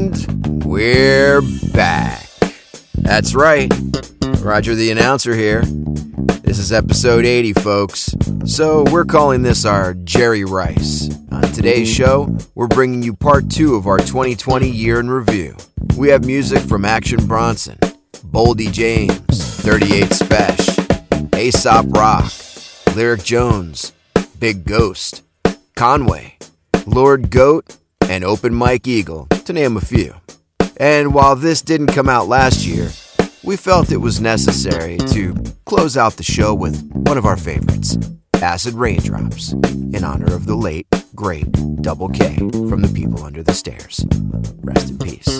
And we're back. That's right. Roger the announcer here. This is episode 80, folks. So we're calling this our Jerry Rice. On today's show, we're bringing you part two of our 2020 year in review. We have music from Action Bronson, Boldy James, 38 Spesh, Aesop Rock, Lyric Jones, Big Ghost, Conway, Lord Goat, and Open Mike Eagle, to name a few. And while this didn't come out last year, we felt it was necessary to close out the show with one of our favorites, Acid Raindrops, in honor of the late, great Double K from the people under the stairs. Rest in peace.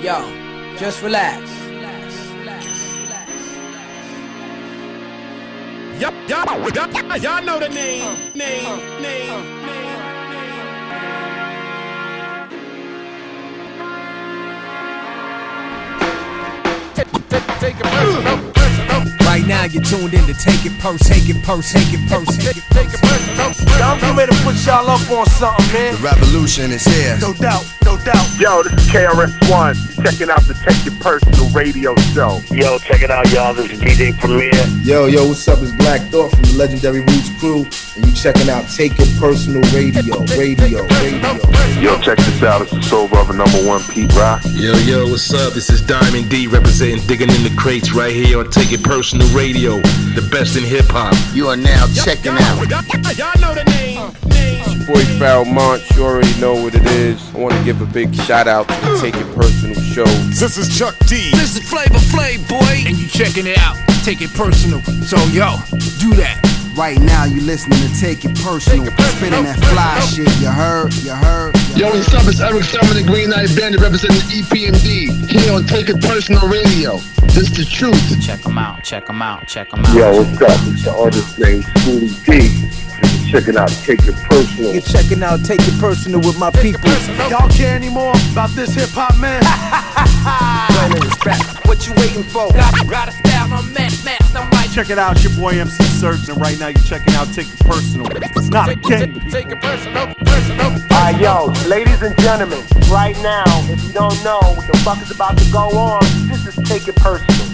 Yo, just relax. Y'all, y'all, y'all, y'all know the name, name, name, name. Take it personal, now you're tuned in to Take It Purse, Take It Purse, Take It Purse. Take it, take it personal. I'm getting ready to put y'all up on something, man. The revolution is here. No doubt, no doubt. Yo, this is KRS-One, checking out the Take Your Personal radio show. Yo, check it out, y'all. This is DJ Premier. Yo, yo, what's up? It's Black Thought from the Legendary Roots Crew, and you checking out Take It Personal Radio, Radio, Radio. Yo, check this out. It's the Soul Brother number one, Pete Rock. Yo, yo, what's up? This is Diamond D representing Digging in the Crates right here on Take It Personal Radio, the best in hip hop. You are now checking out. Y'all, y'all know the name, name. Boy Pharoahe Monch, you already know what it is. I want to give a big shout out to the Take It Personal show. This is Chuck D. This is Flavor Flav, boy. And you checking it out. Take it personal. So, yo, do that. Right now, you listening to Take It Personal. Spitting that fly shit. You heard? You heard? You Yo, what's up? It's Erick Sermon, the Green Knight Bandit, representing E EPMD here on Take It Personal Radio. This the truth. Check them out, check them out, check them out. Yo, what's up? It's the artist named Schoolly D. You're checking out Take It Personal. You're checking out Take It Personal with my people. Y'all care anymore about this hip hop, man? Plain respect. What you waiting for? Ride a style, I'm mad, mad, I'm like. Check it out, your boy MC Serch, and right now you're checking out Take It Personal. It's not a game. Take it personal, personal. Alright, yo, ladies and gentlemen, right now, if you don't know what the fuck is about to go on, this is Take It Personal.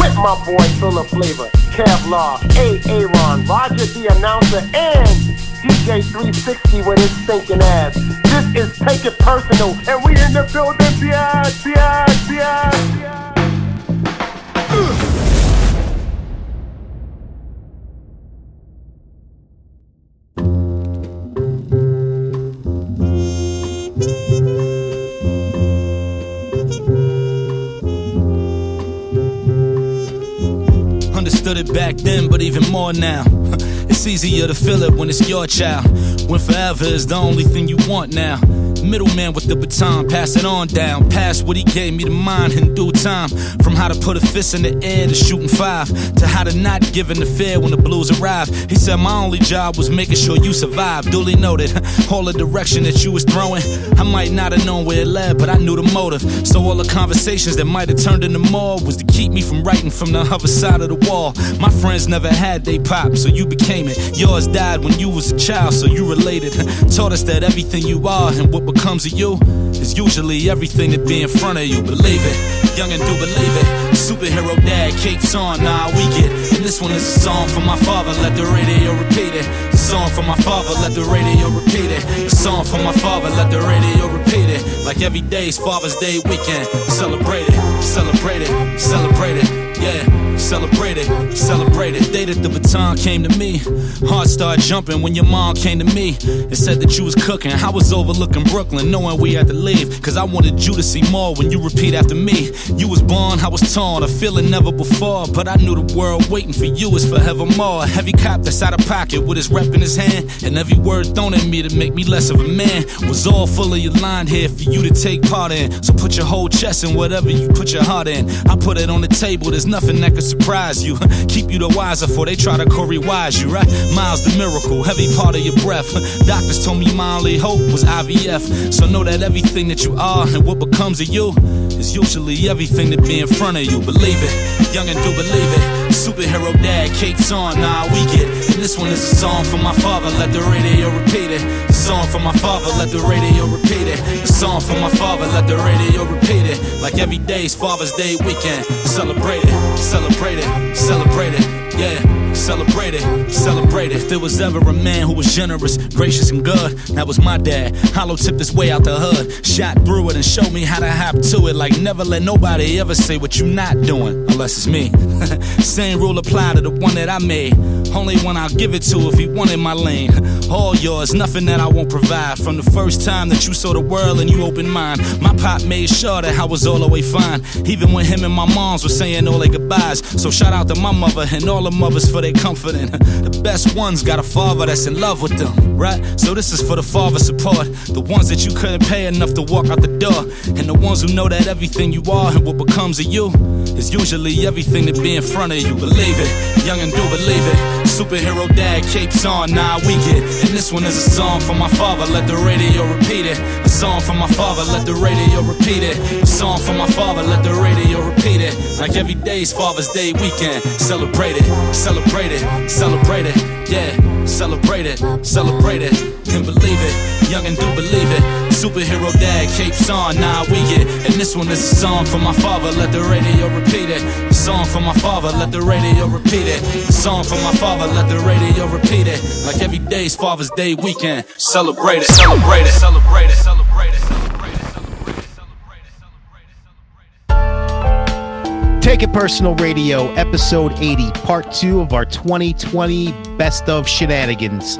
With my boy Full of Flavor, Kevlar, A. Aaron, Roger the Announcer, and DJ 360 with his stinking ass. This is Take It Personal, and we in the building, biatch, biatch, biatch, biatch. Understood it back then, but even more now. It's easier to feel it when it's your child. When forever is the only thing you want now. Middleman with the baton, pass it on down. Pass what he gave me to mine in due time. From how to put a fist in the air to shooting five, to how to not give in the fear when the blues arrive. He said my only job was making sure you survive. Duly noted, all the direction that you was throwing. I might not have known where it led, but I knew the motive. So all the conversations that might have turned into more was to keep me from writing from the other side of the wall. My friends never had they pop, so you became it. Yours died when you was a child, so you related. Taught us that everything you are and what becomes of you is usually everything that be in front of you. Believe it, young and do believe it. Superhero dad, capes on, nah, we get. And this one is a song for my father, let the radio repeat it. Song for my father, let the radio repeat it. A song for my father, let the radio repeat it. Like every day's Father's Day weekend. Celebrate it, celebrate it, celebrate it. Yeah, celebrate it, celebrate it. Day that the baton came to me. Heart started jumping when your mom came to me and said that you was cooking. I was overlooking Brooklyn, knowing we had to leave. Cause I wanted you to see more when you repeat after me. You was born, I was torn, a feeling never before. But I knew the world waiting for you is forevermore. A heavy cop that's out of pocket with his rep in his hand. And every word thrown at me to make me less of a man was all full of your line here for you to take part in. So put your whole chest in whatever you put your heart in. I put it on the table, there's nothing that could surprise you. Keep you the wiser for they try to Corey wise you, right? Miles the miracle, heavy part of your breath. Doctors told me my only hope was IVF. So know that everything that you are and what becomes of you is usually everything to be in front of you. Believe it, young and do believe it. Superhero dad, capes on, nah, we get. And this one is a song for my father, let the radio repeat it. A song for my father, let the radio repeat it. A song for my father, let the radio repeat it. Like every day's Father's Day weekend. Celebrate it, celebrate it, celebrate it. Yeah, celebrate it, celebrate it. If there was ever a man who was generous, gracious, and good, that was my dad. Hollow tipped his way out the hood, shot through it, and showed me how to hop to it. Like never let nobody ever say what you're not doing, unless it's me. Same rule apply to the one that I made. Only one I'll give it to if he wanted my lane. All yours, nothing that I won't provide. From the first time that you saw the world and you opened mine, my pop made sure that I was all the way fine. Even when him and my moms were saying all their goodbyes. So shout out to my mother and all the mothers for their comforting. The best ones got a father that's in love with them, right? So this is for the father support. The ones that you couldn't pay enough to walk out the door. And the ones who know that everything you are and what becomes of you is usually everything to be in front of you. Believe it, young and do believe it. Superhero dad capes on, nah, we get. And this one is a song for my father, let the radio repeat it. A song for my father, let the radio repeat it. A song for my father, let the radio repeat it. Like every day's Father's Day weekend. Celebrate it, celebrate it, celebrate it. Yeah, celebrate it, celebrate it. Can believe it, young and do believe it. Superhero dad capes on, nah, we get. And this one is a song for my father, let the radio repeat it. A song for my father, let the radio repeat it. A song for my father, let the radio repeat it. Like every day's Father's Day weekend. Celebrate it, celebrate it, celebrate it, celebrate it. Take It Personal Radio, episode 80, part two of our 2020 Best of Shenanigans.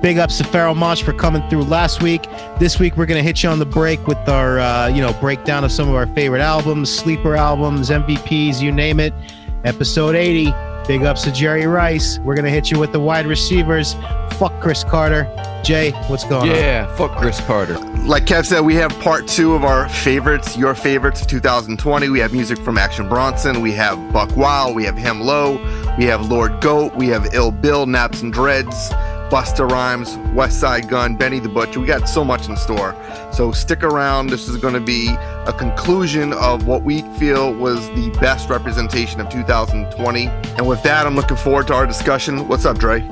Big ups to Pharoahe Monch for coming through last week. This week we're gonna hit you on the break with our, uh, you know, breakdown of some of our favorite albums, sleeper albums, MVPs, you name it. Episode 80. Big ups to Jerry Rice. We're gonna hit you with the wide receivers. Fuck Cris Carter. Jay, what's going on? Yeah, fuck Cris Carter. Like Kev said, we have part two of our favorites, your favorites of 2020. We have music from Action Bronson. We have Buck Wild. We have Hem Low. We have Lord Goat. We have Ill Bill, NapsNDreds, Busta Rhymes, Westside Gunn, Benny the Butcher. We got so much in store. So stick around. This is going to be a conclusion of what we feel was the best representation of 2020. And with that, I'm looking forward to our discussion. What's up, Dre?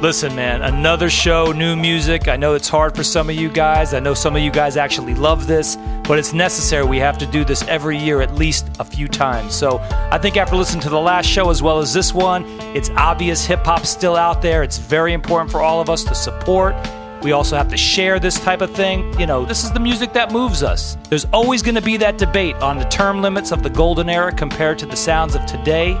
Listen, man, another show, new music. I know it's hard for some of you guys. I know some of you guys actually love this, but it's necessary. We have to do this every year at least a few times. So I think after listening to the last show as well as this one, it's obvious hip hop's still out there. It's very important for all of us to support. We also have to share this type of thing. You know, this is the music that moves us. There's always going to be that debate on the term limits of the golden era compared to the sounds of today.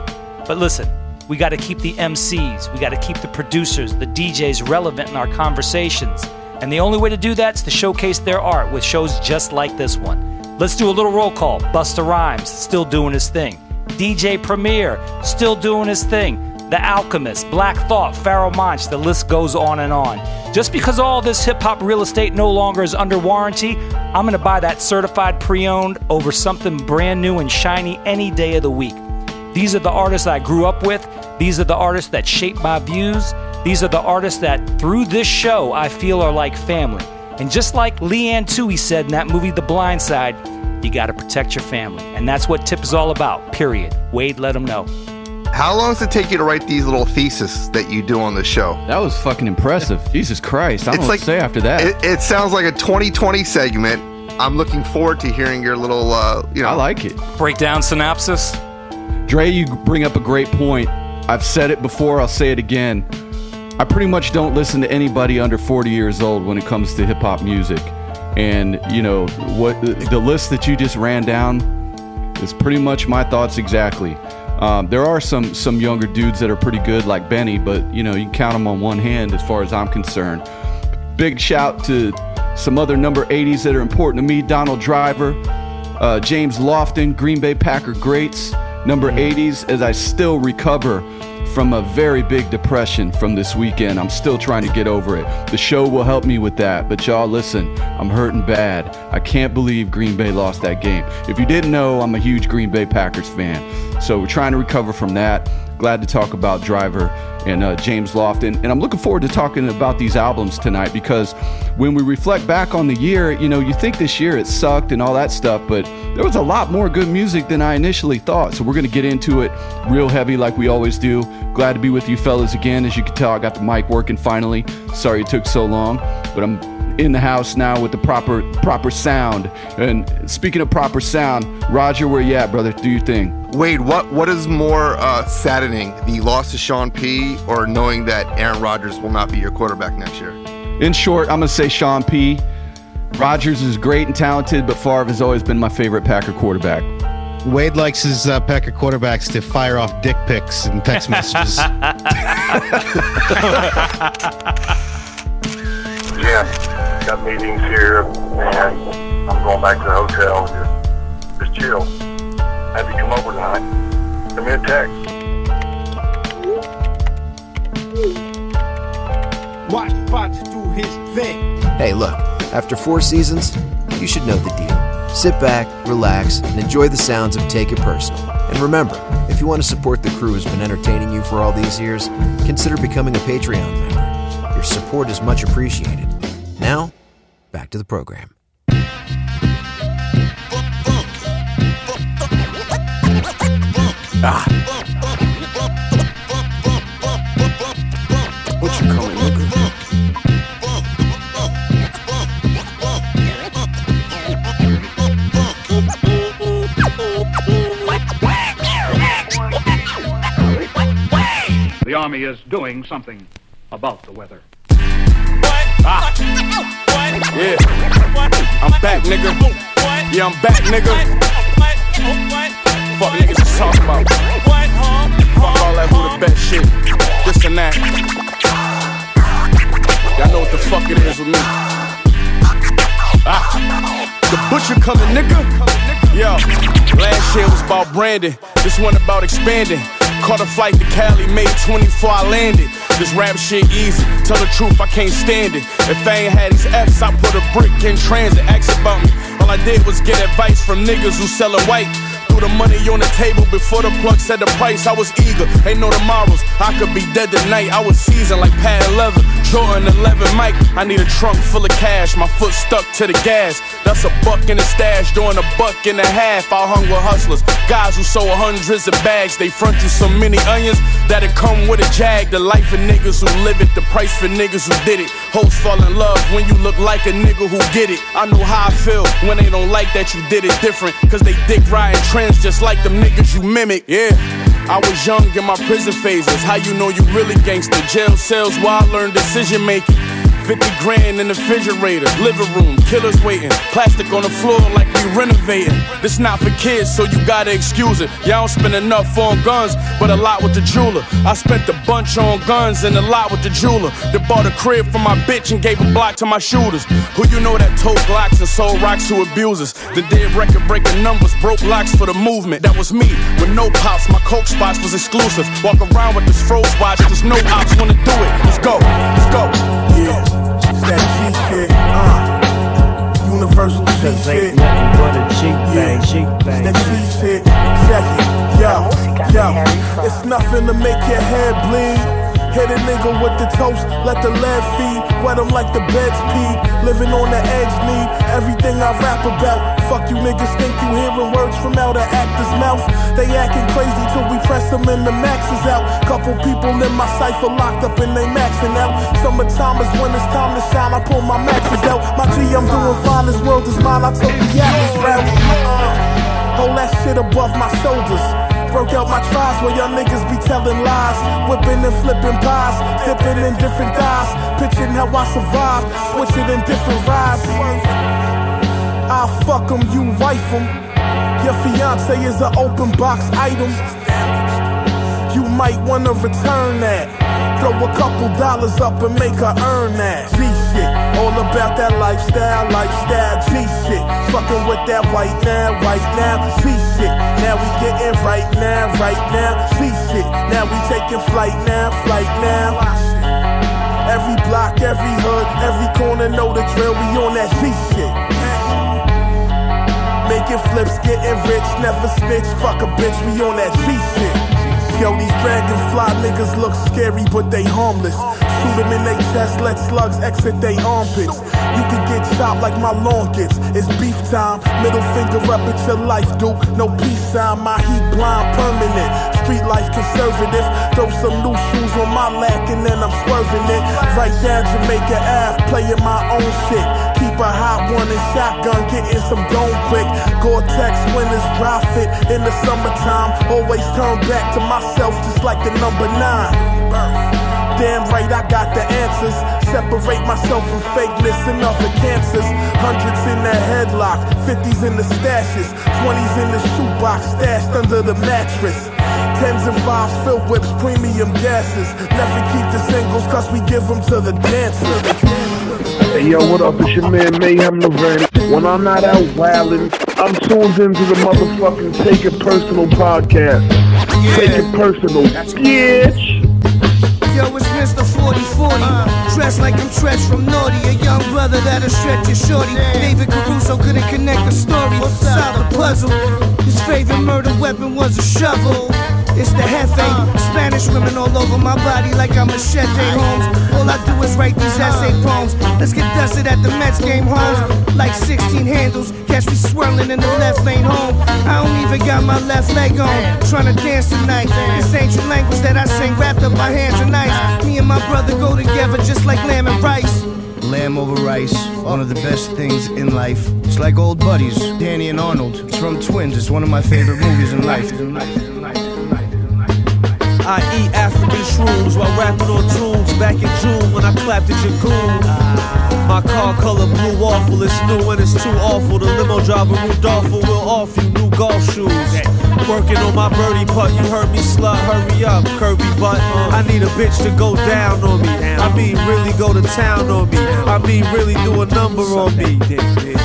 But listen, we got to keep the MCs, we got to keep the producers, the DJs relevant in our conversations. And the only way to do that is to showcase their art with shows just like this one. Let's do a little roll call. Busta Rhymes, still doing his thing. DJ Premier, still doing his thing. The Alchemist, Black Thought, Pharoahe Monch, the list goes on and on. Just because all this hip hop real estate no longer is under warranty, I'm gonna buy that certified pre owned over something brand new and shiny any day of the week. These are the artists I grew up with. These are the artists that shaped my views. These are the artists that, through this show, I feel are like family. And just like Leigh Anne Tuohy said in that movie The Blind Side, you gotta protect your family. And that's what TIP is all about, period. Wade let them know. How long does it take you to write these little theses that you do on the show? That was fucking impressive. Jesus Christ. I don't It's know what like- to say after that. It, it sounds like a 2020 segment. I'm looking forward to hearing your little, uh, you know. I like it. Breakdown synopsis. Dre, you bring up a great point. I've said it before, I'll say it again. I pretty much don't listen to anybody under 40 years old when it comes to hip hop music. And, you know, what the list that you just ran down is pretty much my thoughts exactly. Um, there are some some younger dudes that are pretty good, like Benny, but you know you can count them on one hand as far as I'm concerned. Big shout to some other number 80s that are important to me: Donald Driver, uh, James Lofton, Green Bay Packer greats, number 80s. As I still recover from a very big depression from this weekend, I'm still trying to get over it. The show will help me with that, but y'all listen, I'm hurting bad. I can't believe Green Bay lost that game. If you didn't know, I'm a huge Green Bay Packers fan, so we're trying to recover from that. glad to talk about Driver and uh, James Lofton. And I'm looking forward to talking about these albums tonight because when we reflect back on the year, you know, you think this year it sucked and all that stuff, but there was a lot more good music than I initially thought. So we're going to get into it real heavy like we always do. Glad to be with you fellas again. As you can tell, I got the mic working finally. Sorry it took so long, but I'm in the house now with the proper proper sound. And speaking of proper sound, Roger, where you at, brother? Do your thing. Wade, what what is more uh, saddening, the loss to Sean P, or knowing that Aaron Rodgers will not be your quarterback next year? In short, I'm gonna say Sean P. Rodgers is great and talented, but Favre has always been my favorite Packer quarterback. Wade likes his uh, Packer quarterbacks to fire off dick pics and text messages. Yeah, got meetings here, and I'm going back to the hotel. Just, just chill. Have you come over tonight? Send me a text. Watch Fox do his thing. Hey, look, after four seasons, you should know the deal. Sit back, relax, and enjoy the sounds of Take It Personal. And remember, if you want to support the crew who's been entertaining you for all these years, consider becoming a Patreon member. Your support is much appreciated. Now, back to the program. Ah. What you coming, nigga? The Army is doing something about the weather. Ah. Yeah. I'm back, nigga. Yeah, I'm back, nigga. Fuck niggas is talking about. Fuck all that who the best shit. This and that. Y'all know what the fuck it is with me. Ah. The butcher coming, nigga. Yo, last year was about branding. This one about expanding. Caught a flight to Cali, made 24, I landed. This rap shit easy, tell the truth, I can't stand it. If I ain't had these F's, I put a brick in transit. Ask about me, all I did was get advice from niggas who sellin' white. Threw the money on the table before the plug said the price. I was eager, ain't no tomorrows. I could be dead tonight. I was seasoned like pad leather. Jordan 11 Mike. I need a trunk full of cash. My foot stuck to the gas. That's a buck in the stash, doing a buck and a half. I hung with hustlers, guys who sold hundreds of bags. They front you so many onions that it come with a jag. The life of niggas who live it, the price for niggas who did it. Hoes fall in love when you look like a nigga who get it. I know how I feel when they don't like that you did it different. Cause they dick riding trends just like them niggas you mimic. Yeah. I was young in my prison phases. How you know you really gangster? Jail cells where I learned decision making. 50 grand in the refrigerator, living room, killers waiting. Plastic on the floor like we renovating. This not for kids, so you gotta excuse it. Y'all don't spend enough on guns, but a lot with the jeweler. I spent a bunch on guns and a lot with the jeweler. That bought a crib for my bitch and gave a block to my shooters. Who you know that told Glocks and sold rocks to abusers? The dead record breaking numbers, broke locks for the movement. That was me with no pops. My coke spots was exclusive. Walk around with this froze watch, cause no ops wanna do it. Let's go, let's go. Yeah. It's that G shit, uh. Universal G shit. But a cheap thing, cheap thing. That G shit. Check it. Yo, yo. It's nothing to make your head bleed. Hit a nigga with the toast, let the lead feed. Wet him like the bed's pee. Living on the edge, need everything I rap about. Fuck you niggas think you hearing words from out of actor's mouth. They acting crazy till we press them and the max is out. Couple people in my cipher locked up and they maxing out. Summertime is when it's time to shine. I pull my maxes out. My G, I'm doing fine. This world is mine. I took the Atlas route. Uh, hold that shit above my shoulders. Broke out my tries where y'all niggas be telling lies. Whipping and flipping pies, dipping in different dyes. Pitching how I survive, switching in different rides. I fuck 'em, you wife 'em. Your fiance is an open box item. You might wanna return that. Throw a couple dollars up and make her earn that. All about that lifestyle, lifestyle. G shit, fucking with that white now, right now. G shit, now we getting right now, right now. G shit, now we taking flight now, flight now. Every block, every hood, every corner know the drill. We on that G shit. Making flips, getting rich, never snitch. Fuck a bitch, we on that G shit. Yo, these dragons Fly niggas look scary, but they harmless. Shoot them in their chest, let slugs exit their armpits. You can get chopped like my lawn gets. It's beef time. Middle finger up at your life, dude. No peace sign. My heat blind, permanent. Street life conservative. Throw some new shoes on my lack and then I'm swerving it. Right down Jamaica Ave, playing my own shit. Keep a hot one and shotgun, getting some dome quick. Gore-Tex winners dry fit in the summertime. Always turn back to myself just like the number nine. Damn right, I got the answers. Separate myself from fakeness and other cancers. Hundreds in the headlock, 50s in the stashes, 20s in the shoebox, stashed under the mattress. Tens and fives, filled whips, premium gases. Never keep the singles, cause we give them to the dancers. Hey yo, what up? It's your man Mayhem Navani. When I'm not out wildin', I'm tuned into the motherfucking Take It Personal podcast. Take it personal, bitch. Yo, it's Mr. 4040. Dressed like I'm Treach from Naughty. A young brother that'll stretch your shorty. David Caruso couldn't connect the story. Solve the puzzle. His favorite murder weapon was a shovel. It's the Hefe. Spanish women all over my body like I'm a Machete eh, Holmes. All I do is write these essay poems. Let's get dusted at the Mets game homes. Like 16 handles. Catch me swirling in the left lane home. I don't even got my left leg on. Trying to dance tonight. This ancient language that I sing wrapped up my hands and knives. Me and my brother go together just like lamb and rice. Lamb over rice, one of the best things in life. It's like old buddies, Danny and Arnold. It's from Twins. It's one of my favorite movies in life. I eat African shrooms while rapping on tunes back in June when I clapped at your goon. My car color blue awful, it's new and it's too awful. The limo driver Rudolfo will offer you new golf shoes. Working on my birdie putt, you heard me slut, hurry up, curvy butt. I need a bitch to go down on me. I mean, really go to town on me. I mean, really do a number on me.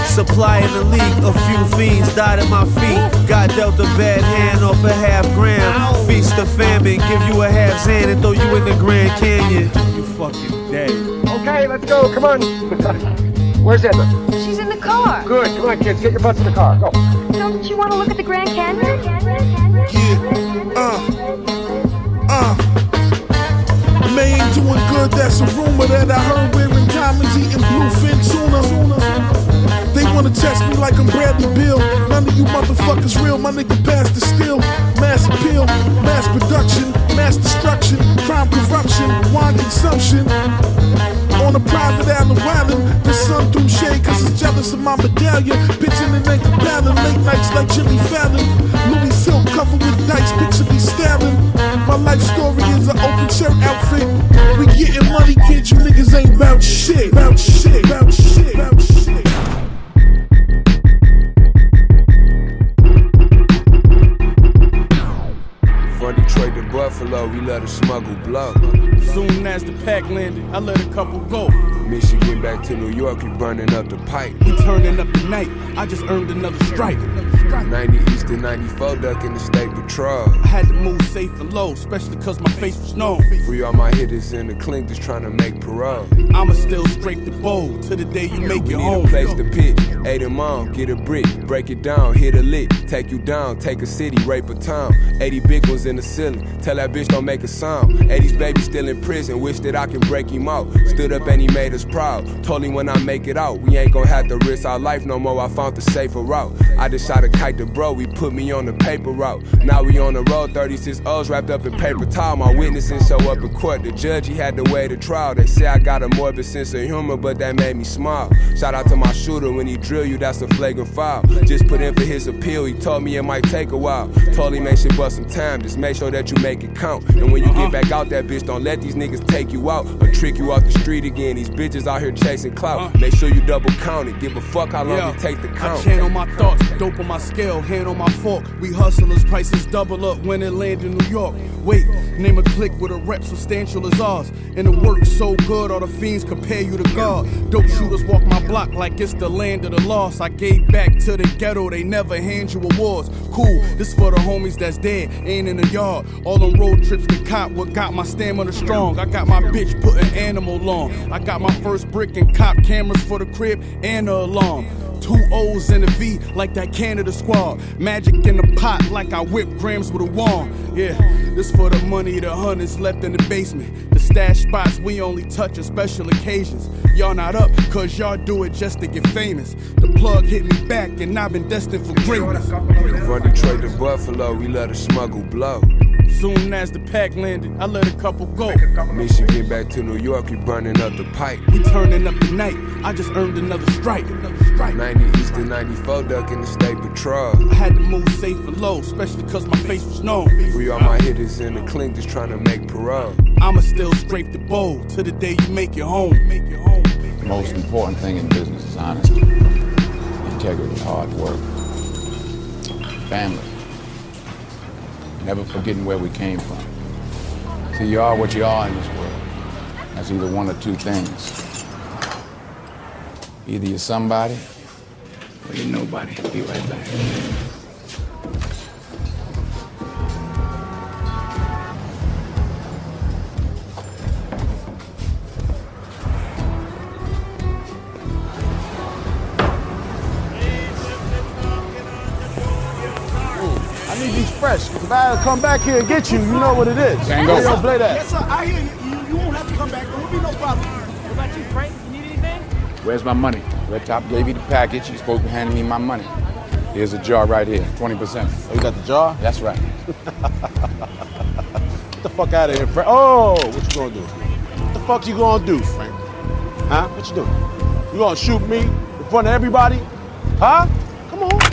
Supply in the league, a few fiends died at my feet. Got dealt a bad hand off a half gram. Feast the famine, give you a half hand and throw you in the Grand Canyon. You fucking dead. Okay, let's go. Come on. Where's Edna? She's in the car. Good. Come on, kids. Get your butts in the car. Go. Don't you want to look at the Grand Canyon? Yeah. Uh, uh. May ain't doing good, that's a rumor that I heard wearing diamonds, eating bluefin tuna. Wanna test me like I'm Bradley Beal. None of you motherfuckers real, my nigga the steel. Mass appeal, mass production, mass destruction, crime, corruption, wine consumption. On a private island the sun through shade cause it's jealous of my medallion. Pitching an ankle ballin', late nights like Jimmy Fallon. Louis silk covered with dice, picture me stabbing. My life story is an open shirt outfit. We getting money, kids, you niggas ain't bout shit. Bout shit, bout shit, bout shit. From Buffalo, we let a smuggle blow. Soon as the pack landed, I let a couple go. Michigan back to New York, we burning up the pipe. We turning up the night, I just earned another strike. 90 East and 94 duck in the state patrol. I had to move safe and low, especially cause my face was known. Free all my hitters in the clink just trying to make parole. I'ma still scrape the bowl till the day you make We your need own. a place to pitch. Eight them on, get a brick, break it down, hit a lick, take you down, take a city, rape a town. 80 big ones in the ceiling, tell that bitch don't make a sound. 80's baby still in prison, wish that I can break him out. Stood up and he made us proud. Told him when I make it out, we ain't gon' have to risk our life no more. I found the safer route. I just shot a kite to bro, he put me on the paper route. Now we on the road, 36 O's wrapped up in paper towel. My witnesses show up in court. The judge, he had to wait a trial. They say I got a morbid sense of humor, but that made me smile. Shout out to my shooter when he drill you, that's a flagrant foul. Just put in for his appeal, he told me it might take a while. Told him make shit bust some time, just make sure that you make it count. And when you get back out that bitch, don't let these niggas take you out or trick you off the street again. These bitches out here chasing clout. Uh. Make sure you double count it, give a fuck how long Yeah. it take to count. I channel my thoughts, dope on my scale, hand on my fork. We hustlers, prices double up when it land in New York. Wait, name a click with a rep substantial as ours. And the work so good, all the fiends compare you to God. Dope shooters walk my block like it's the land of the lost. I gave back to the ghetto, they never hand you awards. Cool, this for the homies that's dead, ain't in the yard. All road trips to cop, what got my stamina strong. I got my bitch put an animal on. I got my first brick and cop cameras for the crib and the alarm. Two O's and a V like that Canada squad. Magic in the pot like I whip grams with a wand. Yeah, this for the money the hundreds left in the basement. The stash spots we only touch on special occasions. Y'all not up, cause y'all do it just to get famous. The plug hit me back, and I've been destined for greatness. From Detroit to Buffalo, we let a smuggle blow. Soon as the pack landed, I let a couple go. Michigan back to New York, we burning up the pipe. We turning up the night, I just earned another strike. Another strike. 90 East to 94, ducking the state patrol. I had to move safe and low, especially cause my face was known. We all my hitters in the clink just trying to make parole. I'ma still scrape the bowl to the day you make your home. Make your home. The most important thing in business is honesty, integrity, hard work, family. Never forgetting where we came from. See, you are what you are in this world. That's either one or two things. Either you're somebody or you're nobody. Be right back. I come back here and get you, you know what it is. Tango. Hey, yo, play that. Yes, sir. I hear you. You, you won't have to come back. There will be no problem. What about you, Frank? You need anything? Where's my money? Red Top gave you the package. You're supposed to be handing me my money. Here's a jar right here, 20%. Oh, you got the jar? That's right. Get the fuck out of here, Frank. Oh, what you gonna do? What the fuck you gonna do, Frank? Huh? What you doing? You gonna shoot me in front of everybody? Huh? Come on.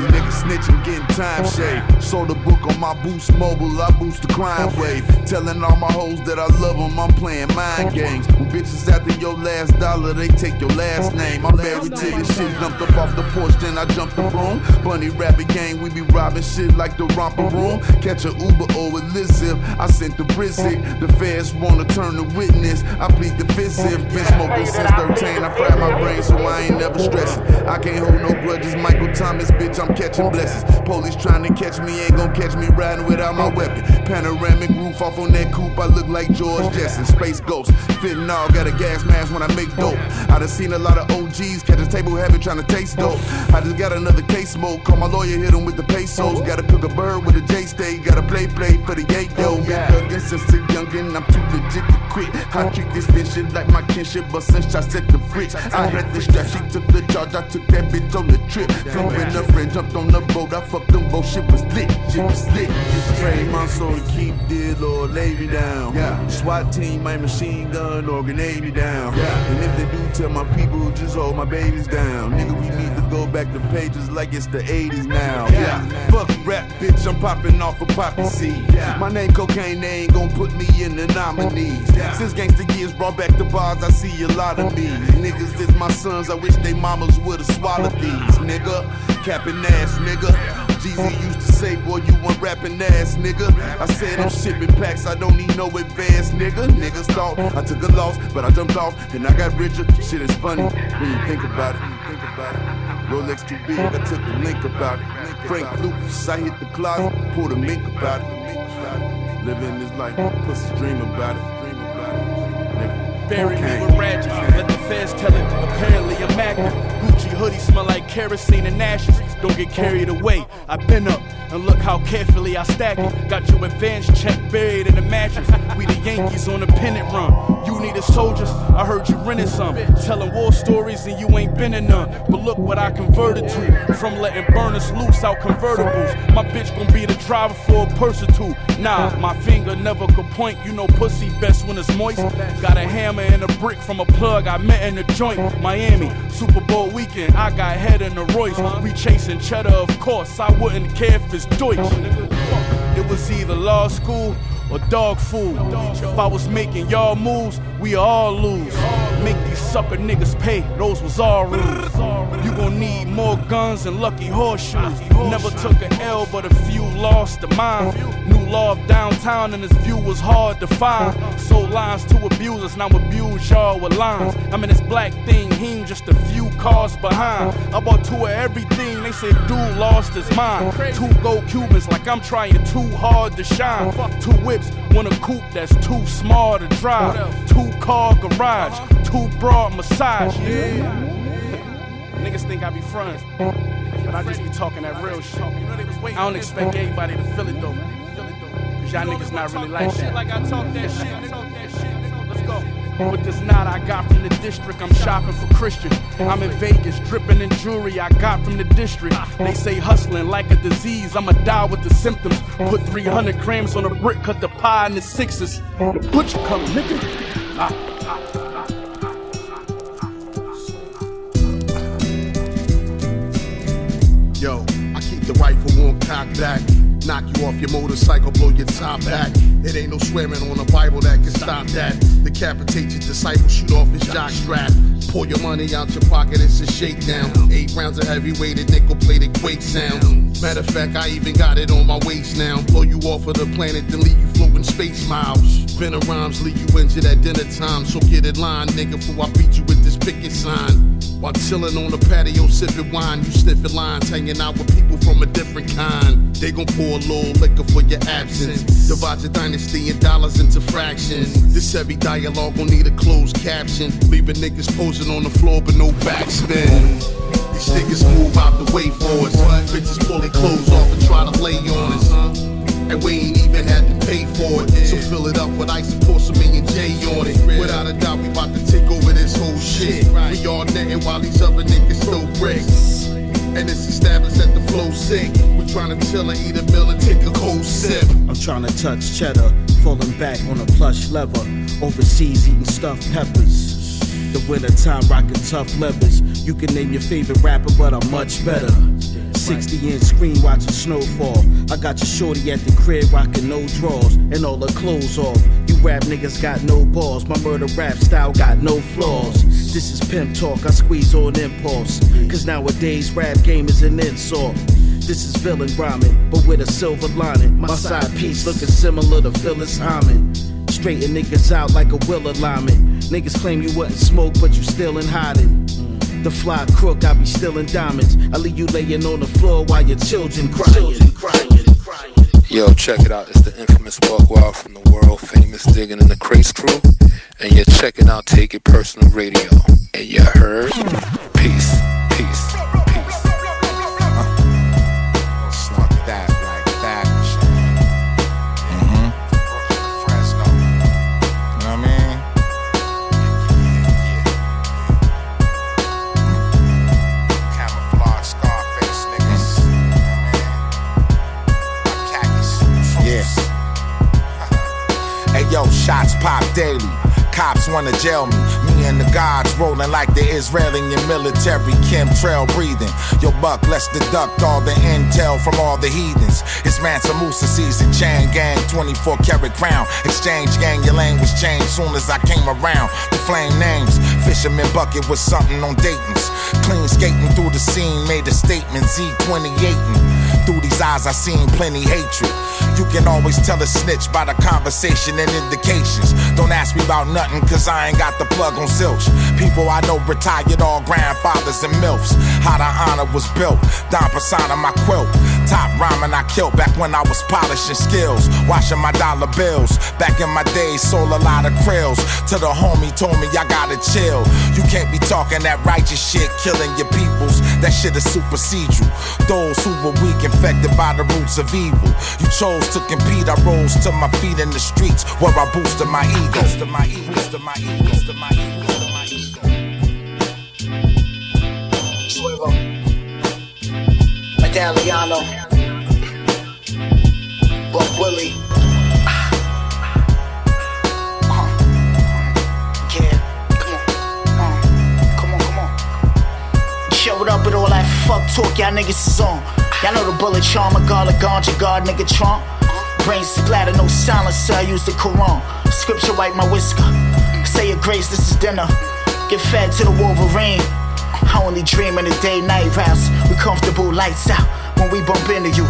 You niggas snitching, getting time shade. Sold a book on my boost mobile, I boost the crime wave. Telling all my hoes that I love them, I'm playing mind games. When bitches after your last dollar, they take your last name. I'm married to this shit, jumped up off the porch, then I jumped the room. Bunny rabbit gang, we be robbing shit like the romper room. Catch a Uber or a Elizabeth, I sent the Brizzy. The feds wanna turn the witness, I plead the fifth. Been smoking since 13, I fried my brain, so I ain't never stressing. I can't hold no grudges, Michael Thomas, bitch, I'm catching blessings. Police trying to catch me, ain't gon' catch me riding without my weapon. Panoramic roof off on that coupe, I look like George Jetson. Space Ghost, fentanyl, got a gas mask when I make dope. I done seen a lot of OGs catch a table heavy trying to taste dope. I just got another case smoke, call my lawyer, hit him with the pesos. Gotta cook a bird with a J stay, gotta play play for the yay yo. Been thuggin' since a youngin', I'm too legit to quit. I treat this bitch shit like my kinship, but since I set the fridge, I had the strap, she took the charge, I took that bitch on the trip. In the friend, jumped on the boat, I fucked them both, shit was lit, shit was lit. Train my soul to keep dead or lay me down. SWAT team, my machine gun or grenade me down. Yeah. And if they do, tell my people just hold my babies down. Nigga, we need to go back to pages like it's the 80s now. Yeah, fuck rap, bitch, I'm popping off a poppy seed. My name cocaine, they ain't gon' put me in the nominees. Since gangsta years brought back the bars, I see a lot of these. Niggas is my sons, I wish they mamas would've swallowed these. Nigga, capping ass, nigga. Jeezy used to say, boy, you want rapping ass, nigga. I said I'm shipping packs, I don't need no advance, nigga. Niggas thought I took a loss, but I jumped off and I got richer. Shit is funny when you think about it. Think about it. Rolex too big, I took a link about it. Frank Lucas, I hit the closet, pulled a mink about it. Living this life, pussy dream about it. Dream about it. Nigga. Bury me with ratchets. Let the feds tell. Apparently I'm active. Gucci hoodie smell like kerosene and ashes. Don't get carried away. I've been up and look how carefully I stack it. Got your advance check buried in the mattress. We the Yankees on the pennant run. You needed soldiers. I heard you rented some. Telling war stories and you ain't been in none. But look what I converted to. From letting burners loose out convertibles. My bitch gon' be the driver for a purse or two. Nah, my finger never could point. You know pussy best when it's moist. Got a hammer and a brick from a plug I met in the joint. Miami, Super Bowl weekend. I got head in the Royce. We chasing cheddar, of course. I wouldn't care if it's Deutsch. It was either law school or dog food. If I was making y'all moves, we all lose. Make these sucker niggas pay, those was all rules. You gon' need more guns and lucky horseshoes. Never took an L, but a few lost to mine. New law of downtown, and his view was hard to find. Sold lines to abusers, now abuse y'all with lines. I'm in this black thing, he just a few cars behind. I bought two of everything, they said dude lost his mind. Two gold Cubans, like I'm trying too hard to shine. Two whips, one a coupe that's too small to drive. Two car garage, two broad massage. Yeah. Niggas think I be frontin', but I just be talking that real shit. I don't expect anybody to feel it though. Cause y'all niggas not really like that. Like I talk that shit, I talk that shit. Let's go. With this knot I got from the district, I'm shopping for Christian. I'm in Vegas, dripping in jewelry I got from the district. They say hustling like a disease, I'ma die with the symptoms. Put 300 grams on a brick, cut the pie in the sixes. The butcher come, nigga. Ah. Yo, I keep the rifle on cock back. Knock you off your motorcycle, blow your top back. It ain't no swearing on the Bible that can stop that. Decapitate your disciple, shoot off his jock strap. Pull your money out your pocket, it's a shakedown. Eight rounds of heavy weighted nickel plated quake sound. Matter of fact, I even got it on my waist now. Blow you off of the planet, then leave you floating space miles. Venom rhymes lead you into that dinner time. So get in line, nigga, before I beat you with this picket sign. While chilling on the patio, sipping wine, you sniffing lines, hanging out with people from a different kind. They gon' pour a little liquor for your absence. Divide your dynasty in dollars into fractions. This heavy dialogue gon' need a closed caption. Leaving niggas posing on the floor, but no backspin. These niggas move out the way for us. Bitches pull their clothes off and try to lay on us. And we ain't even had to pay for it. So fill it up with ice and pour some million J on it. Without a doubt, we about to take over this whole shit. We all netting while these other niggas throw bricks. And it's established that the flow sick. We tryna chill and eat a meal and take a cold sip. I'm trying to touch cheddar, falling back on a plush leather. Overseas eating stuffed peppers. The winter time rocking tough levers. You can name your favorite rapper, but I'm much better. 60 inch screen watching snowfall. I got your shorty at the crib rocking no drawers and all her clothes off. You rap niggas got no balls. My murder rap style got no flaws. This is pimp talk, I squeeze on impulse. Cause nowadays rap game is an insult. This is villain rhyming, but with a silver lining. My side piece looking similar to Phyllis Hyman. Straighten niggas out like a will alignment. Niggas claim you wasn't smoke, but you still in hiding. The fly crook, I be stealing diamonds. I leave you laying on the floor while your children crying. Yo, check it out. It's the infamous Buck Wild from the world famous Digging in the Crates crew. And you're checking out Take It Personal Radio. And you heard? Peace, peace, peace. Yo, shots pop daily. Cops wanna jail me. Me and the gods rolling like the Israeli and military chemtrail breathing. Yo, buck, let's deduct all the intel from all the heathens. It's Mansa Musa season, chain gang, 24 karat crown. Exchange gang, your language changed soon as I came around. The flame names, Fisherman Bucket was something on Dayton's. Clean skating through the scene, made a statement, Z28. Through these eyes, I seen plenty hatred. You can always tell a snitch by the conversation and indications. Don't ask me about nothing, cause I ain't got the plug on silch. People I know retired, all grandfathers and MILFs. How the honor was built, Don Persona, my quilt. Top rhyming I killed back when I was polishing skills. Washing my dollar bills. Back in my days, sold a lot of krills. To the homie told me I gotta chill. You can't be talking that righteous shit, killing your peoples. That shit is supersede you. Those who were weak, infected by the roots of evil. You chose to compete, I rose to my feet in the streets where I boosted my ego. To my ego, to my ego, to my ego, to my ego. Swivel. Medalliano. Buck Willie. Uh. Uh. Showed up with all that fuck talk y'all niggas is on. Y'all know the bullet charmer, garlic ganja guard, nigga Trump. Brain splatter, no silencer, I use the Quran. Scripture wipe my whisker. Say your grace, this is dinner. Get fed to the Wolverine. I only dream in the day night routes. We comfortable, lights out when we bump into you.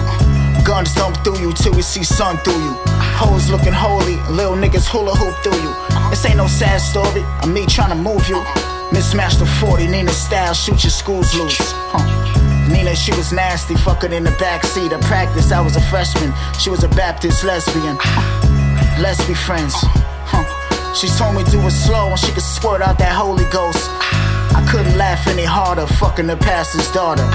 Guns don't through you till we see sun through you. Hoes looking holy, little niggas hula hoop through you. This ain't no sad story, I'm me trying to move you. Mismatch the 40, Nina style, shoot your schools loose. Huh. Nina, she was nasty, fucking in the backseat of practice. I was a freshman, she was a Baptist lesbian. Let's be friends. Huh. She told me do it slow and she could squirt out that Holy Ghost. I couldn't laugh any harder, fucking the pastor's daughter.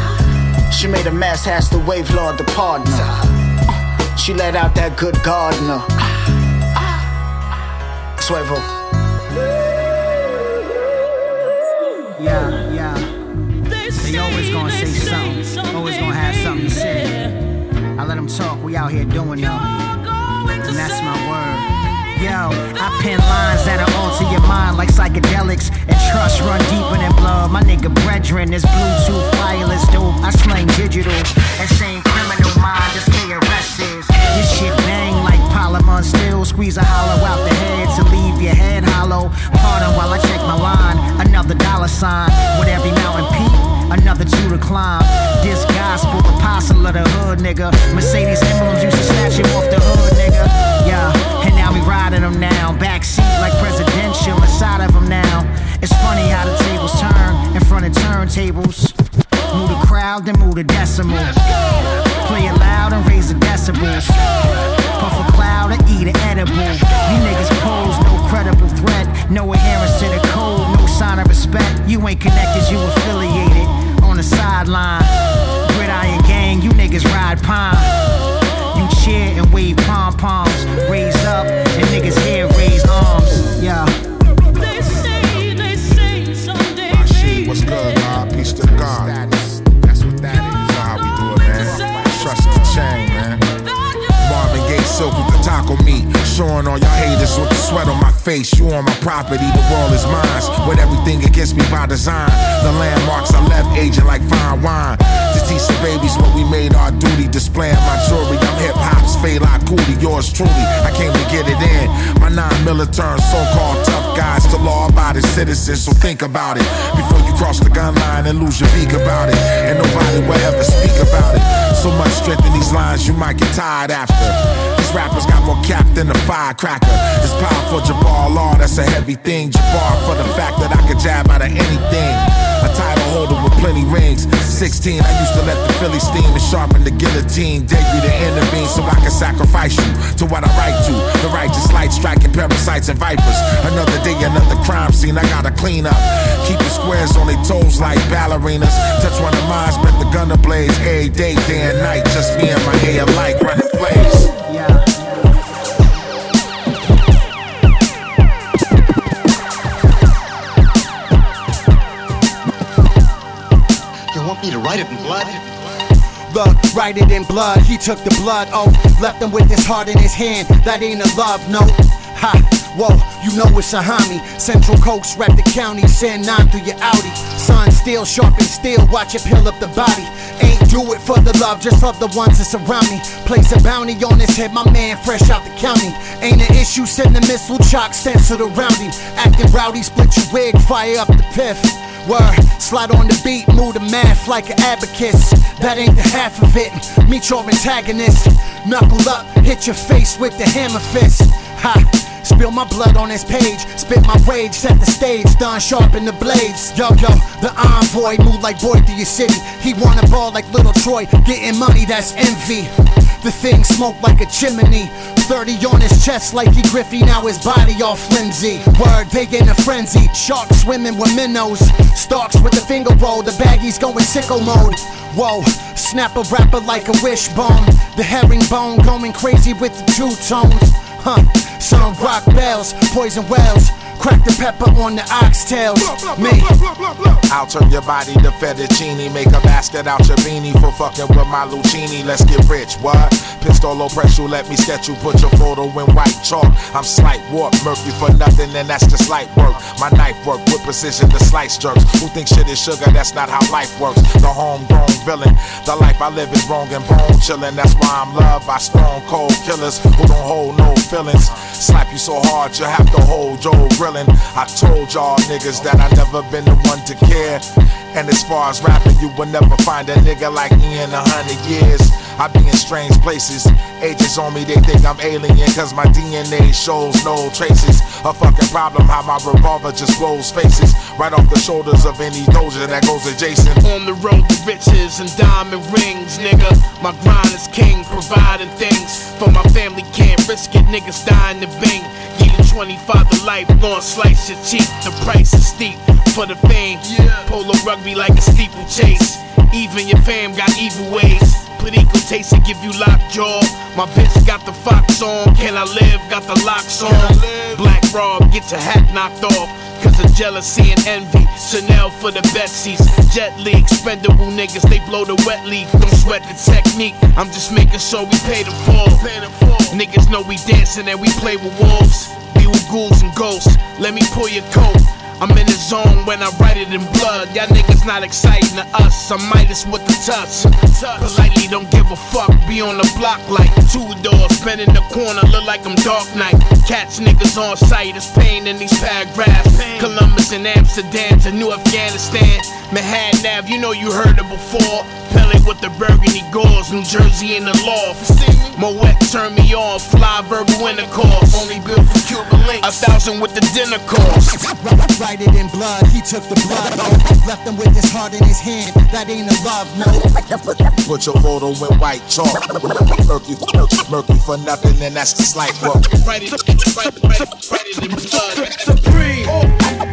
She made a mess, asked to wave lord the pardon her. She let out that good gardener. Suevo. Yeah, yeah. They always gonna say something. Always gonna have something to say. I let them talk. We out here doing though. And that's my word. Yo, I pen lines that'll alter your mind like psychedelics. And trust run deeper than blood. My nigga brethren is Bluetooth wireless dope. I slang digital. That same criminal mind as KRS is. This shit bang like polymer still. Squeeze a hollow out the head to leave your head hollow. Pardon while I check my line. Another dollar sign with every mountain peak. Another two to climb. This gospel apostle of the hood, nigga. Mercedes emblems used to snatch him off the hood, nigga. Yeah, now we riding them now. Backseat like presidential inside of them now. It's funny how the tables turn in front of turntables. Move the crowd, then move the decimal. Play it loud and raise the decibels. Puff a cloud and eat an edible. You niggas pose no credible threat. No adherence to the code, no sign of respect. You ain't connected, you affiliated. On the sideline. Gridiron gang, you niggas ride pine. You cheer and wave pom poms. Raise up and niggas here raise arms. Yeah. My shit, what's good, man? Peace to God. That's what that is. That's how we do it, man. Trust the chain, man. Marvin Gaye silk with the taco meat. Showing all y'all haters with the sweat on my face. You on my property, the world is mine. With everything against me by design. The landmarks I left aging like fine wine. To teach the babies what we made our duty. Displaying my jewelry. I'm hip hop's Fela Kuti. Yours truly. I came to get it in. My nine military so-called tough guys to law-abiding citizens. So think about it before you cross the gun line and lose your beak about it. And nobody will ever speak about it. So much strength in these lines, you might get tired after. Rappers got more cap than a firecracker. It's powerful Jabbar Law, that's a heavy thing. Jabbar for the fact that I can jab out of anything. A title holder with plenty rings. 16, I used to let the Philly steam and sharpen the guillotine. Dare you to intervene so I can sacrifice you to what I write to. The righteous light striking parasites and vipers. Another day, another crime scene I gotta clean up. Keep the squares on their toes like ballerinas. Touch one of mine, spent the gunner blades every day, day and night. Just me and my hair like running plays. Yeah. Write it in blood? Look, write it in blood. He took the blood oath, left him with his heart in his hand. That ain't a love note. Ha, whoa, you know it's a homie. Central Coast, rep the county, send nine through your Audi. Sun still sharp and steel, watch it peel up the body. Ain't do it for the love, just love the ones that surround me. Place a bounty on his head, my man fresh out the county. Ain't an issue, send the missile chalk stenciled around him. Acting rowdy, split your wig, fire up the piff. Word, slide on the beat, move the math like an abacus. That ain't the half of it. Meet your antagonist. Knuckle up, hit your face with the hammer fist. Ha! Spill my blood on this page, spit my rage, set the stage, done sharpen the blades. Yo, yo, the envoy move like boy through your city. He wanna ball like little Troy, getting money, that's envy. The thing smoke like a chimney. 30 on his chest like he Griffey, now his body all flimsy. Word, they in a frenzy. Sharks swimming with minnows. Stalks with the finger roll, the baggies going sicko mode. Whoa, snap a rapper like a wishbone. The herringbone going crazy with the two tones. Huh, some rock bells, poison wells. Crack the pepper on the oxtails. Me. I'll turn your body to fettuccine. Make a basket out your beanie for fucking with my Lucini. Let's get rich, what? Pistol press you, let me sketch you. Put your photo in white chalk. I'm slight warp, murky for nothing, and that's just light work. My knife work with precision to slice jerks. Who think shit is sugar? That's not how life works. The homegrown villain. The life I live is wrong and bone chillin'. That's why I'm loved by strong cold killers who don't hold no feelings. Slap you so hard you have to hold Joe grilling. I told y'all niggas that I never been the one to care. And as far as rapping, you will never find a nigga like me in a hundred years. I be in strange places. Agents on me, they think I'm alien, cause my DNA shows no traces. A fucking problem, how my revolver just blows faces. Right off the shoulders of any doja that goes adjacent. On the road to riches and diamond rings, nigga. My grind is king, providing things for my family. Can't risk it, niggas dying to bing. 25 to life, gon' slice your cheek. The price is steep for the fame. Polo rugby like a steeplechase. Even your fam got evil ways. Put equal taste and give you lockjaw. My bitch got the fox on. Can I live? Got the locks on. Black Rob, get your hat knocked off. Cause of jealousy and envy. Chanel for the Betsy's. Jet Li, expendable niggas, they blow the wet leaf. Don't sweat the technique. I'm just making sure we pay the fall. Niggas know we dancing and we play with wolves. Be with ghouls and ghosts. Let me pull your coat. I'm in the zone when I write it in blood. Y'all niggas not exciting to us. I'm Midas with the touch. Politely don't give a fuck. Be on the block like two doors. Been in the corner, look like I'm Dark Knight. Catch niggas on sight. It's pain in these paragraphs. Columbus and Amsterdam to New Afghanistan. Manhattan Ave, you know you heard it before. Pele with the burgundy gauze. New Jersey in the loft. Moet turn me on. Fly verbal intercourse. Only built for Cuban links. A thousand with the dinner cost. Write it in blood, he took the blood oath. Left him with his heart in his hand. That ain't a love note. Put your photo in white chalk. Murky, murky for nothing, and that's the slight work. Write it, write, write, write it in blood. Supreme. All,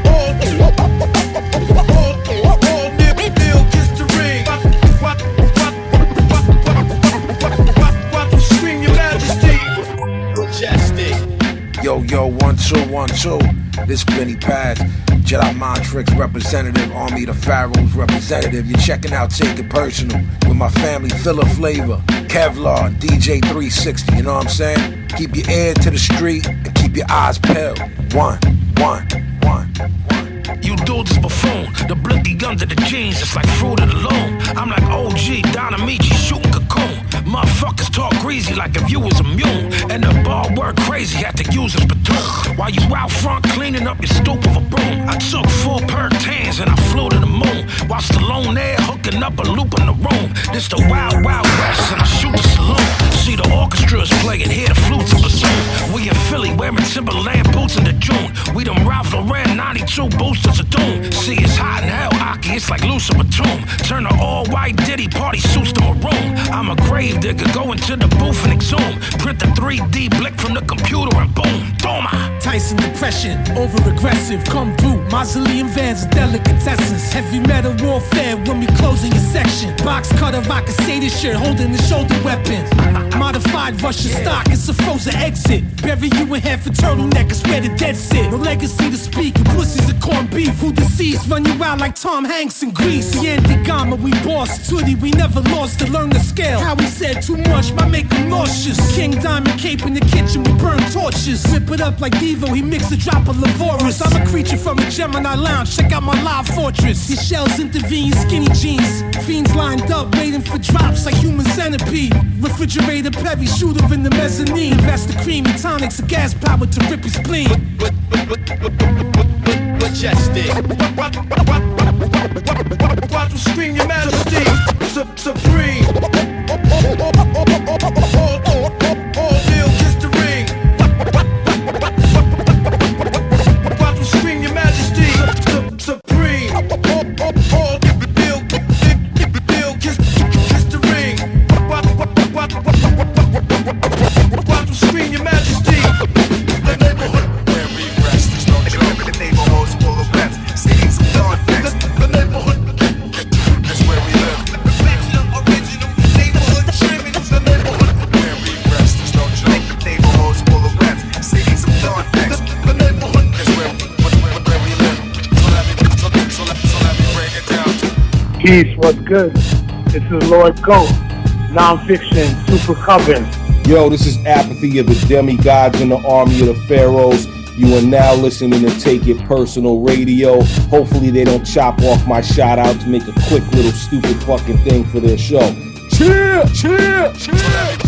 all, all, Yo, yo, one, two, one, two. This Vinnie Paz, Jedi Mind Tricks representative, Army the Pharaohs representative. You're checking out Take It Personal with my family, Filler Flavor, Kevlar, DJ 360. You know what I'm saying? Keep your ear to the street and keep your eyes peeled. One, one, one, one. You dudes is buffoon. The blicky under the jeans, it's like fruit of the loom. I'm like OG, Don Amici shooting cocoon. Motherfuckers talk greasy like if you was immune. And the ball work crazy, had to use a spittoon. While you out front cleaning up your stoop of a broom. I took full perk tans and I flew to the moon. While Stallone there hooking up a loop in the room. This the wild, wild west and I shoot the saloon. See the orchestra's playing, hear the flutes and bassoon. We in Philly wearing Timberland boots in the June. We them Ralph Lauren 92 boosters of doom. See, it's hot in hell, Aki, it's like Lucifer Tomb. Turn the all white Diddy party suits to maroon. I'm a grave digger, go into the booth and exhume. Print the 3D blick from the computer and boom, toma. Ah. Tyson depression, over aggressive, come through. Mausoleum vans delicatessens. Heavy metal warfare when we closing your section. Box cutter, I can say this shit, holding the shoulder weapons. Modified Russian stock, it's a frozen exit. Bury you in half a turtleneck, it's where the dead sit. No legacy to speak, and pussies and corned beef. Who deceased, run you out like Tom Hanks in Greece. The anti-gamma, we boss. Tootie, we never lost to learn the scale. How we said too much, might make him nauseous. King Diamond cape in the kitchen, we burn torches. Whip it up like Devo, he mix a drop of Lavorus. I'm a creature from a Gemini lounge, check out my live fortress. These shells intervene, skinny jeans. Fiends lined up, waiting for drops like human centipede. Refrigerator Perry, shooter in the mezzanine. Invest the cream and tonics, a gas power to rip his spleen. Majestic. Watch them scream your majesty. Supreme. Peace, what's good? This is Lord Goat, nonfiction, super coven. Yo, this is Apathy of the Demigodz in the Army of the Pharaohs. You are now listening to Take It Personal Radio. Hopefully, they don't chop off my shout out to make a quick little stupid fucking thing for their show. Cheer, cheer, cheer.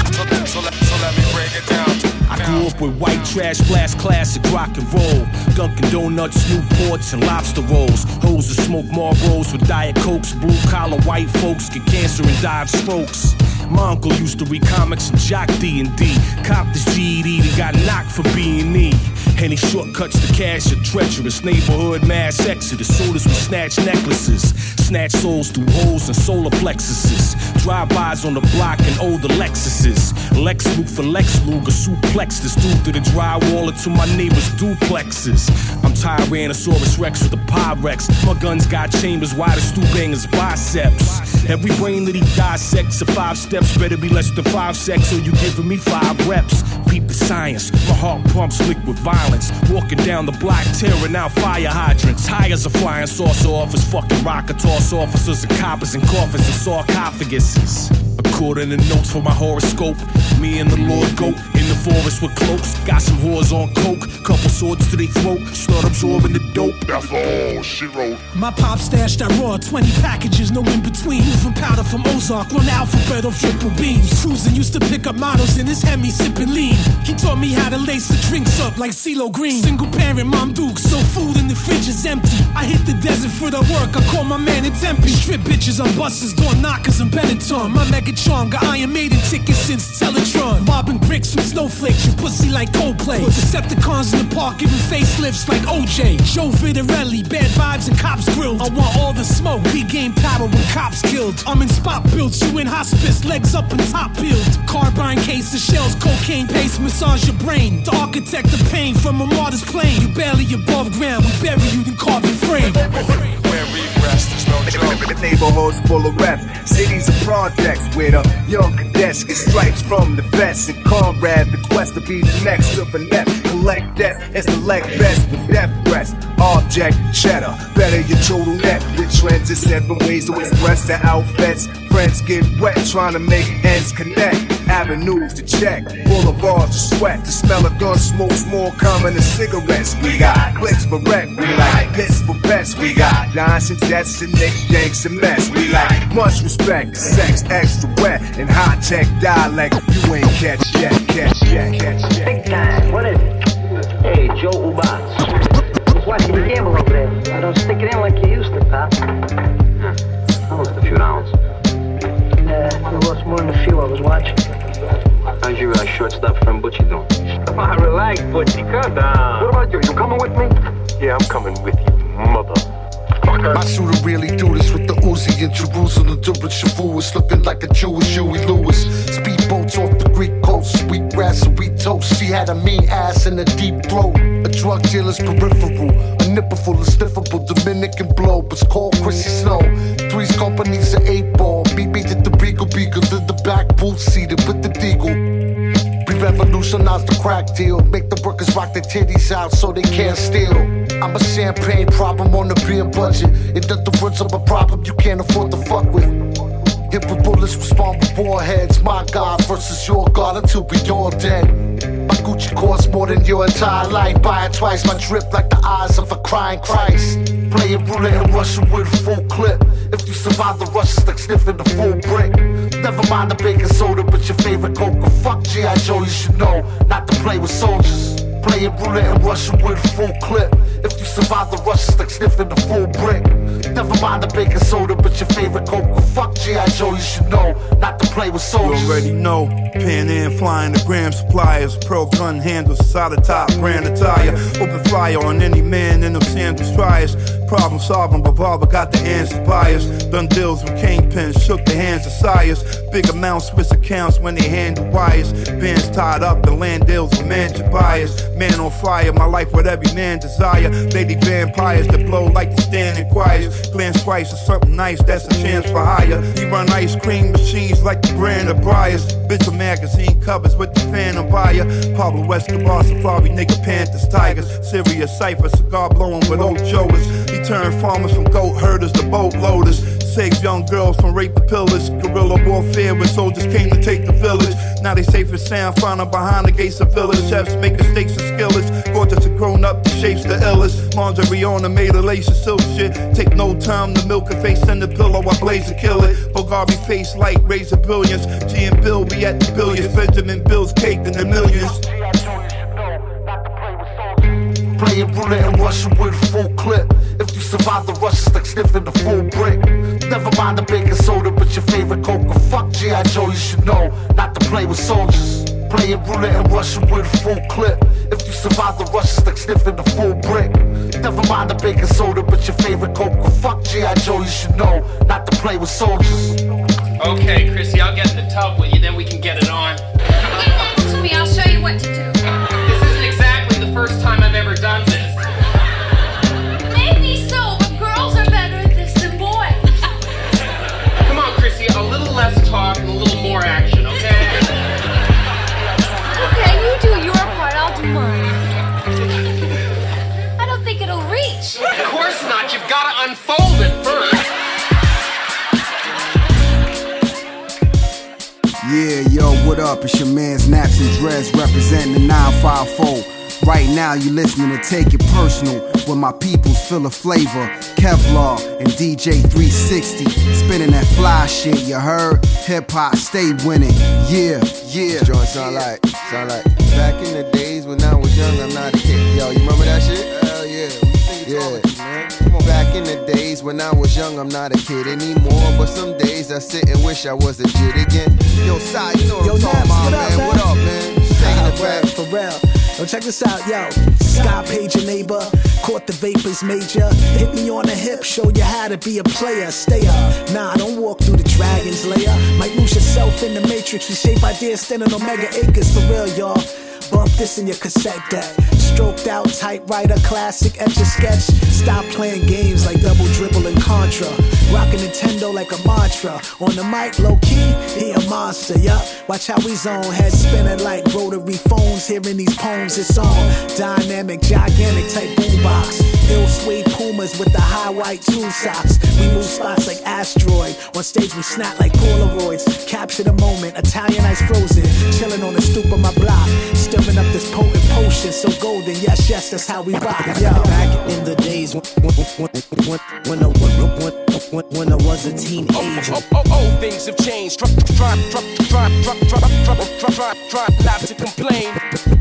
With white trash blast classic rock and roll. Dunkin' Donuts, Newports, and lobster rolls. Hoes that smoke Marlboros with Diet Cokes. Blue collar white folks get cancer and die of strokes. My uncle used to read comics and jock D&D. Copped his GED and got knocked for B&E. Any shortcuts to cash are treacherous. Neighborhood mass exodus. Sold as we snatch necklaces. Snatch souls through holes and solar plexuses. Drive-bys on the block and older Lexuses. Lex Luthor Lex Luger. Suplex this dude through the drywall into my neighbor's duplexes. I'm Tyrannosaurus Rex with a Pyrex. My guns got chambers wide as Stu Bangas' biceps. Every brain that he dissects a five steps better be less than five seconds, or you giving me five reps. Peep the science. My heart pumps liquid violence. Walking down the block, tearing out fire hydrants. High as a flying saucer office, fucking rocket toss officers and coppers and coffins and sarcophaguses. According to notes for my horoscope, me and the Lord go in the forest with cloaks. Got some whores on coke, couple swords to their throat. Start absorbing the dope. That's all she wrote. My pop stashed that raw, 20 packages, no in between. Moving powder from Ozark, run alphabet of triple beams. Cruising used to pick up models in his Hemi, sipping lean. He taught me how to lace the drinks up like CeeLo Green. Single parent, mom Duke, so food in the fridge is empty. I hit the desert for the work, I call my man in Tempe. Strip bitches on buses, door knockers and Benetton. My mega charm got Iron Maiden tickets since Ticketron. Bobbing bricks from snowflakes, your pussy like Coldplay. Decepticons in the park giving facelifts like OJ. Joe Vitarelli, bad vibes and cops grilled. I want all the smoke, we gain power when cops killed. I'm in spot built, you in hospice, legs up and top peeled. Carbine cases, shells, cocaine paste, massage your brain. The architect of pain from a martyr's plane. You barely above ground, we bury you, then carve your frame. Is. Neighborhoods full of rep. Cities of projects where the young cadets get stripes from the vets and comrades. The quest to be the next to finesse. Collect death and select best with death threats. Object cheddar. Better your total net. With trends and seven ways to express the outfits. Friends get wet trying to make ends connect. Avenues to check. Boulevards to sweat. The smell of gun smoke's more common than cigarettes. We got clicks for wreck. We like pits for best. We got giants and jets and nicks, yanks and mess. We like much respect. Sex extra wet and high tech dialect. You ain't catch yet, catch yet, catch yet. Big time. What is it? Hey, Joe Ubats. Just watching you gamble over there. I don't stick it in like you used to, pal. That was a few rounds. Uh, you lost more than a few I was watching. How's your uh, shortstop friend Butchie doing? Come on, relax, Butchie. Calm down. What about you? You coming with me? Yeah, I'm coming with you, mother. My shooter really do this with the Uzi in Jerusalem during Shavuos, looking like a Jewish Huey Lewis. Speedboats off the Greek coast, sweet grass and wheat toast. She had a mean ass and a deep throat. A drug dealer's peripheral, a nipple full of sniffable Dominican blow. but It's called Chrissy Snow. Three's companies are eight ball. BB did the Beagle Beagle, did the back boot seated with the Deagle. We revolutionized the crack deal. Make the workers rock their titties out so they can't steal. I'm a champagne problem on the beer budget. In other words, I'm a problem you can't afford to fuck with. Hit with bullets, respond with warheads. My God versus your God until we all dead. My Gucci costs more than your entire life. Buy it twice, my drip like the eyes of a crying Christ. Playing roulette in Russia with a full clip. If you survive the rush, it's like sniffing the full brick. Never mind the baking soda, but your favorite coca. Fuck G.I. Joe, you should know not to play with soldiers. Playing roulette in Russia with a full clip. If you survive the rush, it's like sniffing a full brick. Never mind the baking soda, but your favorite coca. Fuck G.I. Joe, you should know not to play with You soldiers. already know. Pan Am flying the gram suppliers. Pro gun handles, solid top, grand attire. Open fire on any man in them sandals tries. Problem solving, Revolver got the answer bias. Done deals with kingpins, shook the hands of sires. Big amounts, Swiss accounts when they handle wires. Bands tied up the land deals with mansion buyers. Man on fire, my life what every man desire. Lady vampires that blow like the standing choirs. Glance twice or something nice, that's a chance for hire. He run ice cream machines like the brand of Breyers. Bitch of magazine covers with the phantom buyer. Pablo Escobar, Safari, nigga, Panthers, Tigers. Serious cipher, cigar blowing with old Joas. He turned farmers from goat herders to boat loaders. Saved young girls from rape and pillage. Guerrilla warfare where soldiers came to take the village. Now they safe and sound, found them behind the gates of village. Chefs making steaks and skillets. Gorgeous and grown up, shapes the illest. Lingerie on a made of lace and silk shit. Take no time to milk a face in the pillow. I blaze and kill it. Bulgari face light, raise razor billions. G and Bill be at the billions. Benjamin Bill's cake in the millions. Playing roulette and Russian with a full clip. If you survive the rush, it's like sniffing the full brick. Never mind the baking soda, but your favorite coke. Fuck G.I. Joe, you should know not to play with soldiers. Playing roulette and Russian with a full clip. If you survive the rush, it's like sniffing the full brick. Never mind the baking soda, but your favorite coke. Fuck G.I. Joe, you should know not to play with soldiers. Okay, Chrissy, I'll get in the tub with you, then we can get it on. to me, I'll show you what to do. First time I've ever done this. Maybe so, but girls are better at this than boys. Come on, Chrissy, a little less talk and a little more action, okay? Okay, you do your part, I'll do mine. I don't think it'll reach. Of course not. You've got to unfold it first. Yeah, yo, what up? It's your man NapsNDreds representing the 954. Right now, you listening to Take It Personal with my peoples full of flavor. Kevlar and DJ 360. Spinning that fly shit, you heard? Hip hop, stay winning. Yeah, yeah. This joint sound like, sound like back in the days when I was young, I'm not a kid. Yo, you remember that shit? Hell yeah. We see you. Yeah. Come on. Back in the days when I was young, I'm not a kid anymore. But some days I sit and wish I was a kid again. Yo, Sai, you know what Yo, I'm talking about, man. man? What up, man? Taking it back. For real. Yo, check this out, yo. Sky page your neighbor, caught the vapors major. Hit me on the hip, show you how to be a player. Stay up. Nah, don't walk through the dragon's lair. Might lose yourself in the matrix. We shape ideas standing on mega acres for real, y'all. Bump this in your cassette deck. Stroked out typewriter, classic etch a sketch. Stop playing games like double dribble and Contra. Rockin' Nintendo like a mantra. On the mic, low key, he a monster, yup. Watch how we zone, head spinning like rotary phones. Hearing these poems, it's on. Dynamic, gigantic type boombox. Ill suede pumas with the high white tube socks. We move spots like asteroid. On stage, we snap like Polaroids. Capture the moment, Italian ice frozen. Chilling on the stoop of my block. Stirring up this potent potion, so golden. Yes, yes, that's how we rock, yo. Back in the days when, when, when, when, I, when, when, I was a teenager. Oh, oh, oh, oh, things have changed. Drop, drop, drop, drop, drop, drop, drop, drop, drop, drop, not to complain.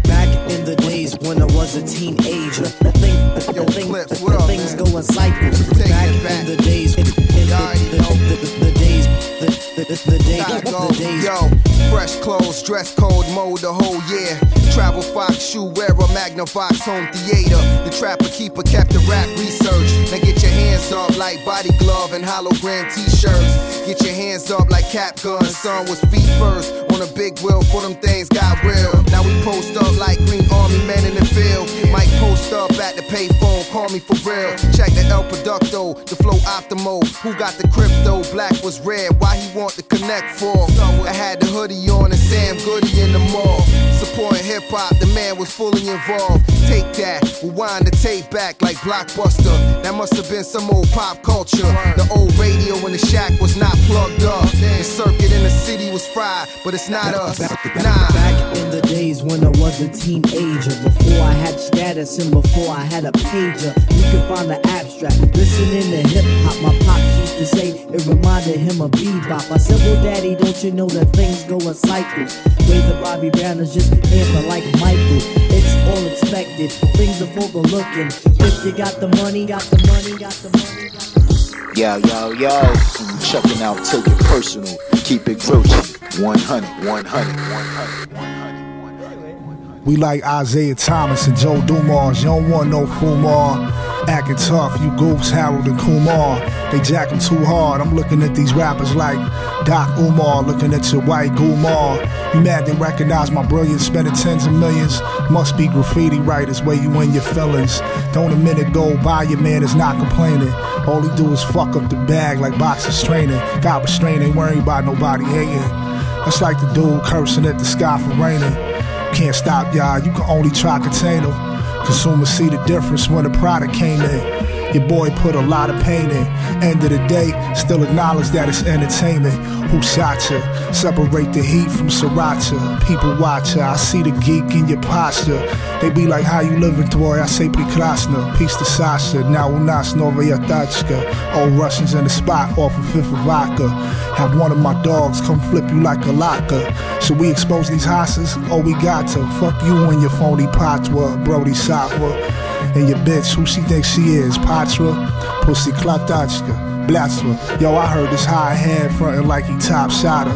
Back in the days when I was a teenager, the, thing, the, the, thing, the, the things go in cycles. Back in the days, the, the, the, the days, the. Yo, fresh clothes, dress code, mode the whole year. Travel Fox, shoe wearer, Magnavox, home theater. The trapper keeper kept the rap research. Now get your hands up like body glove and hologram t-shirts. Get your hands up like cap gun. Son was feet first on a big wheel for them things got real. Now we post up like green army men in the field. Might post up at the payphone, call me for real. Check the El Producto, the flow optimo. Who got the crypto? Black was red. Why he want connect for? I had the hoodie on and Sam Goody in the mall. Supporting hip hop, the man was fully involved. Take that, rewind the tape back like Blockbuster. That must have been some old pop culture. The old radio in the shack was not plugged up. The circuit in the city was fried, but it's not us. Nah. Back in the days when I was a teenager, before I had status and before I had a pager, you could find the abstract. Listening to hip hop, my pops used to say it reminded him of bebop. I Well, daddy, don't you know that things go in cycles? Way the Bobby Brown is just amper like Michael. It's all expected, things are overlooking. If you got the money, got the money, got the money. Yo, yo, yo, you checking out, take it personal, keep it real, 100, 100, 100. We like Isaiah Thomas and Joe Dumars. You don't want no Fumar. Acting tough, you goofs, Harold and Kumar. They jack 'em too hard. I'm looking at these rappers like Doc Umar, looking at your white Gumar. You mad they recognize my brilliance, spending tens of millions? Must be graffiti writers where you in your feelings. Don't a minute go by, your man is not complaining. All he do is fuck up the bag like boxers training. Got restraint, ain't worried about nobody hating. That's like the dude cursing at the sky for raining. Can't stop y'all, you can only try contain them. Consumers see the difference when the product came in. Your boy put a lot of pain in. End of the day, still acknowledge that it's entertainment Who shot you? Separate the heat from sriracha. People watch ya. I see the geek in your posture. They be like, how you living, boy? I say прекрасно. Peace to Sasha. Now у нас новая тачка. Old Russians in the spot off of Fifth of Vodka. Have one of my dogs come flip you like a locker. Should we expose these hosses? Oh, we got to. Fuck you and your phony patwa, Brody Sopwa. And your bitch, who she thinks she is? Patra? Pussy Klatachka. Blatstva. Yo, I heard this high hand frontin' like he top shotter.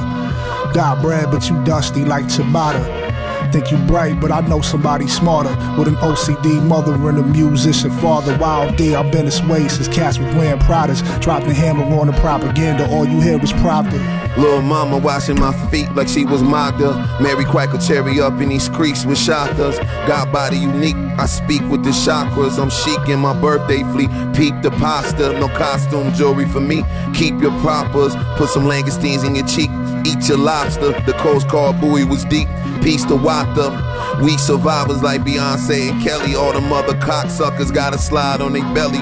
Got bread, but you dusty like Tabata. Think you bright, but I know somebody smarter. With an OCD mother and a musician father. Wild D, I've been this way since cats was wearing Pradas. Dropped the hammer on the propaganda, all you hear is Pravda. Little mama washing my feet like she was Magda. Mary Quacker cherry up in these creeks with shotters. Got body unique, I speak with the chakras. I'm chic in my birthday fleet. Peep the pasta, no costume jewelry for me. Keep your propers, put some langoustines in your cheek. Eat your lobster. The Coast Guard buoy was deep. Peace to Wata. We survivors like Beyonce and Kelly. All the mother cocksuckers gotta slide on their belly.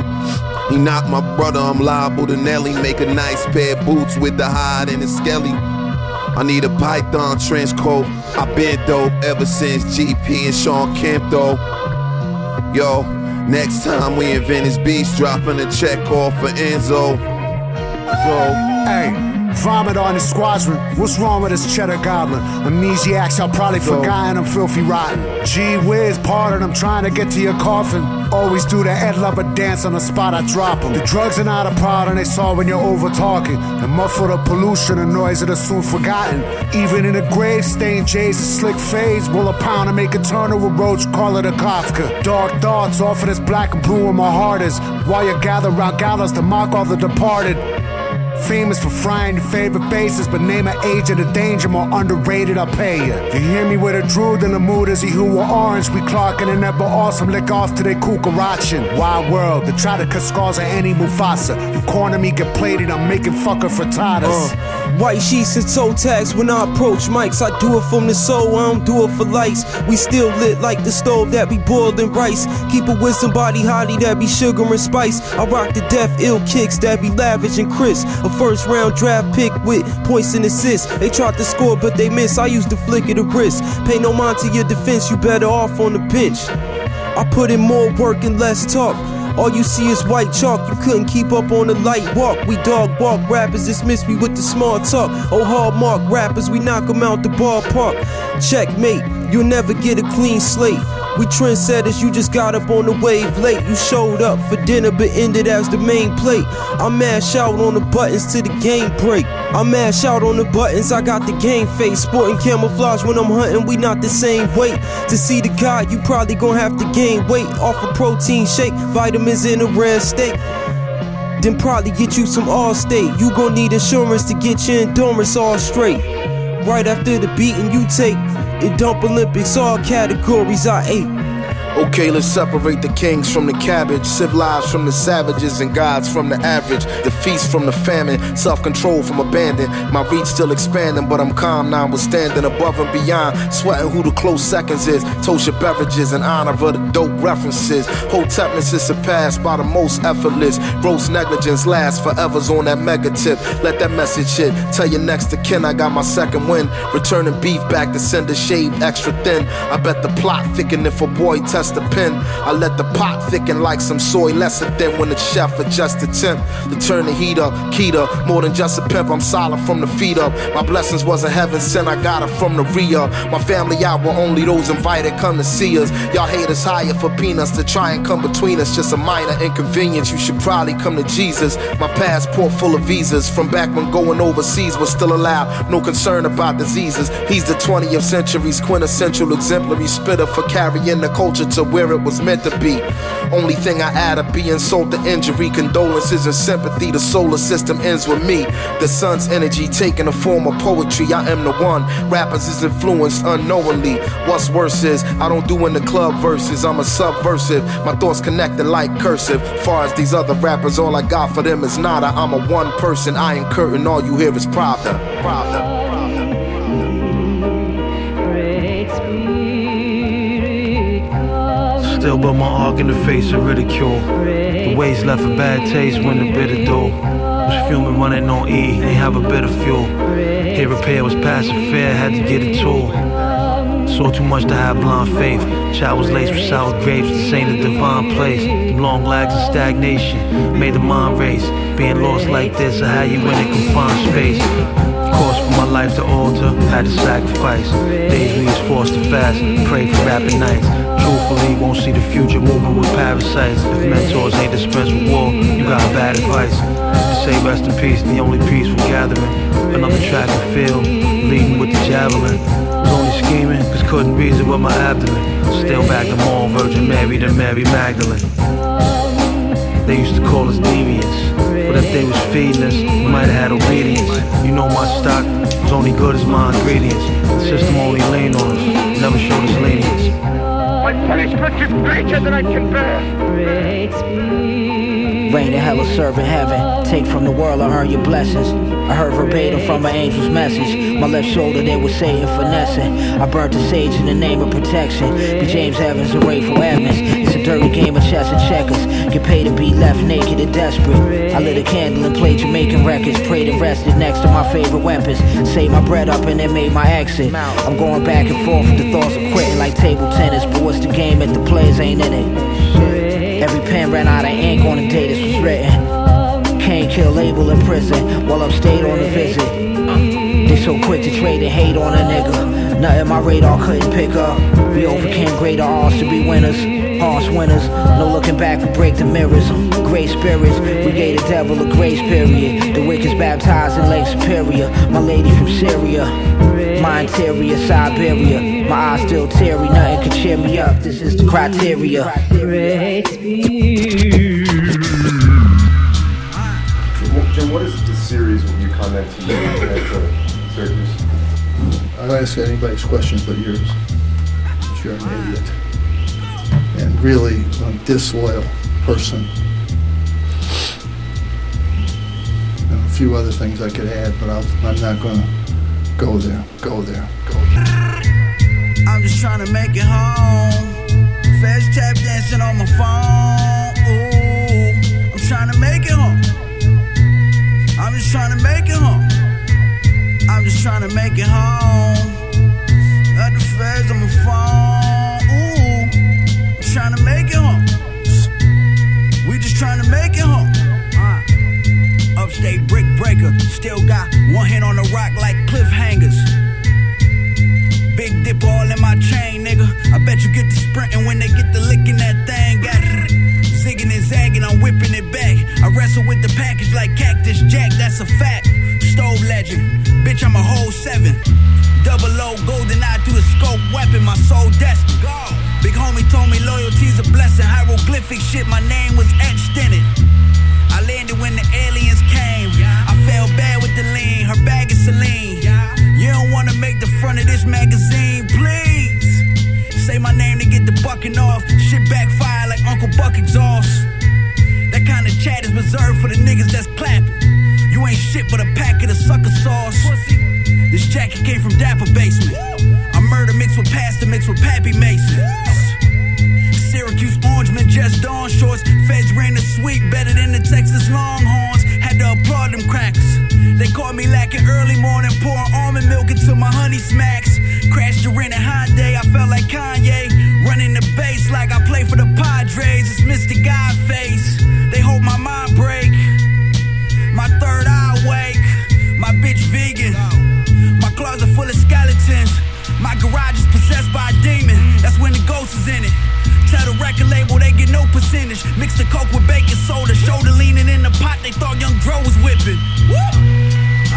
He knocked my brother, I'm liable to Nelly. Make a nice pair of boots with the hide and the skelly. I need a python trench coat. i been dope ever since GP and Shawn Kemp though. Yo, next time we in Venice Beach, dropping a check off for Enzo. So, hey. Vomit on his squadron. What's wrong with this cheddar goblin? Amnesiacs, I'll probably forgotten I'm filthy rotten. Gee whiz, pardon, I'm trying to get to your coffin. Always do the Ed Lover dance on the spot I drop 'em. The drugs are not a problem, they saw when you're over talking. The muffle of pollution and noise that are soon forgotten. Even in a grave, stained J's and slick fades. Will a pound and make a turn turner with roach, call it a Kafka. Dark thoughts, often as black and blue in my heart is. While you gather round gallows to mock all the departed. Famous for frying your favorite faces, but name an age of the danger more underrated, I'll pay you. You hear me with a drool in the mood as he who were orange. We clocking and never awesome, lick off to they kukarachin. Wild world, they try to cut scars on any Mufasa. You corner me, get plated, I'm making fucker frittatas. Uh, white sheets and toe tags when I approach mics. I do it from the soul, I don't do it for lights. We still lit like the stove that be boiled in rice. Keep it with somebody hottie that be sugar and spice. I rock the death ill kicks that be lavish and crisp. A first round draft pick with points and assists. They tried to score, but they miss. I used the flick of the wrist. Pay no mind to your defense, you better off on the bench. I put in more work and less talk. All you see is white chalk, you couldn't keep up on the light walk. We dog walk rappers, dismiss me with the small talk. Oh, hard mark rappers, we knock them out the ballpark. Checkmate, you'll never get a clean slate. We trendsetters, you just got up on the wave late. You showed up for dinner, but ended as the main plate. I mash out on the buttons till the game break. I mash out on the buttons, I got the game face. Sporting camouflage when I'm hunting, we not the same weight. To see the guy, you probably gonna have to gain weight off a protein shake, vitamins in a rare steak Then probably get you some all state. You gon' need insurance to get your endurance all straight. Right after the beating you take, in Dump Olympics, all categories I ate. Okay, let's separate the kings from the cabbage, civilized from the savages, and gods from the average. The feast from the famine, self control from abandon. My reach still expanding, but I'm calm now, we're standing above and beyond. Sweating who the close seconds is. Toast your beverages in honor of the dope references. Hotepness is surpassed by the most effortless. Gross negligence lasts forever's on that mega tip. Let that message hit. Tell your next to kin I got my second win. Returning beef back to send a shade extra thin. I bet the plot thickening for boy test the pen. I let the pot thicken like some soy lesser than when the chef adjusts the temp to turn the heat up. Keto, more than just a pimp, I'm solid from the feet up. My blessings wasn't heaven sent, I got it from the re-up. My family out were only those invited come to see us. Y'all hate us higher for peanuts to try and come between us. Just a minor inconvenience, you should probably come to Jesus. My passport full of visas from back when going overseas was still allowed. No concern about diseases. He's the 20th century's quintessential exemplary spitter for carrying the culture to where it was meant to be. Only thing I add to being insult the injury, condolences and sympathy. The solar system ends with me. The sun's energy taking the form of poetry. I am the one. Rappers is influenced unknowingly. What's worse is I don't do in the club verses. I'm a subversive. My thoughts connected like cursive. Far as these other rappers, all I got for them is nada. I'm a one person. I ain't curtain. All you hear is Pravda. Pravda. Still but my arc in the face of ridicule. The ways left a bad taste when the bitter do. Was fuming running on E, ain't have a bit of fuel. Hit repair was passing fair, had to get a tool. Saw too much to have blind faith. Child was laced with sour grapes, this ain't a divine place. Them long lags of stagnation made the mind race. Being lost like this, I had you in a confined space. Course, for my life to alter, had to sacrifice. Days we was forced to fast, pray for rapid nights. Truthfully, won't see the future moving with parasites. If mentors ain't dispensed with war, you got bad advice. To say rest in peace, the only peaceful gathering. Another track and field, leading with the javelin. Was only scheming, cause couldn't reason with my abdomen. Still back to more Virgin Mary than Mary Magdalene. They used to call us deviants. But if they was feeding us, we might have had obedience. You know my stock was only good as my ingredients. The system only leaned on us, never showed us lenience. My punishment is greater than I can bear. Rain in hell or serving heaven. Take from the world or earn your blessings. I heard verbatim from an angel's message. My left shoulder they were Satan finessing. I burnt the sage in the name of protection. Be James Evans and Rayful Evans. It's a dirty game of chess and checkers. Get paid to be left naked and desperate. I lit a candle and played Jamaican records. Prayed and rested next to my favorite weapons. Saved my bread up and then made my exit. I'm going back and forth with the thoughts of quitting like table tennis. But what's the game if the players ain't in it? Every pen ran out of ink on the day this was written. Can't kill label in prison while upstate on a visit. They so quick to trade and hate on a nigga. Nothing my radar couldn't pick up. We overcame greater odds to be winners. Harsh winners, no looking back, we break the mirrors. Great spirits, we gave the devil a grace period. The wicked's baptized in Lake Superior. My lady from Syria, my interior, Siberia. My eyes still teary, nothing can cheer me up. This is the criteria. Jim, what is the series when you come into you at the circus? I don't ask anybody's questions but yours. But You're an idiot. And really a disloyal person. And a few other things I could add, but I'll, I'm not going to go there, go there, go there. I'm just trying to make it home. Fast tap dancing on my phone. Ooh, I'm trying to make it home. Just trying to make it home. I'm just trying to make it home. Got the feds on my phone. Ooh, I'm trying to make it home. We just trying to make it home. Uh, Upstate brick breaker. Still got one hand on the rock like cliffhangers. Big dip all in my chain, nigga. I bet you get the sprinting when they get the licking that thing. Got it. Zigging and zagging, I'm whipping it back. I wrestle with the package like Cactus Jack, that's a fact. Stove legend, bitch, I'm a whole seven. Double O, golden eye through the scope weapon, my soul destined. Big homie told me loyalty's a blessing. Hieroglyphic shit, my name was etched in it. I landed when the aliens came. I fell bad with the lean, her bag is Celine. You don't wanna make the front of this magazine, please. Say my name to get the bucking off. Shit backfire Uncle Buck exhaust. That kind of chat is reserved for the niggas that's clapping. You ain't shit but a pack of the sucker sauce. This jacket came from Dapper Basement. I murder mixed with pasta mixed with Pappy Mason. Syracuse Orangeman just dawn shorts. Feds ran the sweep better than the Texas Longhorns. Had to applaud them crackers. They caught me lacking early morning, pouring almond milk into my honey smacks. Crashed a rented Hyundai, I felt like Kanye. Running the bass like I play for the Padres. It's Mr. Godface. They hope my mind break. My third eye awake. My bitch vegan. My closet full of skeletons. My garage is possessed by a demon. That's when the ghost is in it. Tell the record label they get no percentage. Mix the coke with baking soda. Shoulder leaning in the pot. They thought Young Dro was whipping. Woo!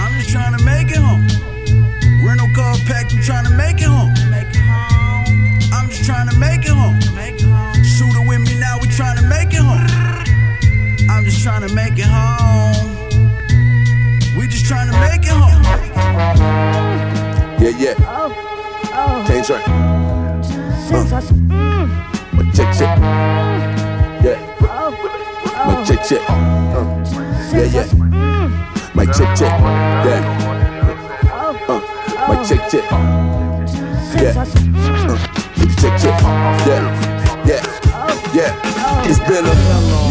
I'm just trying to make it home. Rental car pack. I'm trying to make it home. I'm just trying to make it home. Shooter with me now. We trying to make it home. I'm just trying to make it home. We just trying to make it home. Yeah, yeah. Can't try. Uh. My check, check. Yeah. My check, check. Uh. Yeah, yeah. My check, check. Yeah. Uh. My check, check. Yeah. Uh. Check, check. Yeah. Yeah. Yeah. It's been a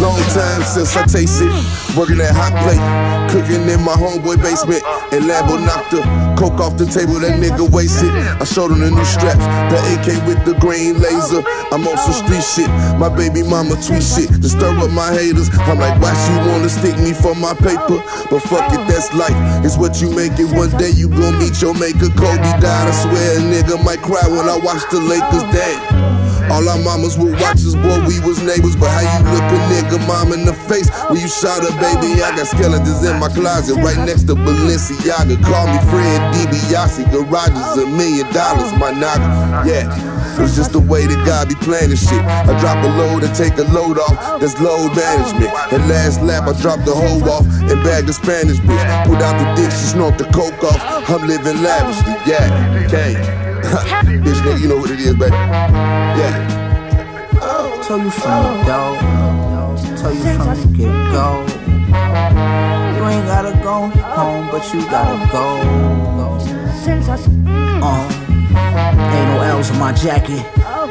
long time since I tasted working that hot plate, cooking in my homeboy basement. And Lambo knocked the coke off the table, that nigga wasted. I showed him the new straps, the AK with the green laser. I'm on some street shit, my baby mama tweet shit to stir up my haters. I'm like, why she wanna stick me for my paper? But fuck it, that's life. It's what you make it. One day you gon' meet your maker. Kobe died, I swear a nigga might cry when I watch the Lakers day. All our mamas would watch us, boy, we was neighbors. But how you look a nigga mom in the face when you shot a baby? I got skeletons in my closet right next to Balenciaga. Call me Ted DiBiase, garage is a million dollars, my nigga. Yeah. It's just the way that God be planning shit. I drop a load and take a load off. That's load management. And last lap, I drop the hoe off and bag the Spanish bitch. Put out the dick, she snort the coke off. I'm living lavishly. Yeah, okay. bitch, nigga, you know what it is, baby. Yeah. Tell you from the door. Tell you from the get go. You ain't gotta go home, but you gotta go. Uh. Ain't no L's in my jacket.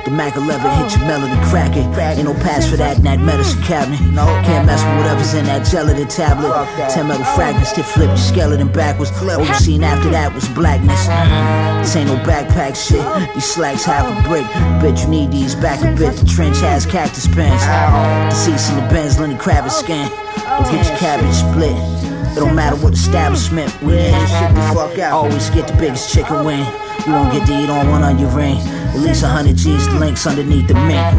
The Mac 11 hit your melody, it. Ain't no pass for that in that medicine cabinet. Can't mess with whatever's in that gelatin tablet. Ten metal fragments that flip your skeleton backwards. All you seen after that was blackness. This ain't no backpack shit. These slacks half a brick. Bitch, you need these back a bit. The trench has cactus pants. The seats in the Benz, Lenny Kravitz skin. Don't get your cabbage split. It don't matter what establishment we in. Always get the biggest chicken wing. You won't get to eat on one on your ring. At least a hundred G's links underneath the mint.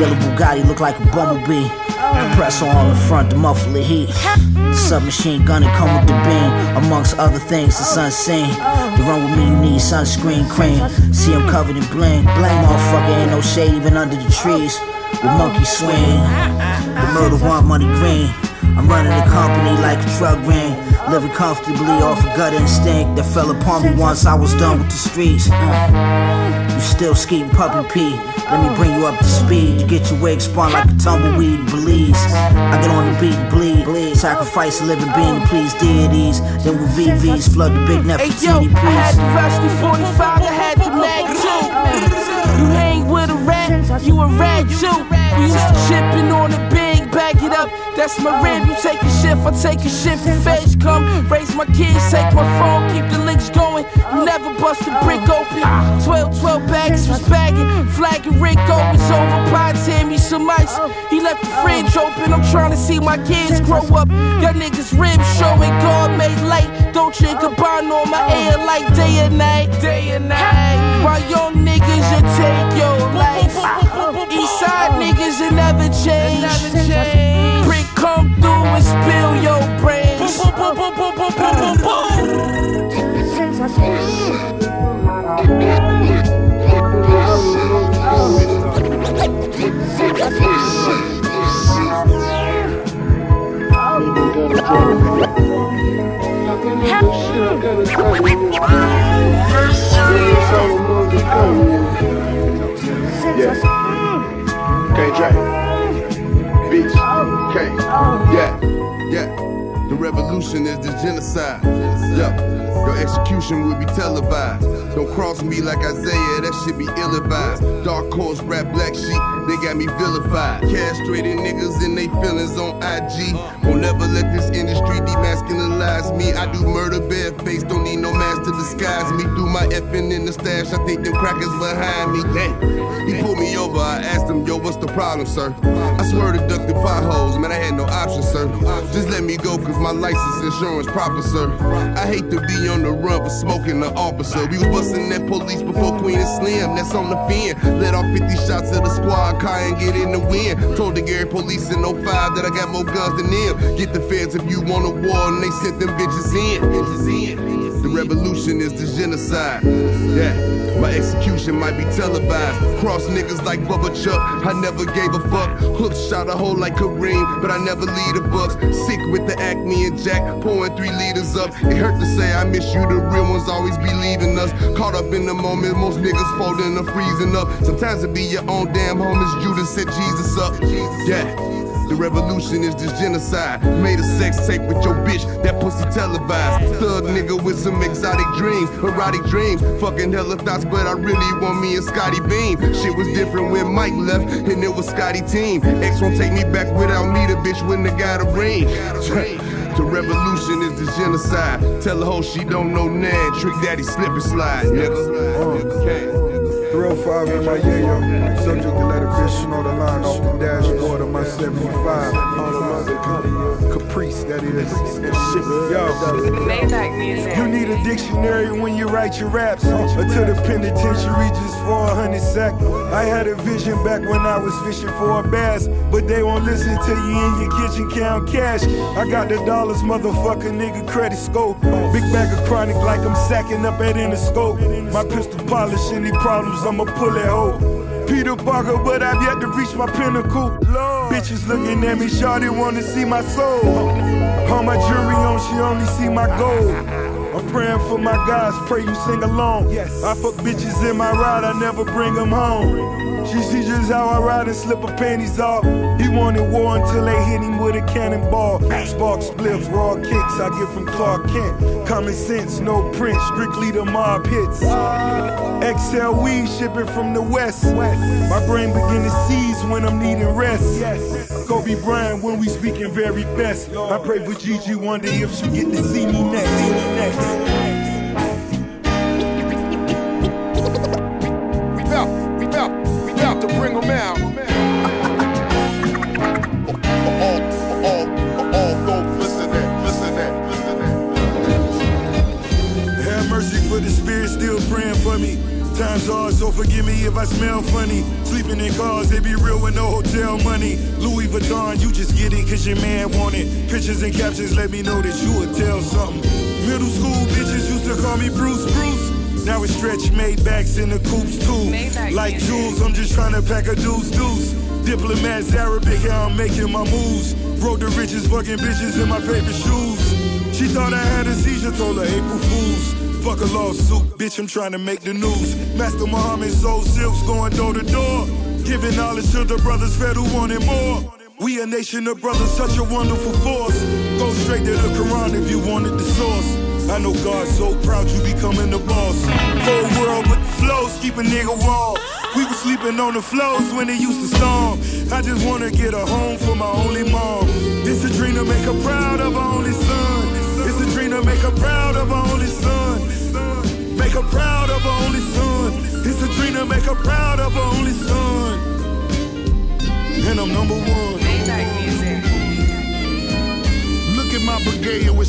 Yellow Bugatti look like a bumblebee. Compressor on the front to muffle the heat. The submachine gun and come with the beam. Amongst other things, the sun's seen. To run with me, you need sunscreen cream. See him covered in bling. Bling, motherfucker, ain't no shade even under the trees. With monkey swing. The murder want money green. I'm running the company like a drug ring. Living comfortably off a gut instinct that fell upon me once I was done with the streets. Uh, you still skating puppy pee. Let me bring you up to speed. You get your wig spun like a tumbleweed in Belize. I get on the beat and bleed. bleed. Sacrifice a living being to please deities. Then with VVs flood the big Nefertiti Hey yo, I had the rusty 45, I had the mag too. You hang with a rat, you a rat too. We used to chipping on the big, back it up. That's my rib. You take a shift, I take a shift. Feds come, raise my kids, take my phone, keep the links going. You never bust a brick open. 12, 12 bags was bagging, flagging Rick always over. Pie tear me some ice. He left the fridge open. I'm trying to see my kids grow up. Your niggas ribs showing God made light. Don't drink a bond on my air like day and night. Day and night. Young niggas, you take your life. Eastside niggas, it never change. Brick come through and spill your brains. Yeah. KJ. Beats. K. Yeah. Yeah. The revolution is the genocide. Yeah. Your execution will be televised. Don't cross me like Isaiah, that shit be ill advised. Dark horse, rap black sheep, they got me vilified. Castrated niggas and they feelings on IG. Won't never let this industry demasculinize me. I do murder barefaced, don't need no mask to disguise me. Do my effing in the stash, I think them crackers behind me. Damn. He pulled me over, I asked him, yo, what's the problem, sir? I swear to duck the potholes, man, I had no option, sir. Just let me go, cause my license insurance proper, sir. I hate to be on the run for smoking the officer. We was busting that police before Queen and Slim, that's on the fin. Let off 50 shots of the squad car and get in the wind. Told the Gary police in 05 that I got more guns than them. Get the feds if you want a war, and they sent them bitches in. Bitches in. The revolution is the genocide. Yeah, my execution might be televised. Cross niggas like Bubba Chuck, I never gave a fuck. Hook shot a hole like Kareem, but I never lead the bucks. Sick with the acne and Jack, pouring three liters up. It hurt to say I miss you, the real ones always be leaving us. Caught up in the moment, most niggas folding or freezing up. Sometimes it be your own damn homies, Judas set Jesus up. Yeah. The revolution is this genocide. Made a sex tape with your bitch, that pussy televised. Thug nigga with some exotic dreams, erotic dreams. Fucking hella thoughts, but I really want me and Scotty Beam. Shit was different when Mike left, and it was Scotty team. X won't take me back without me, the bitch when the got a ring. The revolution is the genocide. Tell the hoe she don't know Nan. Trick daddy slip and slide, nigga. Uh. 305 in my yayo. Subject to let a bitch know the line off the dashboard of my 75. Caprice, that is. Yo. You need a dictionary when you write your raps. Until the penitentiary just for a hundred sack. I had a vision back when I was fishing for a bass. But they won't listen to you in your kitchen count cash. I got the dollars, motherfucker, nigga, credit scope. Big bag of chronic like I'm sacking up at Interscope. My pistol polish, any problems, I'ma pull it hoe. Peter Parker, but I've yet to reach my pinnacle. Lord. Bitches looking at me, shawty wanna see my soul. All my jewelry on, she only see my gold. I'm praying for my guys, pray you sing along. Yes. I fuck bitches in my ride, I never bring them home. She sees just how I ride and slip her panties off. He wanted war until they hit him with a cannonball. Spark spliffs, raw kicks I get from Clark Kent. Common sense, no print, strictly the mob hits. XL weed shipping from the west. My brain begin to seize when I'm needing rest. Kobe Bryant when we speaking very best. I pray for Gigi one day if she get to see me next. See me next. We about, we about, we about to bring out. For all, for all, for all folks listening, listening, listening. Have mercy for the spirit still praying for me. Times hard, so forgive me if I smell funny. Sleeping in cars, they be real with no hotel money. Louis Vuitton, you just get it your man want it. Pictures and captions let me know that you would tell something. Middle school bitches used to call me Bruce Bruce. Now it's stretch made backs in the coops too. Like jewels, I'm just trying to pack a deuce deuce. Diplomats Arabic, how I'm making my moves. Broke the richest fucking bitches in my favorite shoes. She thought I had a seizure, told her April Fools. Fuck a lawsuit, bitch, I'm trying to make the news. Master Muhammad sold silks going door to door. Giving knowledge to the brothers fed who wanted more. We a nation of brothers, such a wonderful force. Go straight to the Quran if you wanted the source. I know God's so proud you becoming the boss. Whole world with the flows, keep a nigga wall. We was sleeping on the floors when it used to storm. I just wanna get a home for my only mom. It's a dream to make her proud of her only son. It's a dream to make her proud of her only son. Make her proud of her only son. It's a dream to make her proud of her only son. And I'm number one.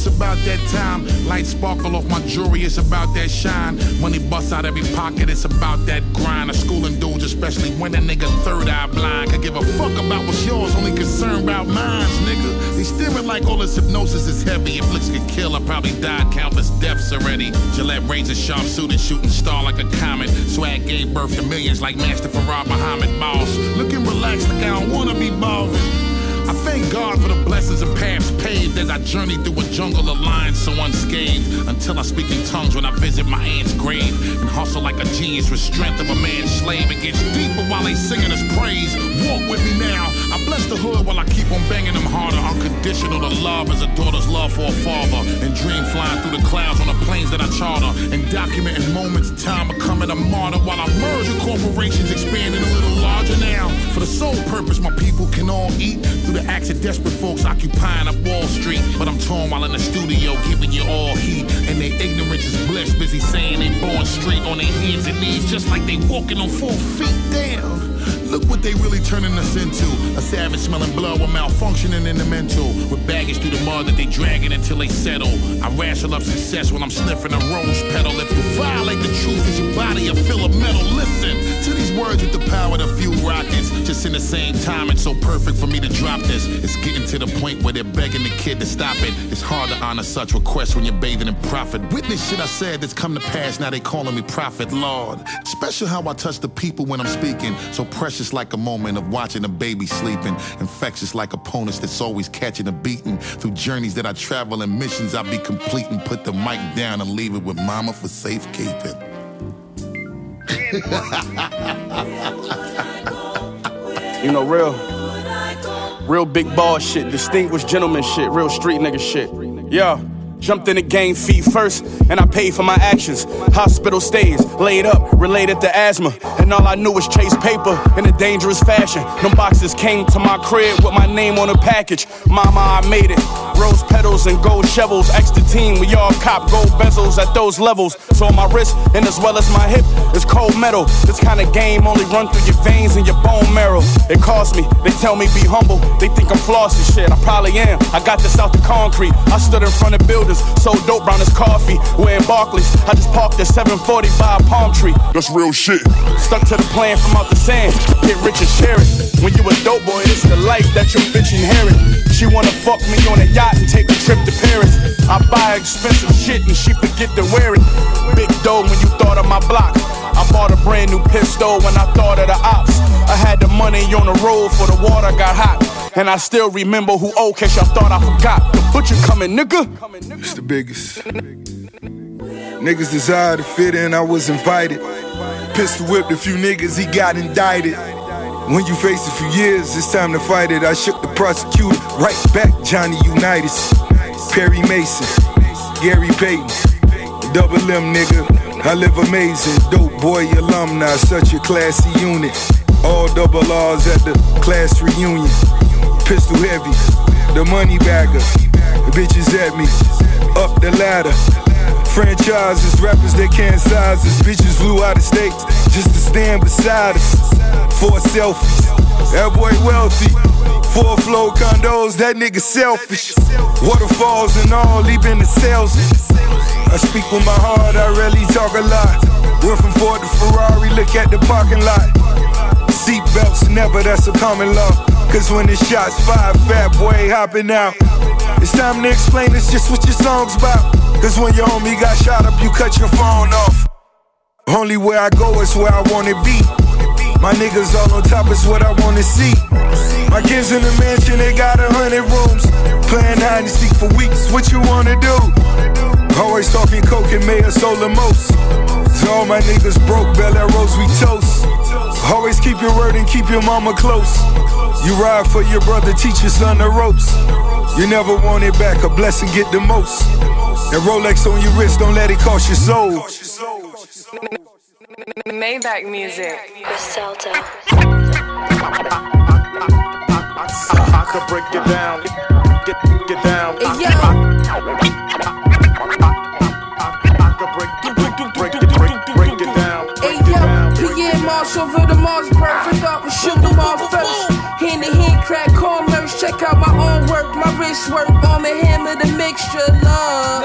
It's about that time. Light sparkle off my jewelry, it's about that shine. Money busts out every pocket, it's about that grind. A schooling dudes, especially when a nigga third eye blind. Could give a fuck about what's yours, only concerned about mines, nigga. They staring like all this hypnosis is heavy. If looks could kill, I probably died countless deaths already. Gillette razor sharp suit and shooting star like a comet. Swag gave birth to millions like Master Fard Muhammad Boss. Looking relaxed like I don't wanna be ballin'. Thank God for the blessings and paths paved as I journey through a jungle of lions so unscathed. Until I speak in tongues when I visit my aunt's grave and hustle like a genius with strength of a man's slave. It gets deeper while they singing his praise. Walk with me now. The hood while I keep on banging them harder. Unconditional to love as a daughter's love for a father. And dream flying through the clouds on the planes that I charter. And documenting moments of time becoming a martyr while I merge with corporations expanding a little larger now. For the sole purpose my people can all eat through the acts of desperate folks occupying up Wall Street. But I'm torn while in the studio giving you all heat. And their ignorance is bliss, busy saying they born straight on their hands and knees, just like they walking on four feet down. Look what they really turning us into. A savage smelling blood with malfunctioning in the mental. With baggage through the mud that they dragging until they settle. I wrestle up success when I'm sniffing a rose petal. If you violate the truth, is your body a fill of metal? Listen to these words with the power to fuel rockets. Just in the same time, it's so perfect for me to drop this. It's getting to the point where they're begging the kid to stop it. It's hard to honor such requests when you're bathing in profit. Witness shit I said that's come to pass, now they calling me prophet, Lord. Special how I touch the people when I'm speaking. So precious like a moment of watching a baby sleeping. Infectious like opponents that's always catching a beating. Through journeys that I travel and missions I be completing. Put the mic down and leave it with mama for safekeeping. You know, real, real big boss shit, distinguished gentleman shit, real street nigga shit. Yeah. Jumped in the game feet first, and I paid for my actions. Hospital stays, laid up, related to asthma. And all I knew was chase paper in a dangerous fashion. Them boxes came to my crib with my name on the package. Mama, I made it. Rose petals and gold shovels. Extra team, we all cop gold bezels at those levels. So on my wrist, and as well as my hip, is cold metal. This kind of game only run through your veins and your bone marrow. It cost me, they tell me be humble. They think I'm flossing shit, I probably am. I got this out the concrete. I stood in front of buildings so dope brown as coffee. We're Barclays. I just parked at 740 by a palm tree. That's real shit. Stuck to the plan from out the sand. Get rich and share it. When you a dope boy, it's the life that your bitch inherit. She wanna fuck me on a yacht and take a trip to Paris. I buy expensive shit and she forget to wear it. Big dough when you thought of my block. I bought a brand new pistol when I thought of the ops. I had the money on the road for the water got hot. And I still remember who old case y'all thought I forgot. The butcher coming, nigga. It's the biggest. Niggas desire to fit in, I was invited. Pistol whipped a few niggas, he got indicted. When you face it for years, it's time to fight it. I shook the prosecutor right back, Johnny Unitas, Perry Mason, Gary Payton, Double M nigga. I live amazing, dope boy alumni, such a classy unit. All double R's at the class reunion. Pistol heavy, the money bagger. The bitches at me, up the ladder. Franchises, rappers they can't size us. Bitches flew out of states just to stand beside us. Four selfies, that boy wealthy. Four flow condos, that nigga selfish. Waterfalls and all, been the salesman. I speak with my heart, I really talk a lot. Went from Ford to Ferrari, look at the parking lot. Seatbelts never, that's a common law. Cause when the shots fired, fat boy hopping out. It's time to explain it's just what your song's about. Cause when your homie got shot up, you cut your phone off. Only where I go is where I wanna be. My niggas all on top is what I wanna see. My kids in the mansion, they got a hundred rooms. Playing hide and seek for weeks, what you wanna do? Always talking coke and mayor solar most. So all my niggas broke, Bel Air Rose, we toast. Always keep your word and keep your mama close. You ride for your brother, teach your son the ropes. You never want it back, a blessing get the most. And Rolex on your wrist, don't let it cost your soul. Maybach music. Griselda. I could break it down, get, get, get down. Hey, yo. Marsh over the Mars, perfect up and shoot them all first. Hand to hand crack commerce, check out my own work, my wrist work, on the hammer, the mixture, love.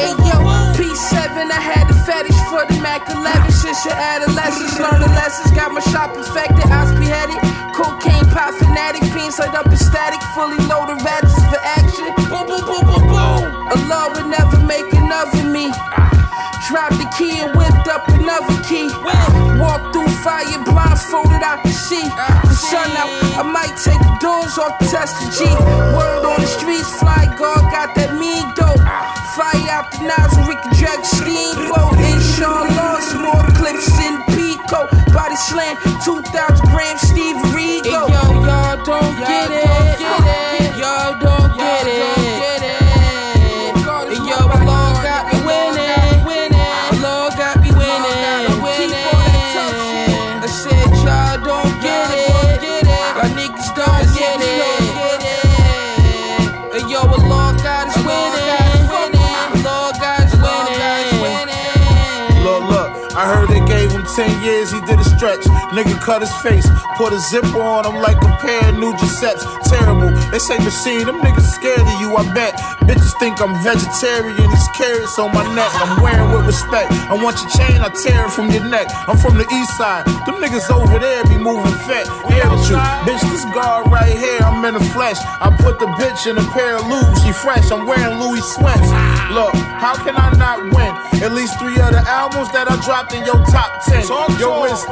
Hey yo, P7, I had the fetish for the Mac 11 since your adolescence. Learning lessons, got my shop infected, eyes beheaded. Cocaine pop fanatic, fiends light up in static, fully loaded ratchets for action. Boom, boom, boom, boom, boom. Allah would never make another me. Dropped the key and whipped up another key. Walk through fire, blindfolded, I can see. The sun out, I might take the doors off, test the G. Word on the streets, fly guard, got that mean dope. Fire out the nozzle, we can drag steamboat. Inshallah, more clips in Pico. Body slam, 2,000 Nigga cut his face, put a zipper on him like a pair of new Giuseppe's. Terrible. They say machine, them niggas scared of you, I bet. Bitches think I'm vegetarian, these carrots on my neck. I'm wearing with respect. I want your chain, I tear it from your neck. I'm from the east side. Them niggas over there be moving fat. Air you. Bitch, this guard right here, I'm in the flesh. I put the bitch in a pair of lubes, she fresh. I'm wearing Louis sweats. Look, how can I not win? At least three of the albums that I dropped in your top 10. Yo, it's.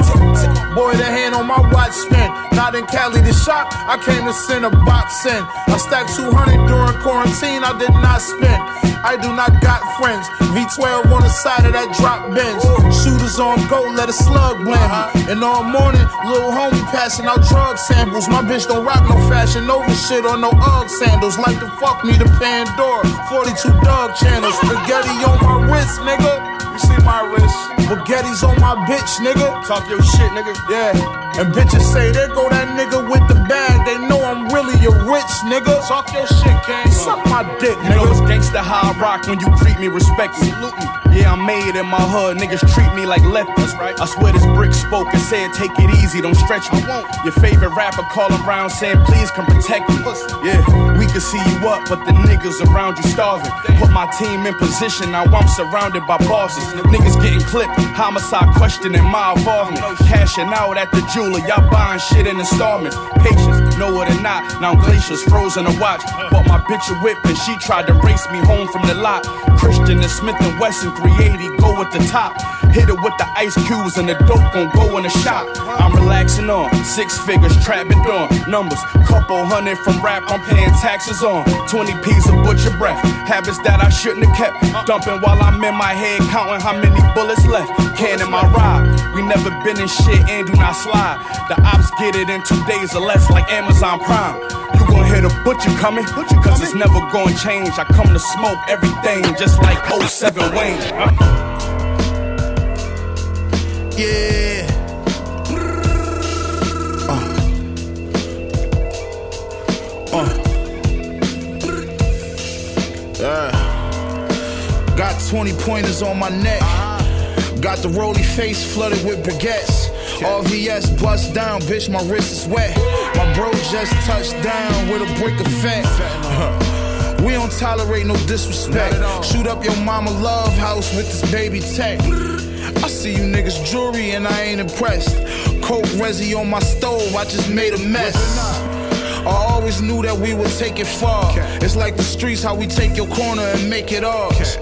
Boy, the hand on my watch spin. Not in Cali to shop, I came to send a box in. I stacked 200 during quarantine, I did not spend. I do not got friends. V12 on the side of that drop bench. Shooters on go, let a slug blend. And all morning, little homie passing out drug samples. My bitch don't rock no fashion over shit or no Ugg sandals. Like to fuck me to Pandora. 42 dog channels. Spaghetti on my wrist, nigga. You see my wrist. Spaghetti's on my bitch, nigga. Talk your shit, nigga. Yeah. And bitches say, there go that nigga with the bag. They know I'm really a rich nigga. Talk your shit, gang. Suck my dick, You know nigga. it's gangsta how I rock when you treat me respectfully. Yeah, I'm made in my hood. Niggas treat me like lepers, right? I swear this brick spoke and said, take it easy, don't stretch me. Your favorite rapper calling around saying, please come protect me. Yeah, we can see you up, but the niggas around you starving. Put my team in position, now I'm surrounded by bosses. Niggas getting clipped, homicide questioning my involvement. Cashing out at the jeweler, y'all buying shit in installments. Patience, know it or not, now glaciers frozen to watch. Bought my bitch a whip and she tried to race me home from the lot. Christian and Smith and Wesson 380 go at the top. Hit it with the ice cubes and the dope gon' go in the shop. I'm relaxing on six figures, trapping on numbers. Couple hundred from rap, I'm paying taxes on. 20 P's of butcher breath. Habits that I shouldn't have kept. Dumping while I'm in my head, counting how many bullets left. Can in my ride. We never been in shit and do not slide. The ops get it in two days or less, like Amazon Prime. You gon' hear the butcher coming, butcher cause it's never gonna change. I come to smoke everything just like 07 Wayne. Uh. Yeah. Uh. Uh. Yeah. Got 20 pointers on my neck. Got the roly face flooded with baguettes. All VS bust down, bitch, my wrist is wet. My bro just touched down with a brick of fat. We don't tolerate no disrespect. Shoot up your mama love house with this baby tech. I see you niggas jewelry and I ain't impressed. Coke resi on my stove, I just made a mess. I always knew that we would take it far. It's like the streets, how we take your corner and make it ours.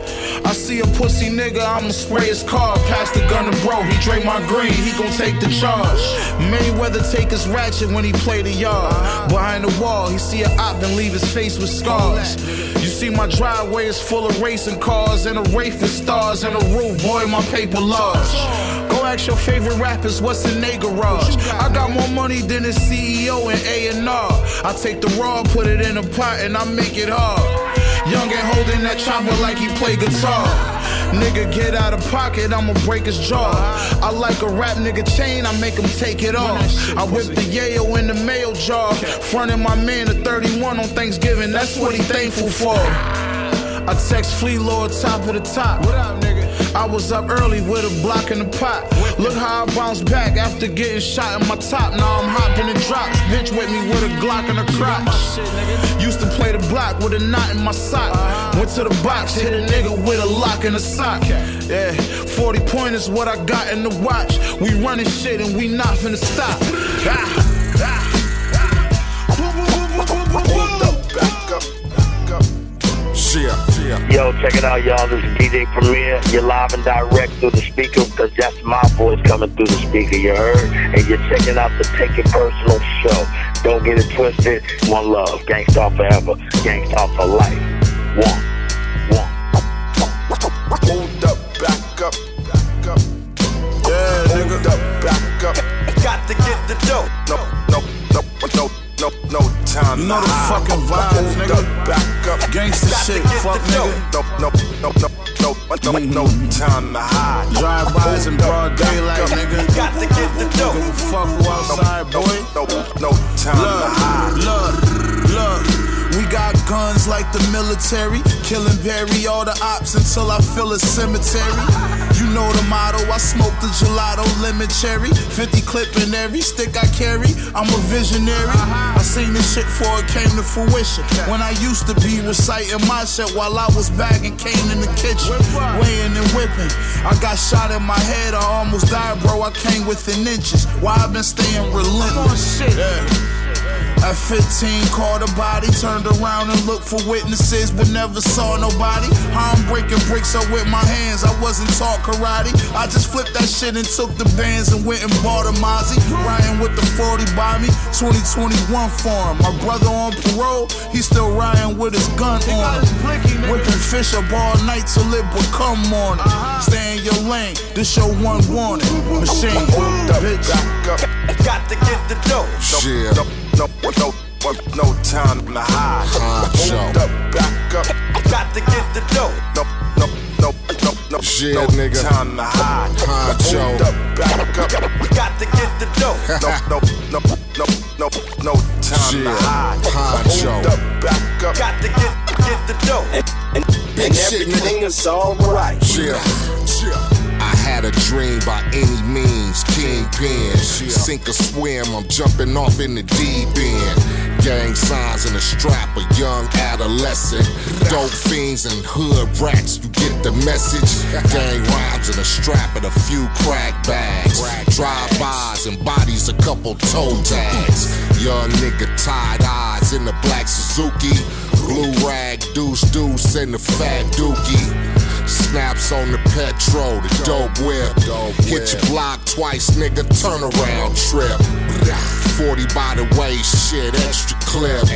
I see a pussy nigga, I'ma spray his car. Pass the gun to bro, he drink my green, he gon' take the charge. Mayweather take his ratchet when he play the yard. Behind the wall, he see a op and leave his face with scars. You see my driveway is full of racing cars and a wraith with stars and a roof, boy, my paper large. Ask your favorite rappers what's in their garage. I got more money than a CEO and A&R. I take the raw, put it in a pot, and I make it hard. Young and holding that chopper like he play guitar. Nigga, get out of pocket, I'ma break his jaw. I like a rap nigga chain, I make him take it off. I whip the yayo in the mail jar. Frontin' my man to 31 on Thanksgiving, that's what he thankful for. I text Flee Lord top of the top. What up, nigga? I was up early with a block in the pot. Look how I bounced back after getting shot in my top. Now I'm hopping in drops. Bitch with me with a Glock in her crotch. Used to play the block with a knot in my sock. Went to the box, hit a nigga with a lock in a sock. Yeah, 40 point is what I got in the watch. We running shit and we not finna stop. Ah, Yo, check it out, y'all. This is DJ Premier. You're live and direct through the speaker because that's my voice coming through the speaker. You heard? And you're checking out the Take It Personal show. Don't get it twisted. One love. Gangsta forever. Gangsta for life. One. Hold up, back up, back up. Yeah, nigga. Hold up, back up. Got to get the dope. No, no, no, no, no, no time. You know the to hide. fucking vibes, nigga. back up. Gangsta shit, fuck nigga. No, no, no, no, no, no, no mm-hmm. time to hide. Drive-bys in broad daylight, nigga. Got to get the dope. Fuck who outside, boy. No, no time to hide. Look, look. We got guns like the military. Kill and bury all the ops until I fill a cemetery. You know the motto. I smoke the gelato lemon cherry. 50 clip in every stick I carry. I'm a visionary. I seen this shit before it came to fruition. When I used to be reciting my shit while I was bagging cane in the kitchen. Weighing and whipping. I got shot in my head. I almost died, bro. I came within inches. Why I been staying relentless. Yeah. At 15, caught a body, turned around and looked for witnesses, but never saw nobody. I'm breaking bricks up with my hands, I wasn't taught karate. I just flipped that shit and took the bands and went and bought a Mozzie. Riding with the 40 by me, 2021 for him. My brother on parole, he's still riding with his gun on him. Whipping fish up all night till it become morning. Stay in your lane, this your one warning. Machine, bitch. Got to get the dough. Yeah. No, no, no, no, no time to hide. Hold up, back up. Got to get the dough. No, no, no, no, no, Yeah, no nigga. time to hide. Honcho. Hold up, back up. Got to get the dough. No, no, no, no, no, no time to hide. Honcho. Hold up, back up. Got to get get the dough. And, and, and everything is alright. Yeah. I had a dream by any means, kingpin. Sink or swim, I'm jumping off in the deep end. Gang signs in a strap, a young adolescent. Dope fiends and hood rats, you get the message. Gang rhymes in a strap and a few crack bags. Drive-bys and bodies, a couple toe tags. Young nigga tied eyes in the black Suzuki. Blue rag, deuce deuce, and the fat dookie. Snaps on the petrol, the dope whip. Hit your block twice, nigga, turn around trip. 40 by the way, shit, extra clip.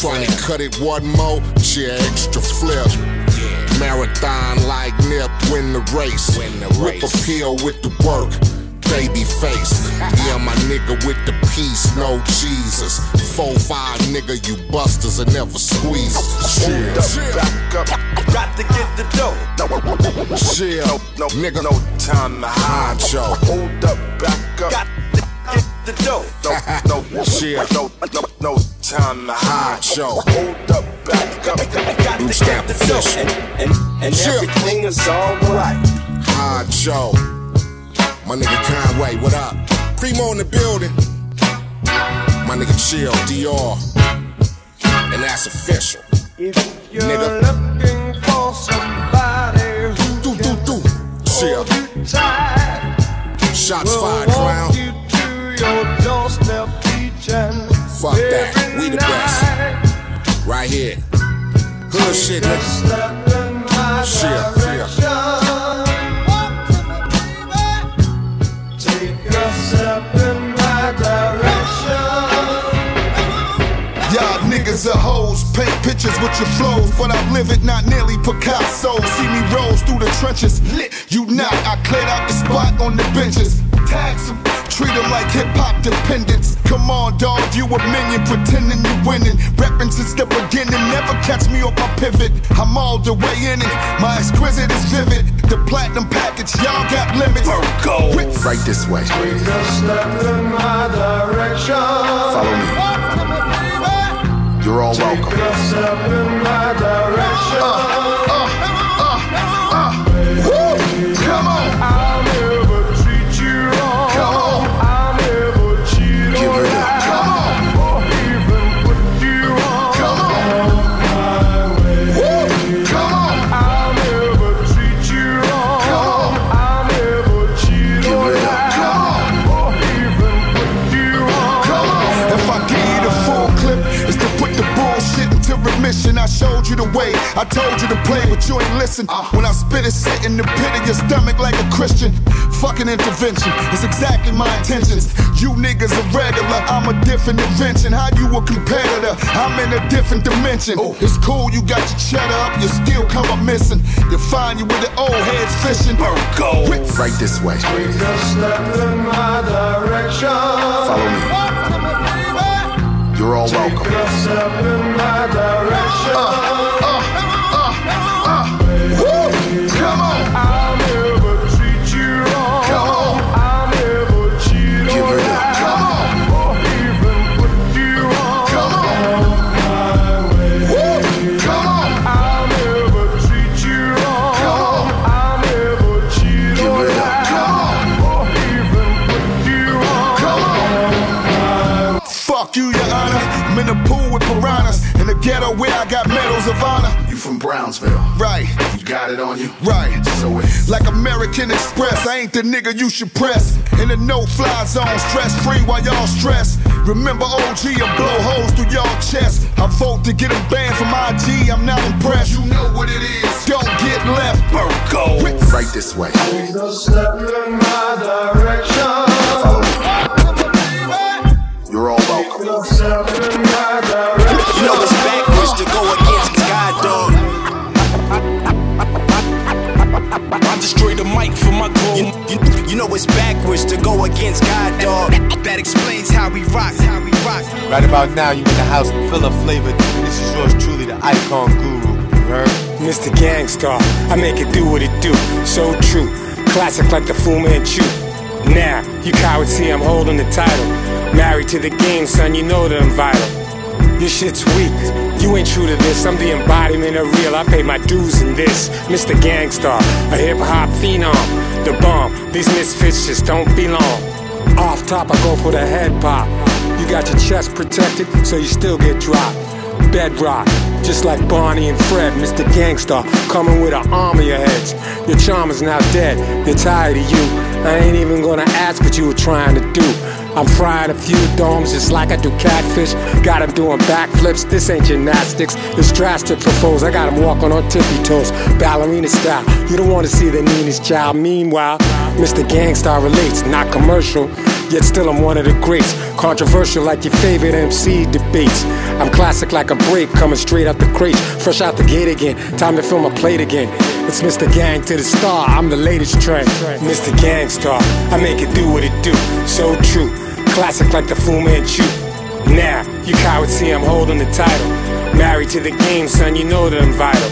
Trying to cut it one more, yeah, extra flip. Marathon like Nip, win the race. Whip a pill with the work. Baby face, yeah, my nigga with the peace, no Jesus. Four five nigga, you busters and never squeeze. Hold up, back up. Got to get the dough. No, Chill, no, nigga, no time to hide. Honcho. Hold up, back up. Got to get the dough. No, no, Chill. no, no, no time to hide. Honcho. Hold up, back up. Got to get the dough. And, and, and everything is alright. Honcho. My nigga Conway, what up? Primo in the building. My nigga Chill, DR. And that's official. If you're nigga. looking for somebody who Do, do, do. Chill. tight Shots will fired, walk clown. you to your doorstep each and Fuck that. We the best. Right here. Hood shit, nigga. Step in my Chill, niggas are hoes, paint pictures with your flows, but I live it not nearly Picasso. See me rose through the trenches, lit. You not, I cleared out the spot on the benches. Tax them. Treat them like hip hop dependents. Come on, dog, you a minion, pretending you winning. Reppin' since the beginning, never catch me off my pivot. I'm all the way in it, my exquisite is vivid. The platinum package, y'all got limits. Virgo, Right this way. Take a step in my direction. Follow me. You're all welcome. I told you to play, but you ain't listen. When I spit it, sit in the pit of your stomach like a Christian. Fucking intervention. It's exactly my intentions. You niggas are regular. I'm a different invention. How you a competitor? I'm in a different dimension. Oh. It's cool, you got your cheddar up, you still come up missing. You find you with the old heads fishing. Virgo. Right this way. Take a step in my direction. Follow me. You're all welcome. Take a step in the pool with piranhas. In the ghetto where I got medals of honor. You from Brownsville. Right, You got it on you. right. So it's Like American Express, I ain't the nigga you should press. In the no fly zone, stress free while y'all stress. Remember OG and blow holes through y'all chest. I vote to get him banned from IG. I'm not impressed. You know what it is. Don't get left, Virgo. Right this way. You're all welcome. To go against God, dog. I destroy the mic for my goal. You, you, you know it's backwards to go against God, dog. That explains how we rock, how we rock. Right about now, you in the house full of flavor. This is yours truly, the icon guru. You heard? Mr. Gangstar, I make it do what it do. So true. Classic like the Fu Manchu. Now, you cowards see I'm holding the title. Married to the game, son, you know that I'm vital. Your shit's weak. You ain't true to this. I'm the embodiment of real. I pay my dues in this. Mr. Gangstar, a hip hop phenom. The bomb. These misfits just don't belong. Off top, I go for the head pop. You got your chest protected, so you still get dropped. Bedrock, just like Barney and Fred, Mr. Gangstar, coming with an army of heads. Your charm is now dead, they're tired of you. I ain't even gonna ask what you were trying to do. I'm frying a few domes just like I do catfish. Got him doing backflips, this ain't gymnastics. It's drastic propose. I got him walking on tippy toes, ballerina style. You don't wanna see the meanest child. Meanwhile, Mr. Gangstar relates, not commercial. Yet still I'm one of the greats. Controversial like your favorite MC debates. I'm classic like a break, coming straight out the crate. Fresh out the gate again, time to fill my plate again. It's Mr. Gang to the star, I'm the latest trend. Mr. Gangstar, I make it do what it do. So true, classic like the Fu Manchu. Now, you cowards see I'm holding the title. Married to the game, son, you know that I'm vital.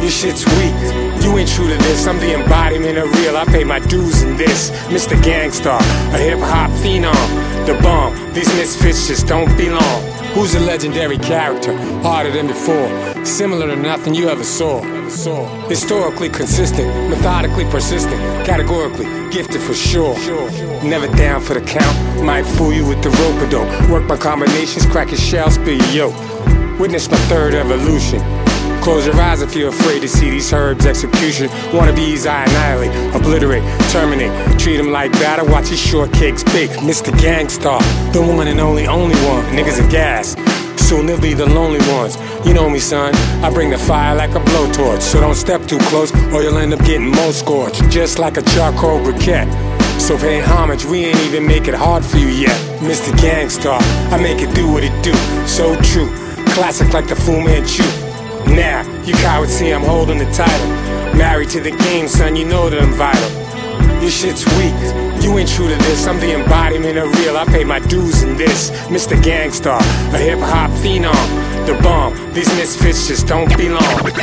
Your shit's weak. You ain't true to this. I'm the embodiment of real. I pay my dues in this. Mr. Gangstar, a hip hop phenom. The bomb. These misfits just don't belong. Who's a legendary character? Harder than before. Similar to nothing you ever saw. Historically consistent, methodically persistent, categorically gifted for sure. Never down for the count. Might fool you with the rope, but don't work my combinations. Crack your shell, spill your yoke. Witness my third evolution. Close your eyes if you're afraid to see these herbs execution. Wannabes I annihilate, obliterate, terminate. Treat them like batter, watch these shortcakes bake. Mr. Gangstar, the one and only, only one. Niggas are gas. Soon they'll be the lonely ones. You know me, son. I bring the fire like a blowtorch. So don't step too close or you'll end up getting more scorched. Just like a charcoal briquette. So pay homage, we ain't even make it hard for you yet. Mr. Gangstar, I make it do what it do. So true. Classic like the Fu Manchu. Now, you cowards see I'm holding the title. Married to the game, son, you know that I'm vital. Your shit's weak. You ain't true to this. I'm the embodiment of real. I pay my dues in this. Mr. Gangstar, a hip hop phenom. The bomb. These misfits just don't belong. That,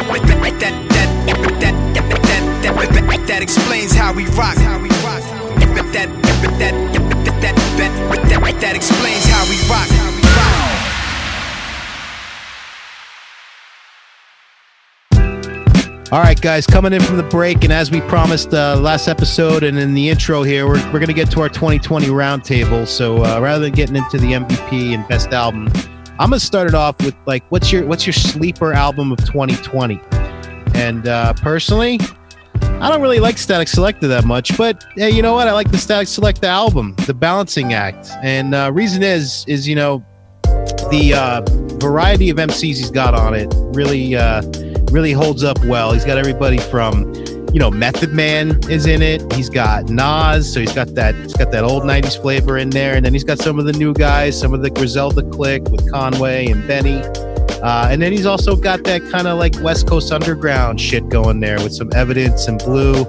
that, explains how we rock. How we rock. That, that, that, that, that, that, that explains how we rock. How we All right, guys, coming in from the break, and as we promised uh, last episode and in the intro here, we're, we're going to get to our 2020 roundtable. So uh, rather than getting into the MVP and best album, I'm going to start it off with like, what's your what's your sleeper album of 2020? And uh, personally, I don't really like Statik Selektah that much, but hey, you know what? I like the Statik Selektah album, The Balancing Act, and uh, reason is is you know the uh, variety of MCs he's got on it really uh, really holds up well. He's got everybody from you know Method Man is in it. He's got Nas, so he's got that he's got that old '90s flavor in there, and then he's got some of the new guys, some of the Griselda clique with Conway and Benny. Uh, and then he's also got that kind of like West Coast Underground shit going there with some evidence and Blu.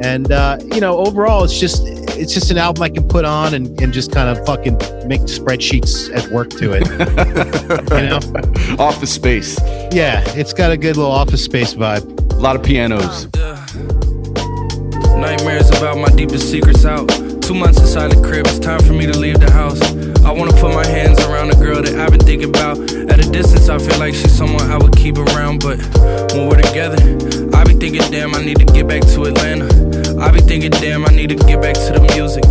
And uh, you know, overall, it's just it's just an album I can put on and, and just kind of fucking make spreadsheets at work to it. you know, Office space. yeah, it's got a good little office space vibe. A lot of pianos. Nightmares about my deepest secrets out. Two months inside the crib, it's time for me to leave the house. I wanna put my hands around a girl that I've been thinking about. At a distance, I feel like she's someone I would keep around, but when we're together, I be thinking, damn, I need to get back to Atlanta. I be thinking, damn, I need to get back to the music.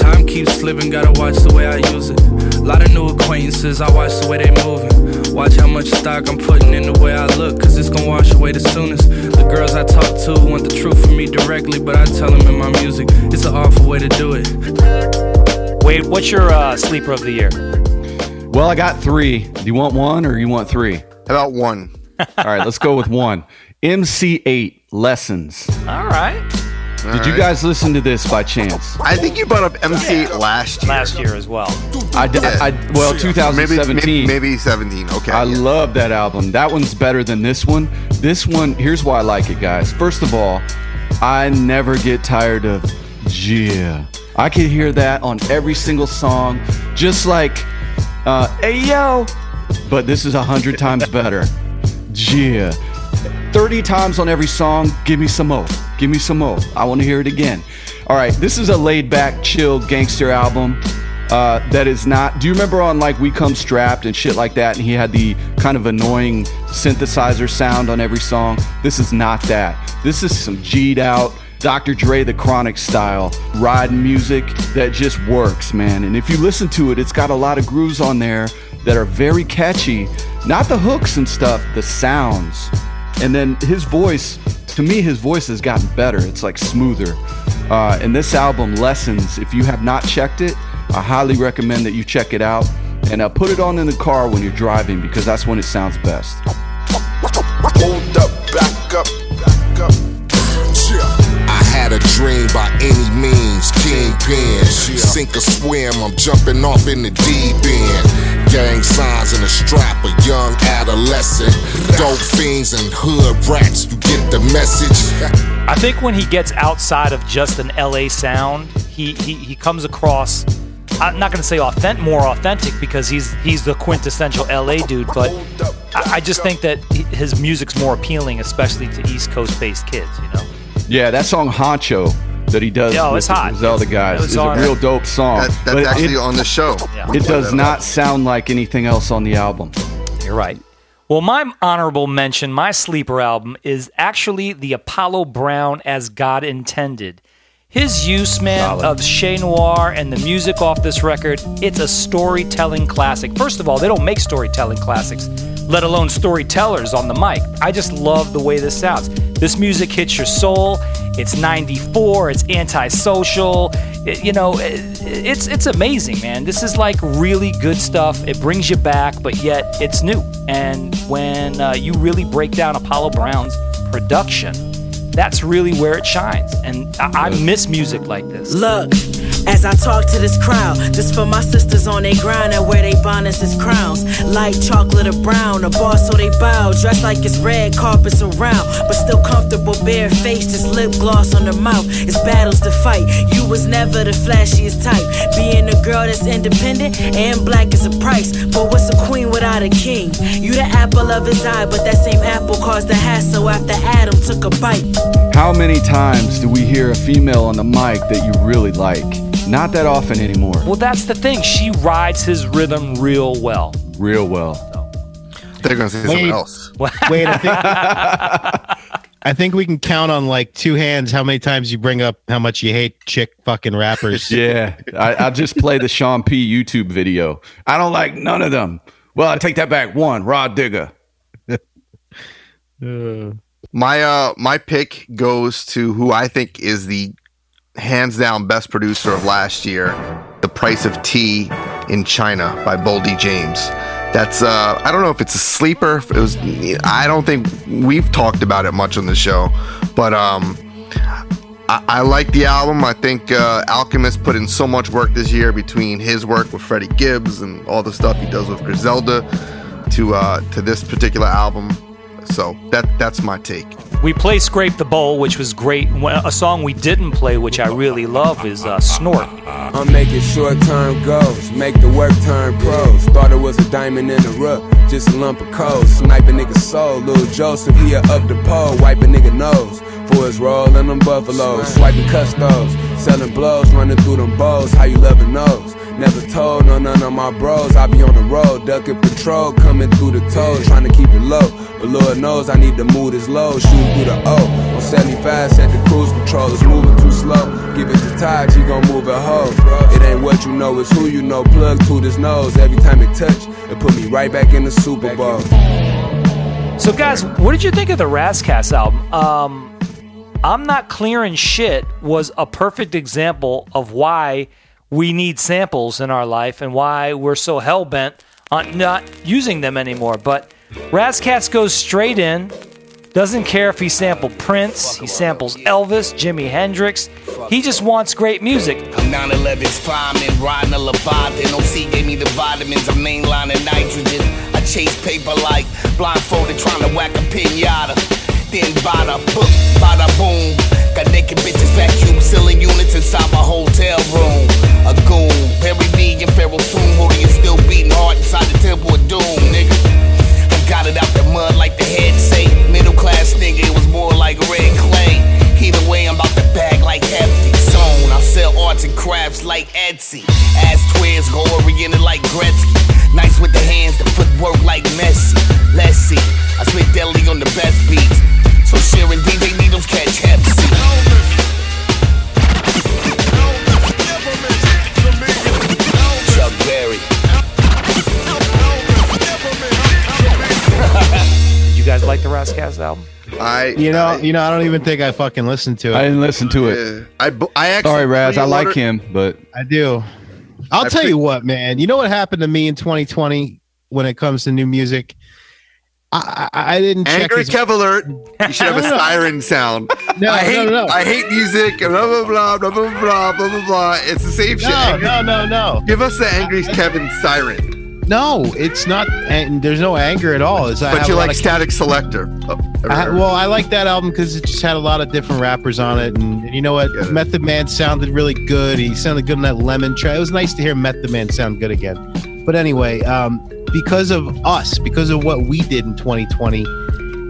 Time keeps slipping, gotta watch the way I use it. Lot of new acquaintances, I watch the way they moving. Watch how much stock I'm putting in the way I look, cause it's gonna wash away the soonest. The girls I talk to want the truth from me directly, but I tell them in my music, it's an awful way to do it. Wade, what's your uh, sleeper of the year? Well, I got three. Do you want one or you want three? about one? All right, let's go with one. MC Eiht Lessons. All right. Did you guys listen to this by chance? I think you brought up MC last year. Last year as well. I, d- I- well, 2017. Maybe, maybe, maybe 17. Okay. I yeah. love that album. That one's better than this one. This one, here's why I like it, guys. First of all, I never get tired of Yeah. I can hear that on every single song, just like, uh, hey yo, but this is a hundred times better. Yeah. 30 times on every song, give me some more. Give me some more. I want to hear it again. All right, this is a laid back, chill gangster album. Uh, that is not. Do you remember on like We Come Strapped and shit like that? And he had the kind of annoying synthesizer sound on every song. This is not that. This is some G'd out, Dr. Dre the Chronic style riding music that just works, man. And if you listen to it, it's got a lot of grooves on there that are very catchy. Not the hooks and stuff, the sounds. And then his voice, to me, his voice has gotten better. It's like smoother. Uh, and this album, Lessons, if you have not checked it, I highly recommend that you check it out and uh, put it on in the car when you're driving because that's when it sounds best. Sink or swim, I'm jumping off in the deep end. Gang signs in a strap, a young adolescent. Dope fiends and hood rats, you get the message. I think when he gets outside of just an LA sound, he he, he comes across. I'm not going to say authentic, more authentic because he's he's the quintessential LA dude, but I, I just think that his music's more appealing, especially to East Coast based kids. You know. Yeah, that song Honcho that he does Yo, with it's the hot. Griselda It's- guys it was is a real dope song. That- that's But it- actually on the show. Yeah. It does not sound like anything else on the album. You're right. Well, my honorable mention, my sleeper album, is actually the Apollo Brown as God Intended. His use, man, of Che Noir and the music off this record, it's a storytelling classic. First of all, they don't make storytelling classics, let alone storytellers on the mic. I just love the way this sounds. This music hits your soul. It's 94, it's antisocial. It- you know, it- it's it's amazing, man. This is like really good stuff. It brings you back, but yet it's new. And when uh, you really break down Apollo Brown's production, that's really where it shines. And I, I miss music like this. Look, as I talk to this crowd, this for my sisters on they grind and wear they bonnets as crowns. Light chocolate or brown, a bar so they bow. Dressed like it's red carpets around, but still comfortable, bare faced, just lip gloss on the mouth. It's battles to fight. You was never the flashiest type. Being a girl that's independent and black is a price. But what's a queen without a king? You the apple of his eye, but that same apple caused the hassle after Adam took a bite. How many times do we hear a female on the mic that you really like? Not that often anymore. Well, that's the thing. She rides his rhythm real well. Real well. They're going to say Wait. something else. Wait, I think, I think we can count on like two hands how many times you bring up how much you hate chick fucking rappers. Yeah, I, I'll just play the Sean P. YouTube video. I don't like none of them. Well, I take that back. One, Rah Digga. Uh, My uh my pick goes to who I think is the hands down best producer of last year, The Price of Tea in China by Boldy James. That's uh I don't know if it's a sleeper. It was I don't think we've talked about it much on the show, but um I, I like the album. I think uh, Alchemist put in so much work this year between his work with Freddie Gibbs and all the stuff he does with Griselda to uh, to this particular album. So that that's my take. We play Scrape the Bowl, which was great. A song we didn't play, which I really love, is uh, Snort. I'm making short term goals, make the work turn pros. Thought it was a diamond in the rough, just a lump of coal. Snipe a nigga soul, little Joseph, he a up the pole, wipe a nigga nose. For his roll in them buffaloes, swiping custos, selling blows, running through them bows. How you loving those? Never told, no none of my bros. I be on the road, ducking patrol, coming through the toes, trying to keep it low. But Lord knows I need to move this low, shooting through the O. On 75, set the cruise control, it's moving too slow. Give it to Taj, he gon' move it hoe. It ain't what you know, it's who you know. Plug to this nose, every time it touch, it put me right back in the Super Bowl. So, guys, what did you think of the Ras Kass album? Um, I'm Not Clearing Shit was a perfect example of why we need samples in our life and why we're so hell bent on not using them anymore. But Ras Kass goes straight in, doesn't care if he sampled Prince, he samples Elvis, Jimi Hendrix. He just wants great music. I'm 911's fireman, riding a Leviathan. OC gave me the vitamins, nitrogen. I chase paper like blindfolded, trying to whack a pinata. Then bada book, bada boom. Got naked bitches vacuum sealing units inside my hotel room. A goon, bury me in Pharaoh's tomb, holding is still beating hard inside the temple of doom, nigga. I got it out the mud like the head say. Middle class nigga, it was more like red clay. Either way, I'm about to bag like hefty. Zone, I sell arts and crafts like Etsy. Ass twins go oriented like Gretzky. Nice with the hands, the footwork like Messi. Let's see, I spit deadly on the best beats. So sharing DJ needles catch Hep C. Chuck Berry. Did you guys like the Ras Kass album? I you know I, you know I don't even think I fucking listened to it. I didn't listen to it. Yeah. I I actually sorry Ras, I like him, but I do. I'll I tell pre- you what, man. You know what happened to me in 2020 when it comes to new music. I, I, didn't angry check Kev alert. You should have a siren sound. No, I hate, no, no. I hate music. Blah blah blah blah blah blah blah blah. It's the same no, shit. No, no, no. Give us the angry Kevin siren. No, it's not. And there's no anger at all. It's, But you like Statik Selektah. Oh, I well, I like that album because it just had a lot of different rappers on it, and, and you know what? Method Man sounded really good. He sounded good on that Lemon track. It was nice to hear Method Man sound good again. But anyway, um, because of us, because of what we did in 2020,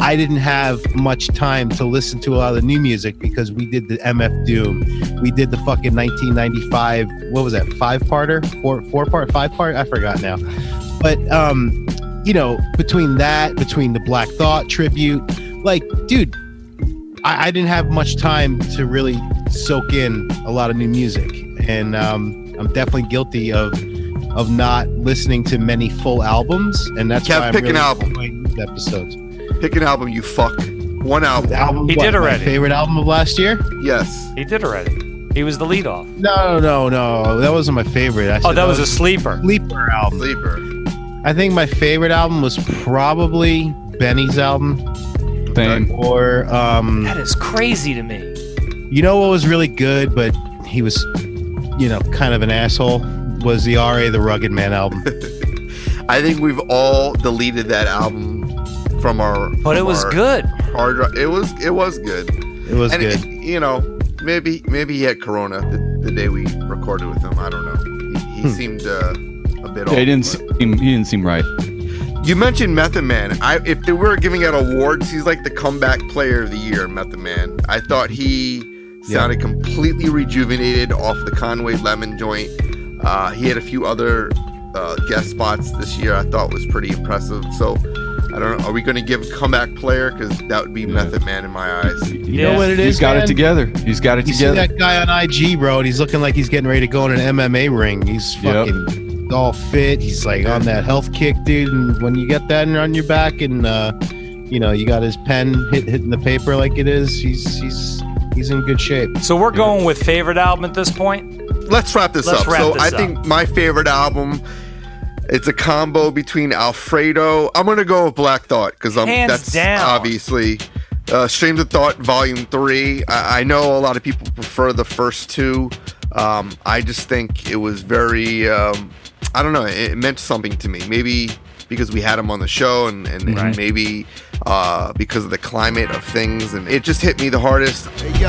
I didn't have much time to listen to a lot of the new music because we did the MF Doom, we did the fucking 1995. What was that? Five parter, four four part, five part? I forgot now. But um, you know, between that, between the Black Thought tribute, like, dude, I, I didn't have much time to really soak in a lot of new music, and um, I'm definitely guilty of of not listening to many full albums, and that's Kev, why I'm pick an really album. enjoying these episodes. Pick an album, you fuck. One album. Album, He what, did my already. favorite album of last year? Yes. He did already. He was the lead off. No, no, no, that wasn't my favorite. I Oh, said that was a sleeper. sleeper album. Sleeper. I think my favorite album was probably Benny's album, Same. or um, That is crazy to me. You know what was really good, but he was, you know, kind of an asshole. Was the R.A. the Rugged Man album? I think we've all deleted that album from our. But it was good. Hard drive. It was. It was good. It was and good. It, you know, maybe maybe he had Corona the, the day we recorded with him. I don't know. He, he Hmm. seemed uh, a bit. yeah, he off, didn't but- seem he didn't seem right. You mentioned Method Man. I if they were giving out awards, he's like the comeback player of the year, Method Man. I thought he sounded completely rejuvenated off the Conway Lemon joint. Uh, he had a few other uh, guest spots this year. I thought was pretty impressive. So I don't know. Are we going to give comeback player? Because that would be Method Man in my eyes. You know what it is? He's got man? it together. He's got it You see together. that guy on IG, bro? And he's looking like he's getting ready to go in an MMA ring. He's Yep. fucking all fit. He's like on that health kick, dude. And when you get that on your back, and uh, you know you got his pen hit, hitting the paper like it is, he's he's he's in good shape. So we're going with favorite album at this point. Let's wrap this Let's up. wrap so this I up. think my favorite album. It's a combo between Alfredo. I'm gonna go with Black Thought because I'm Hands that's down. obviously uh, Streams of Thought Volume Three. I, I know a lot of people prefer the first two. Um, I just think it was very. Um, I don't know. It, it meant something to me. Maybe because we had him on the show, and, and, and maybe uh, because of the climate of things, and it just hit me the hardest. Hey, yo,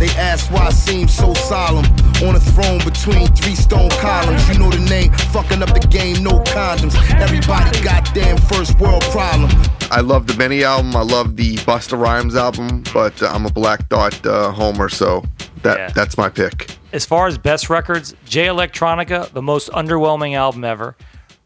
they ask why I seem so solemn. On a throne between three stone columns. You know the name, fucking up the game, no condoms. Everybody goddamn first world problem. I love the Benny album. I love the Busta Rhymes album, but uh, I'm a Black Thought uh, homer, so that Yeah. that's my pick. As far as best records, Jay Electronica, the most underwhelming album ever.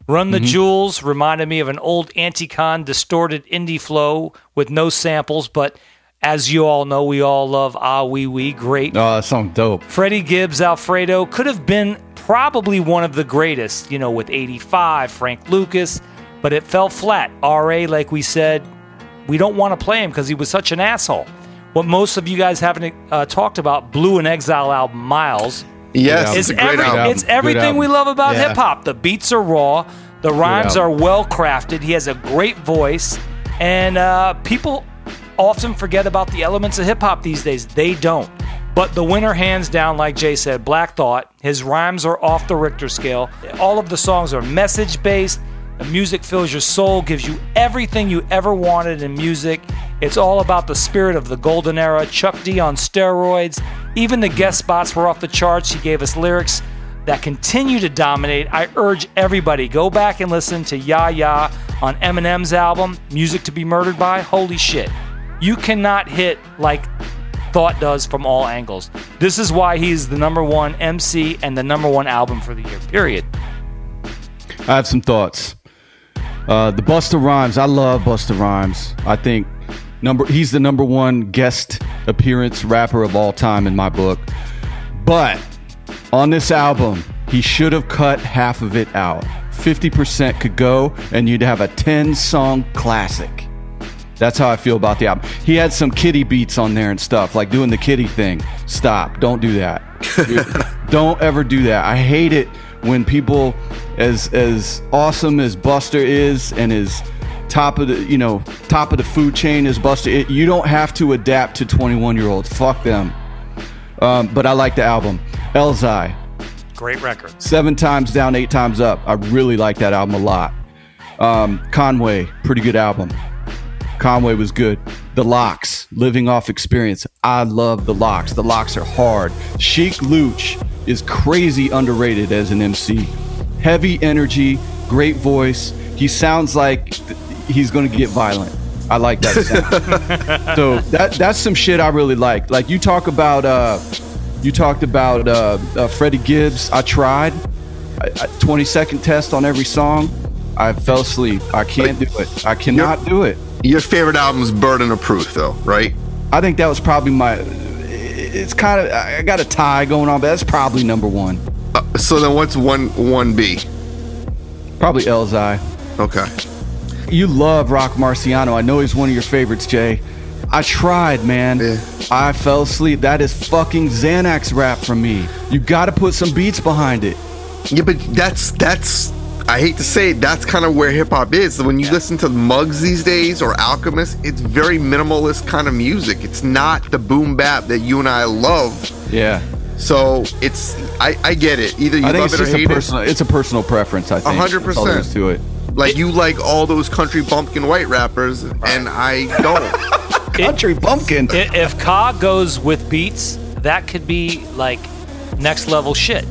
Run the Mhm. Jewels reminded me of an old Anticon distorted indie flow with no samples, but as you all know, we all love Ah Wee Wee. Great. Oh, that song dope. Freddie Gibbs, Alfredo could have been probably one of the greatest, you know, with 85, Frank Lucas, but it fell flat. RA, like we said, we don't want to play him because he was such an asshole. What most of you guys haven't uh, talked about, Blu and Exile album, Miles. Yes, It's, it's a great every- album. it's everything album. we love about Yeah. hip hop. The beats are raw, The rhymes are well crafted. He has a great voice, and uh, people often forget about the elements of hip hop these days. They don't. But the winner, hands down, like Jay said, Black Thought. His rhymes are off the Richter scale. All of the songs are message based. The music fills your soul, gives you everything you ever wanted in music. It's all about the spirit of the golden era. Chuck D on steroids. Even the guest spots were off the charts. He gave us lyrics that continue to dominate. I urge everybody go back and listen to Ya Ya on Eminem's album, Music to Be Murdered By. Holy shit. You cannot hit like Thought does from all angles. This is why he's the number one MC and the number one album for the year, period. I have some thoughts. Uh, the Busta Rhymes, I love Busta Rhymes. I think number he's the number one guest appearance rapper of all time in my book. But on this album, he should have cut half of it out. 50% could go, and you'd have a 10 song classic. That's how I feel about the album. He had some kitty beats on there and stuff, like doing the kitty thing. Stop. Don't do that. Don't ever do that. I hate it when people as as awesome as Busta is and as top of the you know top of the food chain as Busta, it, you don't have to adapt to 21 year olds. Fuck them. Um, but I like the album. Elzhi, Great record. Seven times down, eight times up. I really like that album a lot. Um, Conway, pretty good album. Conway was good. The LOX, Living Off Experience. I love The LOX. The LOX are hard. Sheek Louch is crazy underrated as an MC. Heavy energy, great voice. He sounds like th- he's going to get violent. I like that sound. so that that's some shit I really like. Like you talk about, uh, you talked about uh, uh, Freddie Gibbs. I tried. I, I, 20 second test on every song. I fell asleep. I can't do it. I cannot do it. Your favorite album is Burden of Proof, though, right? I think that was probably my. It's kind of I got a tie going on, but that's probably number one. Uh, so then, what's one one B? Probably Elzhi. Okay. You love Roc Marciano. I know he's one of your favorites, Jay. I tried, man. I fell asleep. That is fucking Xanax rap from me. You got to put some beats behind it. Yeah, but that's that's. I hate to say it, that's kind of where hip hop is. When you listen to Muggs these days or Alchemist, it's very minimalist kind of music. It's not the boom bap that you and I love. Yeah. So it's I, I get it. Either you I love it or just a hate personal. it. It's a personal preference. I think. hundred That's all there is percent to it. Like you like all those country bumpkin white rappers, and I don't. country bumpkin. I- If Ka goes with beats, that could be like next level shit.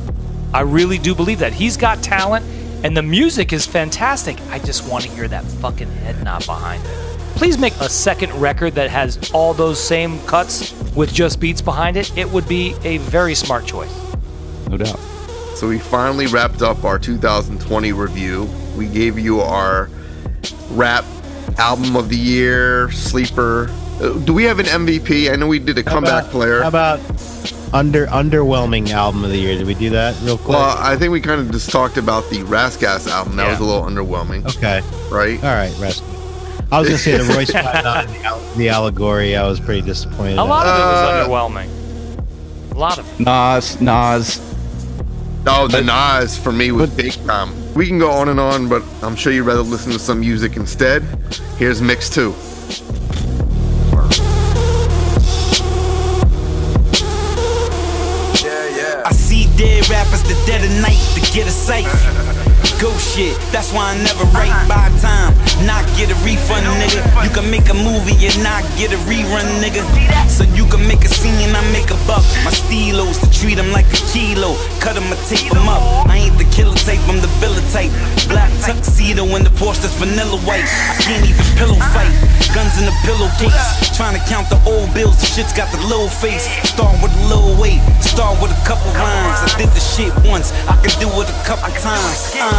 I really do believe that. He's got talent and the music is fantastic. I just want to hear that fucking head nod behind it. Please make a second record that has all those same cuts with just beats behind it. It would be a very smart choice. No doubt. So we finally wrapped up our 2020 review. We gave you our rap album of the year, sleeper. Uh, Do we have an MVP? I know we did a How comeback about- player. How about under underwhelming album of the year? Did we do that real quick? Well, I think we kind of just talked about the Ras Kass album. That was a little underwhelming. okay. Right? All right, Rescue. I was gonna say the Royce Five Nine, the, the allegory. I was pretty disappointed. A lot of it Uh, was underwhelming. A lot of it. Nas, Nas. Oh, the Nas for me was big time. We can go on and on, but I'm sure you'd rather listen to some music instead. Here's Mix 2. Dead rappers the dead of night to get a safe. Go shit, that's why I never write by time. Not get a refund, nigga. You can make a movie and not get a rerun, nigga. So you can make a scene and I make a buck. My stilos to treat them like a kilo. Cut them, I tape them up. I ain't the killer tape, I'm the villa type. Black tuxedo in the Porsche that's vanilla white. I can't even pillow fight. Guns in the pillowcase. Trying to count the old bills, the shit's got the little face. Start with a little weight, start with a couple rhymes. I did the shit once, I can do it a couple times. I'm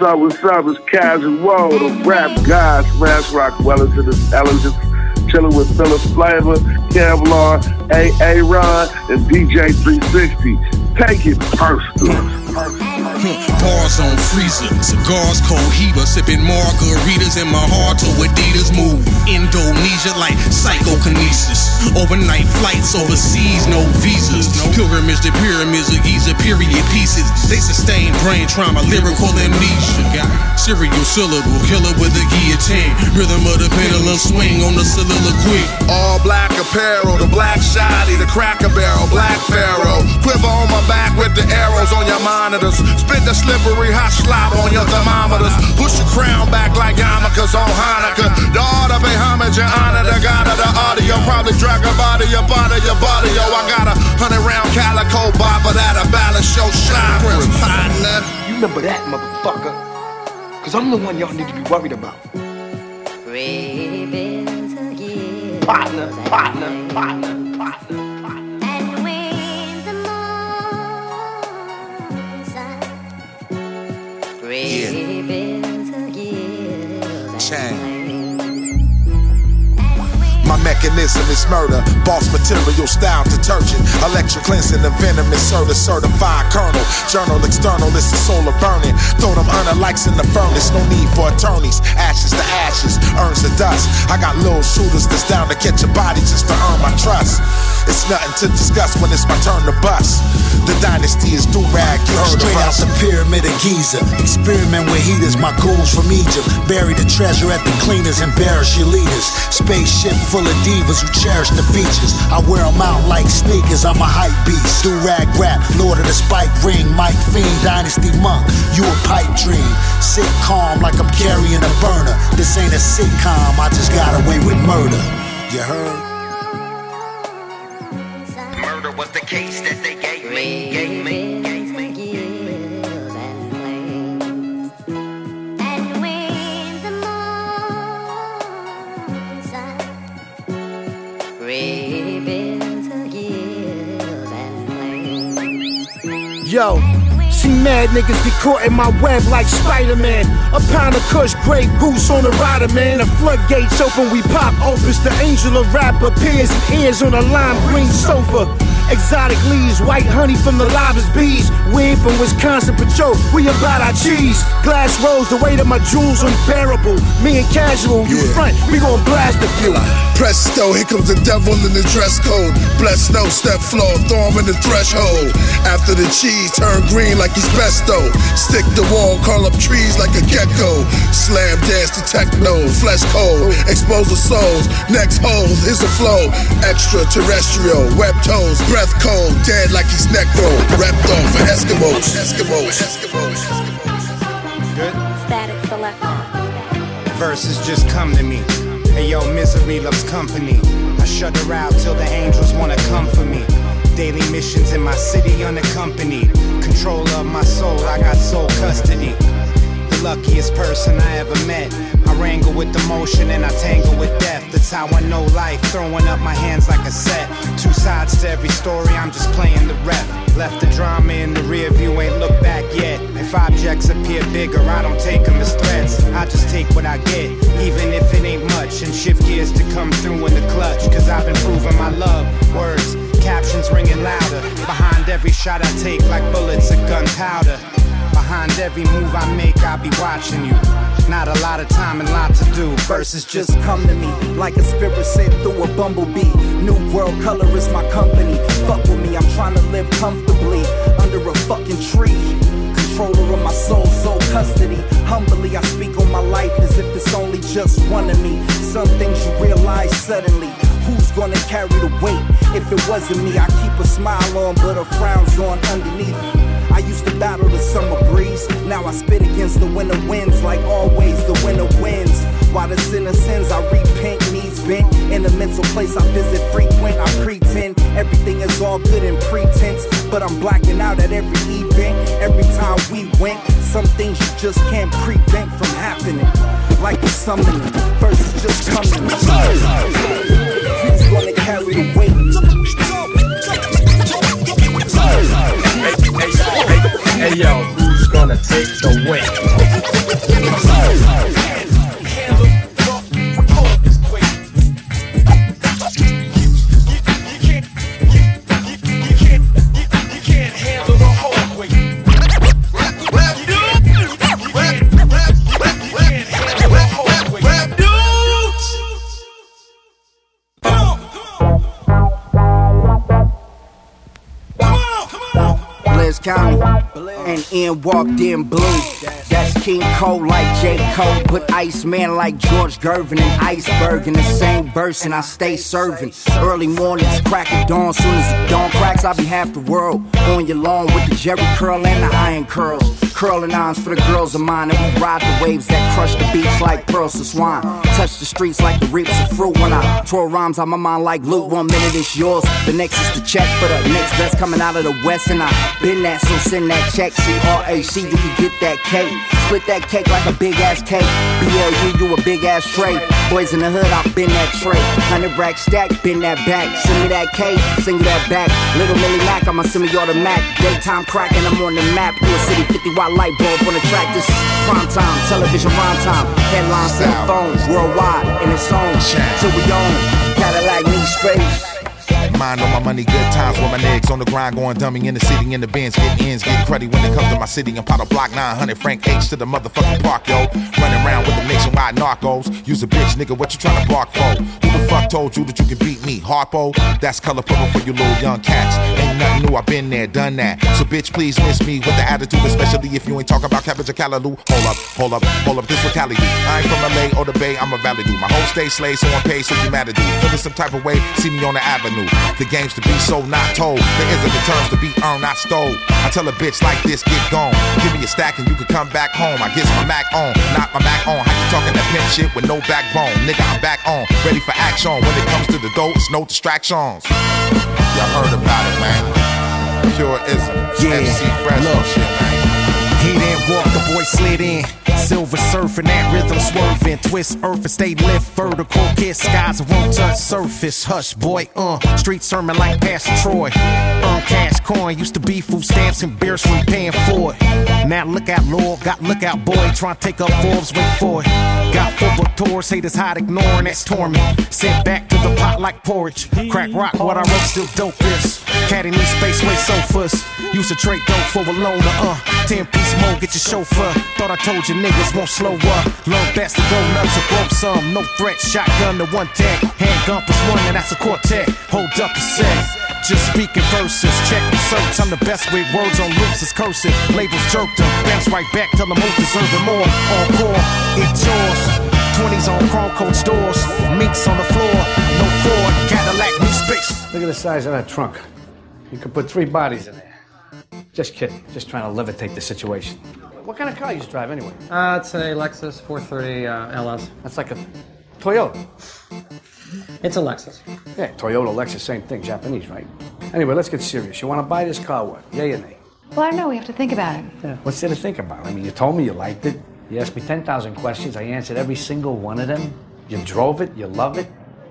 What's up, what's up? It's Casual, the rap guy, Smash Rock Wellington, this Ellen chilling with Philip Flavor, Kevlar, AA Ron, and DJ 360. Take it personal. Hmm. Bars on freezer, cigars heater, sipping margaritas in my heart to Adidas move. Indonesia like psychokinesis. Overnight flights overseas, no visas. Pilgrimage to pyramids of Giza, period pieces. They sustain brain trauma, lyrical amnesia. Got serial syllable, killer with a guillotine. Rhythm of the pendulum swing on the soliloquy. All black apparel, the black shoddy, the cracker barrel, black pharaoh. Quiver on my back with the arrows on your monitors. Spit the slippery hot slop on your thermometers. Push your crown back like yarmulkes on Hanukkah. The art of homage and honor the god of the audio. Probably drag a body, your body, your body, yo. I got a hundred round calico bopper that a balance show chakras, partner. You remember that, motherfucker? Cause I'm the one y'all need to be worried about. Partner, partner, partner, partner. My mechanism is murder. Boss material style detergent. Electric cleansing the venomous soda certified colonel. Journal external, it's a solar burning. Throw them likes in the furnace. No need for attorneys. Ashes to ashes, earns the dust. I got little shooters that's down to catch a body just to earn my trust. It's nothing to discuss when it's my turn to bust. The dynasty is do rag. You heard Straight out the pyramid of Giza. Experiment with heaters, my goons from Egypt. Bury the treasure at the cleaners, and embarrass your leaders. Spaceship full of divas who cherish the features. I wear them out like sneakers, I'm a hype beast. Do rag rap, Lord of the Spike Ring, Mike Fiend, Dynasty Monk. You a pipe dream. Sit calm like I'm carrying a burner. This ain't a sitcom, I just got away with murder. You heard? Murder was the case that they gave me. Gave me. Gave me. Yo, see mad niggas be caught in my web like Spider-Man. A pound of kush, Grey Goose on the rider, man. The floodgates open, we pop opus. The angel of rap appears ears on a lime green sofa. Exotic leaves, white honey from the lobster's bees. We ain't from Wisconsin, but yo, we about our cheese. Glass rolls, the weight of my jewels unbearable. Me and casual, you front, we gon' blast a few. Presto, here comes the devil in the dress code. Bless no step floor, throw him in the threshold. After the cheese turn green like he's pesto. Stick the wall, call up trees like a gecko. Slam dance to techno, flesh cold. Expose the souls, next holes, here's the flow. Extraterrestrial, web toes, breath cold. Dead like he's necro. Repped off for Eskimos. Eskimos. Eskimos. good Statik Selektah. Verses just come to me. Hey yo, misery loves company. I shut her out till the angels wanna come for me. Daily missions in my city unaccompanied. Control of my soul, I got soul custody. The luckiest person I ever met. Wrangle with the motion and I tangle with death. That's how I know life. Throwing up my hands like a set. Two sides to every story, I'm just playing the ref. Left the drama in the rear view, ain't look back yet. If objects appear bigger, I don't take them as threats. I just take what I get, even if it ain't much. And shift gears to come through in the clutch. Cause I've been proving my love. Words, captions ringing louder. Behind every shot I take, like bullets of gunpowder. Behind every move I make, I'll be watching you. Not a lot of time and lot to do. Verses just come to me like a spirit sent through a bumblebee. New world color is my company. Fuck with me, I'm trying to live comfortably under a fucking tree. Controller of my soul, soul custody. Humbly, I speak on my life as if it's only just one of me. Some things you realize suddenly. Who's gonna carry the weight? If it wasn't me, I keep a smile on, but a frown's on underneath. I used to battle the summer breeze. Now I spit against the winter winds. Like always, the winter wins. While the sinner sins, I repent, knees bent. In a mental place I visit frequent. I pretend everything is all good in pretense. But I'm blacking out at every event. Every time we went, some things you just can't prevent from happening. Like the summoning, verses just coming. Who's gonna carry the weight? Hey yo, who's gonna take the weight? County. And in walked in blue. That's King Cole like J. Cole. Put Iceman like George Gervin and Iceberg in the same verse, and I stay serving. Early mornings, crack of dawn. Soon as the dawn cracks, I'll be half the world. On your lawn with the Jerry curl and the iron curls. Curling irons for the girls of mine, and we ride the waves that crush the beach like pearls of swine. Touch the streets like the reaps of fruit when I twirl rhymes on my mind like loot. One minute it's yours, the next is the check for the next best coming out of the west, and I been that, so send that check. C R A C, you can get that cake. Split that cake like a big ass cake. BLU, you a big ass tray. Boys in the hood, I've been that tray. Hundred rack stack, been that back. Send me that cake, send you that back. Little Millie Mac, I'm a semi-automatic. Daytime cracking, I'm on the map. New City 50 watt light bulb on the track. This is prime time, television rhyme time. Headlines, cell phone, worldwide in its own. Till we own Cadillac, need space. Mind on my money, good times with my niggas on the grind, going dummy in the city, in the bins, getting ends, getting cruddy when it comes to my city. I'm part of block 900, Frank H to the motherfucking park, yo. Running around with the nationwide narcos. Use a bitch, nigga, what you tryna bark for? Who the fuck told you that you can beat me? Harpo? That's color purple for you little young cats. Ain't nothing new, i been there, done that. So bitch, please miss me with the attitude, especially if you ain't talking about cabbage or callaloo. Hold up, hold up, hold up, this do. I ain't from LA or the Bay, I'm a valley dude. My whole state slave, so I'm paid, so you mad at dude. Feeling some type of way, see me on the avenue. The game's to be so not told. There isn't the terms to be earned, not stole. I tell a bitch like this, get gone. Give me a stack and you can come back home. I guess my Mac on, not my Mac on. How you talking that pimp shit with no backbone? Nigga, I'm back on, ready for action. When it comes to the dough, it's no distractions. Y'all heard about it, man. Pureism, Yeah, MC Fresh look. shit, man. He didn't walk, the boy slid in. Silver surfing, that rhythm swerving. Twist earth and stay lift vertical. Kiss skies won't touch surface. Hush, boy, uh. Street sermon like Pastor Troy. Earn cash coin. Used to be food stamps and beers from paying for it. Now look out, Lord. Got look out, boy. Trying to take up Forbes, wait for it. Got football tours, haters hide ignoring that's torment. Sent back to the pot like porridge. Crack rock, what I wrote still dope is. Caddy need space, way sofas. Used to trade dope for a loaner, uh. 10 piece more, get your chauffeur. Thought I told you niggas won't slow up. Love best to go nuts or grow some. No threat, shotgun to one tag. Handgun plus one, and that's a quartet. Hold up a set. Just speaking verses, check the search. I'm the best with words on loops, it's cursive. Labels jerked them, bounce right back, tell them most deserving more. Encore, it's yours. 20s on chrome coat stores, meats on the floor, no Ford, Cadillac, new space. Look at the size of that trunk. You could put three bodies in there. Just kidding. Just trying to levitate the situation. What kind of car you drive anyway? Uh, it's a Lexus 430 uh, LS. That's like a Toyota. It's a Lexus. Yeah, Toyota, Lexus, same thing. Japanese, right? Anyway, let's get serious. You want to buy this car? What? Yay or nay? Well, I don't know. We have to think about it. Yeah. What's there to think about? I mean, you told me you liked it. You asked me 10,000 questions. I answered every single one of them. You drove it. You love it.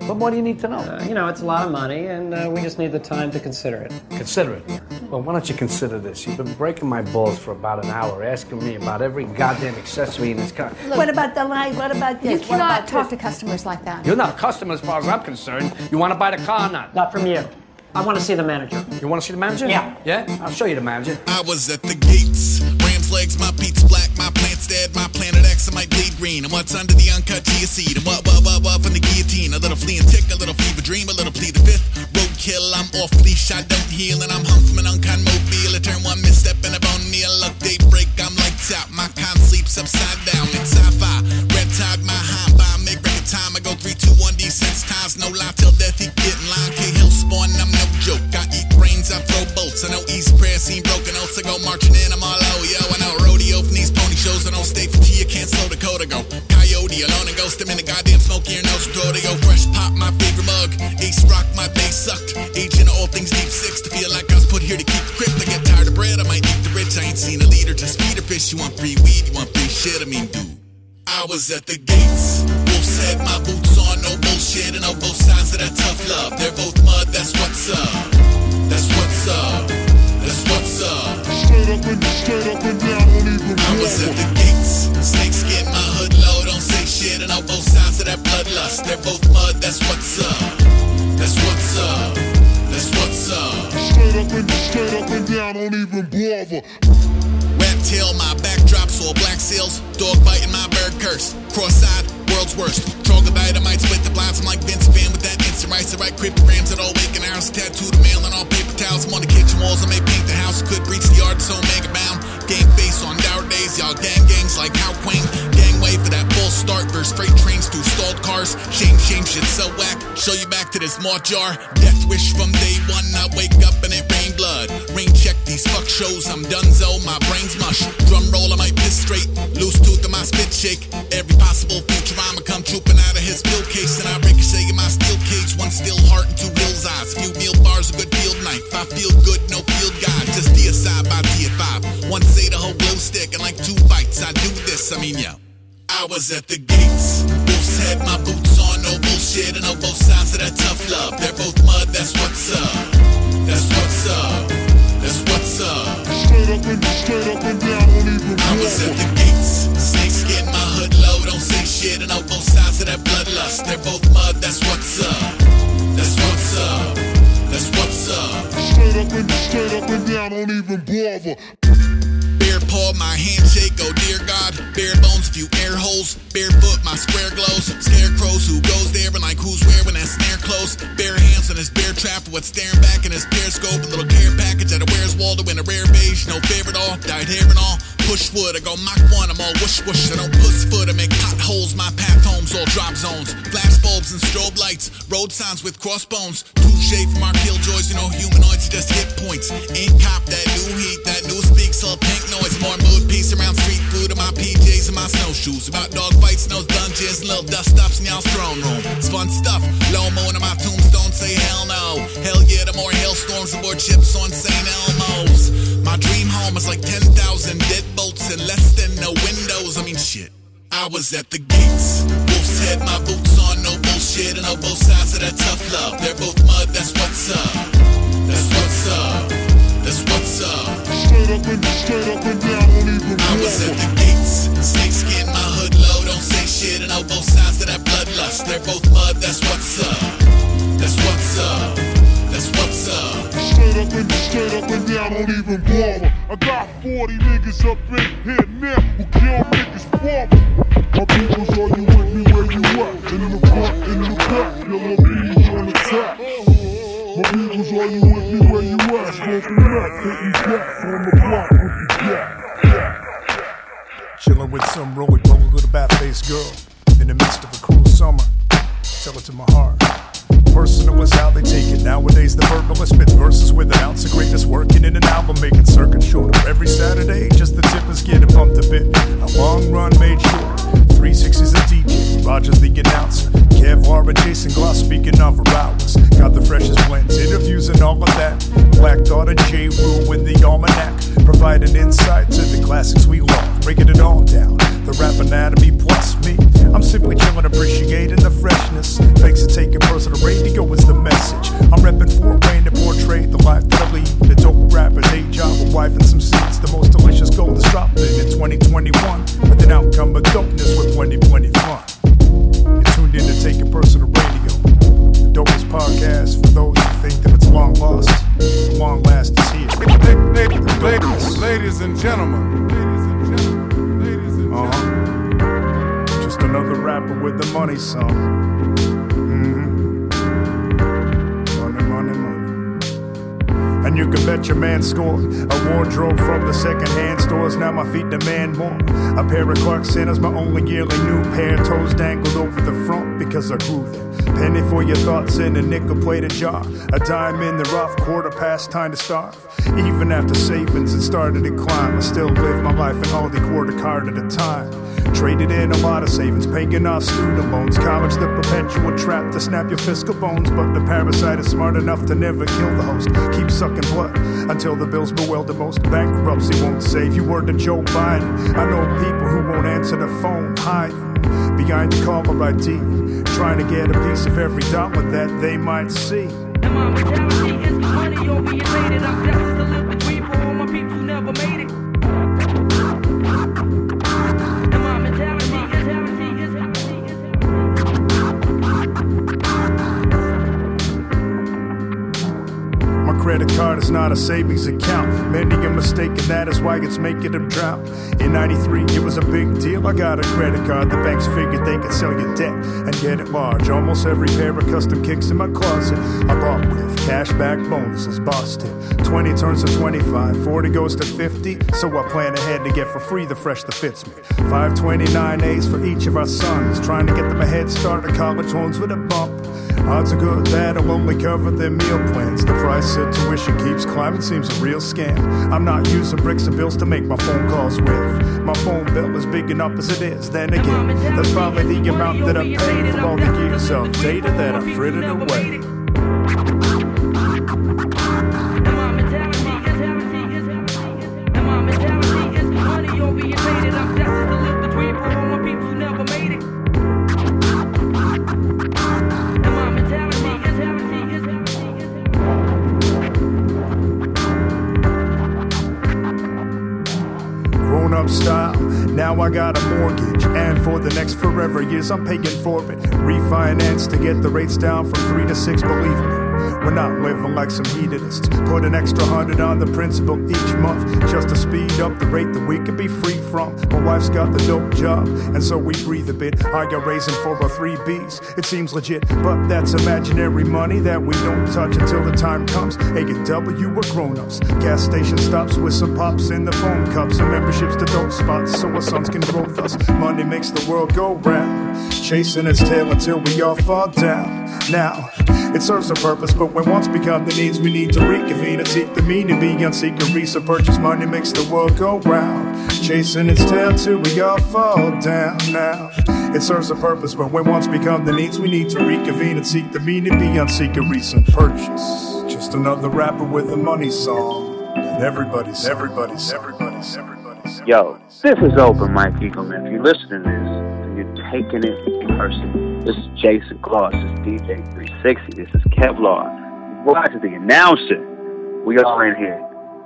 But what do you need to know? Uh, you know, it's a lot of money, and uh, we just need the time to consider it. Consider it. Well, why don't you consider this? You've been breaking my balls for about an hour, asking me about every goddamn accessory in this car. what about the light? What about this? You What cannot about talk this? to customers like that. You're not a customer as far as I'm concerned. You want to buy the car or not? Not from you. I want to see the manager. You want to see the manager? Yeah. Yeah? I'll show you the manager. I was at the gates. My pizza black, my plant's dead, my planet X, I might bleed green. And what's under the uncut chia seed? And what, what, what, what from the guillotine? A little flea and tick, a little fever dream, a little plea the fifth. Roadkill, I'm off leash, I don't heal. And I'm hung from an unkind mobile. I turn one misstep and a bone meal. Look, daybreak, I'm lights out. My con sleeps upside down. It's sci-fi. Red tag, my high by make record time. I go 3, 2, 1, descents times. No lie till death, he getting line. K Hill spawn, I'm no joke. I eat brains, I throw bolts. I know East Prayer scene broken else I go marching in, I'm all stay for tea, I can't slow the code. I go coyote alone and ghost. I'm in the goddamn smoky and nose rodeo. Fresh pop, my favorite mug. Ace rock, my bass sucked. Agent of all things deep six. To feel like I was put here to keep the crypt. I get tired of bread, I might eat the rich. I ain't seen a leader, just feed a fish. You want free weed, you want free shit. I mean, dude. I was at the gates. Wolf said my boots on, no bullshit, and on both sides of that tough love. They're both mud, that's what's up. That's what's up. That's what's up. Straight up and straight up and down, don't even I was at the gates. Snakes get my hood low, don't say shit, and on both sides of that bloodlust. They're both mud, that's what's up. That's what's up. That's what's up. Straight up and straight up and down, don't even bother. Tail, my backdrops, all black seals. Dog biting my bird curse. Cross-eyed, world's worst. Troglodyte, I might split the blinds. I'm like Vince Van with that instant rice. I write cryptograms that all waking hours. Tattoo the mail and all paper towels. I'm on the kitchen walls. I may paint the house. could reach the art so mega bound. Game face on dour days, y'all gang gangs like how Queen. Gangway for that full start versus freight trains through stalled cars. Shame, shame, shit so whack. Show you back to this malt jar. Death wish from day one. I wake up and it rain blood. Rain these fuck shows. I'm donezo, my brain's mush. Drum roll, I might piss straight. Loose tooth in my spit shake. Every possible future I'ma come trooping out of his pill case. And I ricochet in my steel cage. One steel heart and two wheels eyes. Few meal bars, a good field knife. I feel good, no field guide. Just deicide by D5. One say the whole glow stick and like two bites. I do this, I mean, yo. I was at the gates. Wolf's head, my boots on, no bullshit, and on both sides of that tough love. They're both mud, that's what's up. That's what's up. Up. And straight up and down, don't even I was at the gates. Snake skin, my hood low, don't say shit, and on both sides of that bloodlust. They're both mud, that's what's up. That's what's up. That's what's up. Straight up and straight up and down, don't even bother. Bare paw, my handshake, oh dear God. Bare bones, few air holes. Barefoot, my square glows. Scarecrows, who goes there and like who's when that snare close. Bare hands on his bear trap, what's staring back in his periscope. A little care package that Where's Waldo in a rare beige, no fear at all. Dyed hair and all. Push wood, I go Mach 1, I'm all whoosh whoosh. I don't puss foot, I make potholes. My path homes, all drop zones. Flash bulbs and strobe lights. Road signs with crossbones. Touche from our killjoys, you know, humanoids just hit points. Ain't cop that new heat, that new so pink noise. More mood peace around street food and my PJs and my snowshoes. About dog fights, no dungeons, little dust ups in y'all's throne room. It's fun stuff. Low mo into my tombstone, say hell no. Hell yeah, the more hailstorms aboard ships on St. Elmo's. My dream home is like 10,000 deadbolts and less than no windows. I mean, shit. I was at the gates. Wolf's head, my boots on, no bullshit, and on both sides of that tough love. They're both mud, that's what's up. That's what's up. That's what's up. Straight up and straight up and down, don't even I was at the gates. Snake skin, my hood low, don't say shit, and on both sides of that bloodlust. They're both mud, that's what's up. That's what's up. That's what's up. Straight up and straight up and down, don't even bother. I got 40 niggas up in here now who kill niggas father. My peoples, are you with me where you at? In the front, in the back, your little peoples on attack. My peoples, are you with me where you at? Smoking rap, hitting back on the block with the jack. Chilling with some rolling, rolling with a bat faced girl in the midst of a cool summer. Tell it to my heart. Personal is how they take it. Nowadays, the verbalist spit verses with an ounce of greatness. Working in an album, making circuit shorter. Every Saturday, just the tippers get it pumped a bit. A long run made short. 360's a DJ. Roger's the announcer. Kevlar and Jason Gloss speaking of our hours. Got the freshest blends, interviews, and all of that. Black Daughter, J. Rue in the almanac. Providing insight to the classics we love. Breaking it all down. The rap anatomy plus me. I'm simply chilling, appreciating the freshness. It, take it personal. Radio is the message. I'm repping Fort Wayne to portray the life that I lead. The dope rapper, day job, a wife and some seeds. The most delicious gold is dropping in 2021. With an outcome of dopeness with 2020 fun. You're tuned in to Take It Personal Radio. The dopest podcast for those who think that it's long lost. Long last is here. Ladies, ladies and gentlemen. Uh-huh. Just another rapper with the money song. And you can bet your man scored a wardrobe from the secondhand stores. Now my feet demand more. A pair of Clark Centers, my only yearly new pair. Toes dangled over the front because I grew them. Penny for your thoughts in a nickel plated jar. A dime in the rough, quarter past time to starve. Even after savings had started to climb, I still live my life in Aldi quarter card at a time. Traded in a lot of savings, paying off student loans. College, the perpetual trap to snap your fiscal bones. But the parasite is smart enough to never kill the host. Keep sucking blood until the bills bewilder most. Bankruptcy won't save you. Word to Joe Biden. I know people who won't answer the phone, hiding behind the caller ID, trying to get a piece of every dollar that they might see. Credit card is not a savings account. Many are mistaken, that is why it's making them drown. In 93, it was a big deal. I got a credit card. The banks figured they could sell your debt and get it large. Almost every pair of custom kicks in my closet I bought with cashback bonuses. Busted. 20 turns to 25, 40 goes to 50. So I plan ahead to get for free the fresh that fits me. 529 A's for each of our sons. Trying to get them a head start to college loans with a bump. Odds are good that I'll only cover their meal plans. The price of tuition keeps climbing, seems a real scam. I'm not using bricks and bills to make my phone calls with. My phone bill is big enough as it is. Then again, that's probably the amount that I paid for all the years of data that I frittered away. Style. Now I got a mortgage, and for the next forever years, I'm paying for it. Refinance to get the rates down from three to six, believe me. We're not living like some hedonists. Put an extra hundred on the principal each month just to speed up the rate that we can be free from. My wife's got the dope job, and so we breathe a bit. I got raising for our three Bs. It seems legit, but that's imaginary money that we don't touch until the time comes. A and W, we're grown ups. Gas station stops with some pops in the phone cups and memberships to dope spots so our sons can grow with us. Money makes the world go round, chasing its tail until we all fall down. Now, it serves a purpose, but when wants become the needs, we need to reconvene and seek the meaning beyond seeking research. Purchase money makes the world go round, chasing its tail till we all fall down. Now, it serves a purpose, but when wants become the needs, we need to reconvene and seek the meaning beyond seeking recent purchase. Just another rapper with a money song. And everybody's, everybody's, everybody's, everybody's. Yo, this is Open Mike Eagleman. If you're listening to this, you're taking it personal. This is Jason Claus. This is DJ 360. This is Kevlar. Watching the announcer. We all in here.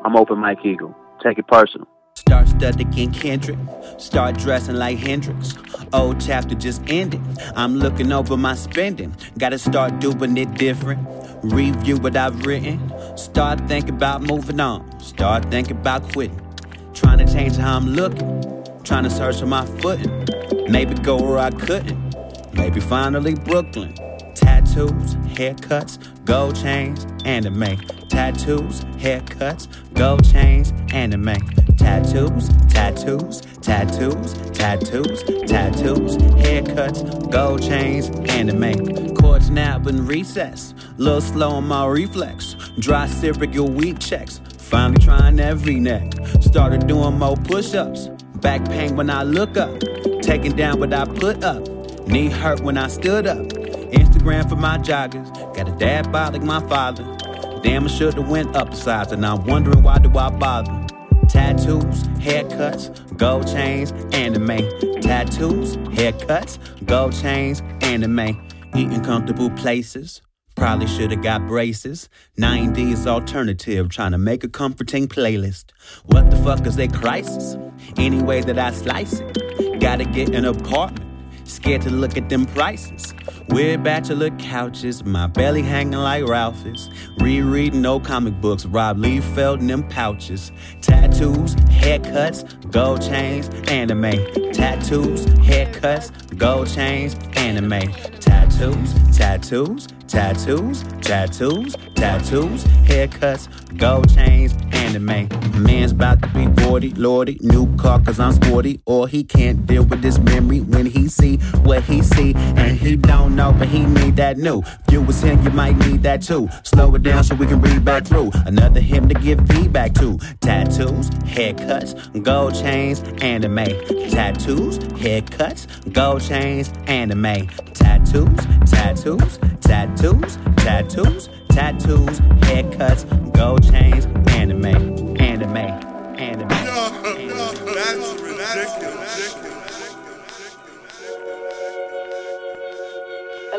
I'm Open Mike Eagle. Take it personal. Start studying Kendrick. Start dressing like Hendrix. Old chapter just ended. I'm looking over my spending. Gotta start doing it different. Review what I've written. Start thinking about moving on. Start thinking about quitting. Trying to change how I'm looking. Trying to search for my footing. Maybe go where I couldn't. Maybe finally Brooklyn. Tattoos, haircuts, gold chains, anime. Tattoos, haircuts, gold chains, anime. Tattoos, tattoos, tattoos, tattoos, tattoos, haircuts, gold chains, anime. Chords nap and recess. Little slow on my reflex. Dry cereal weak checks. Finally trying every neck. Started doing more push ups. Back pain when I look up. Taking down what I put up. Knee hurt when I stood up. Instagram for my joggers. Got a dad bod like my father. Damn, I should've went up a size, and I'm wondering why do I bother? Tattoos, haircuts, gold chains, anime. Tattoos, haircuts, gold chains, anime. Eating comfortable places. Probably should've got braces. 90s alternative, trying to make a comforting playlist. What the fuck is a crisis? Any way that I slice it. Gotta get an apartment. Scared to look at them prices. Weird bachelor couches, my belly hanging like Ralph's. Rereading no comic books, Rob Liefeld in them pouches. Tattoos, haircuts, gold chains, anime. Tattoos, haircuts, gold chains, anime. Tattoos, tattoos, tattoos, tattoos, tattoos, haircuts, gold chains, anime. Man's about to be 40, lordy, new car cause I'm sporty. Or he can't deal with this memory when he see what he see. And he don't know, but he need that new. You was him, you might need that too. Slow it down so we can read back through. Another him to give feedback to. Tattoos, haircuts, gold chains, anime. Tattoos, haircuts, gold chains, anime. Tattoos, tattoos, tattoos, tattoos, tattoos, haircuts, gold chains, anime, anime, anime. That's ridiculous.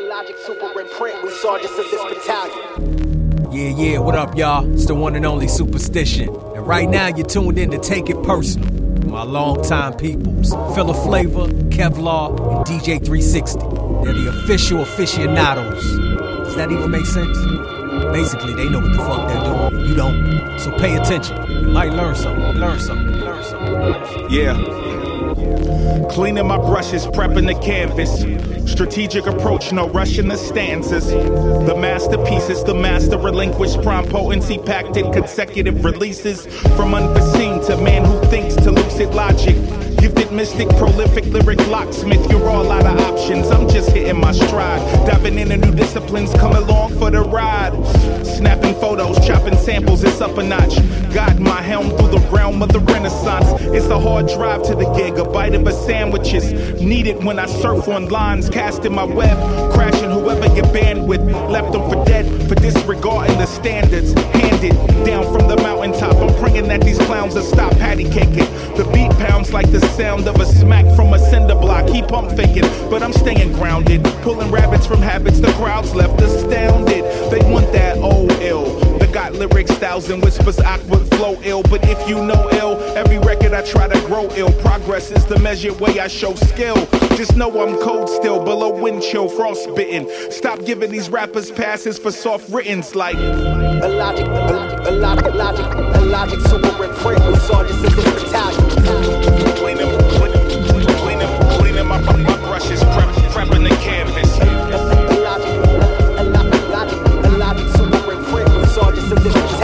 Logic super imprint with sergeants of this battalion. Yeah, yeah, what up, y'all? It's the one and only Superstition. And right now, you're tuned in to Take It Personal. My longtime peoples, Philaflava, Kevlar, and DJ 360. They're the official aficionados. Does that even make sense? Basically, they know what the fuck they're doing. You don't. So pay attention. You might learn something. Learn something. Learn something. Yeah. Cleaning my brushes, prepping the canvas. Strategic approach, no rushing the stanzas. The masterpieces, the master relinquished prime potency, packed in consecutive releases. From unforeseen to man who thinks to lucid logic. Mystic, prolific lyric locksmith. You're all out of options. I'm just hitting my stride. Diving into new disciplines, come along for the ride. Snapping photos, chopping samples, it's up a notch. Guiding my helm through the realm of the renaissance. It's a hard drive to the gig, a bite of a sandwich is needed when I surf on lines, casting my web, crashing whoever you band with. Left them for dead for disregarding the standards. Handed down from the mountaintop. I'm praying that these clowns will stop patty caking. The beat pounds like the sound of a smack from a cinder block. Keep pump faking, but I'm staying grounded. Pulling rabbits from habits, the crowd's left astounded. They want that old ill. Got lyrics, thousand whispers, awkward flow ill. But if you know ill, every record I try to grow ill. Progress is the measured way I show skill. Just know I'm cold still, below wind chill, frostbitten. Stop giving these rappers passes for soft writtens like. A logic, a, a logic, logic, a logic super. We saw this in this battalion. Cleaning, cleaning, cleaning, cleaning my, my brushes, prepping the canvas. We saw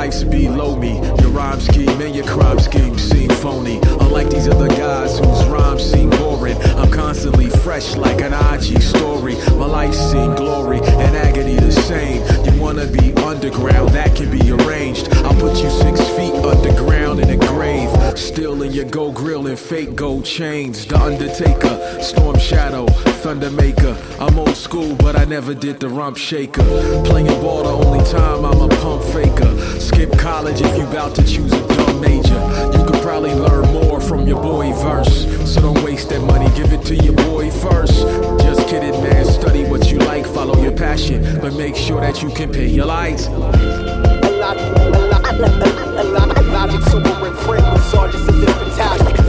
life's below me. Your rhyme scheme and your crime scheme seem phony. Unlike these other guys whose rhymes seem boring, I'm constantly fresh like an IG story. My life's seen glory and agony the same. You wanna be underground, that can be arranged. I'll put you six feet underground in a grave. Still in your gold grill and fake gold chains. The Undertaker, Storm Shadow, Thunder Maker. I'm old school, but I never did the rump shaker. Playing ball the only time I'm a pump faker. Skip college if you bout to choose a dumb major. You could probably learn more from your boy verse. So don't waste that money, give it to your boy first. Just kidding, man. Study what you like, follow your passion, but make sure that you can pay your lights. Logic, super this battalion.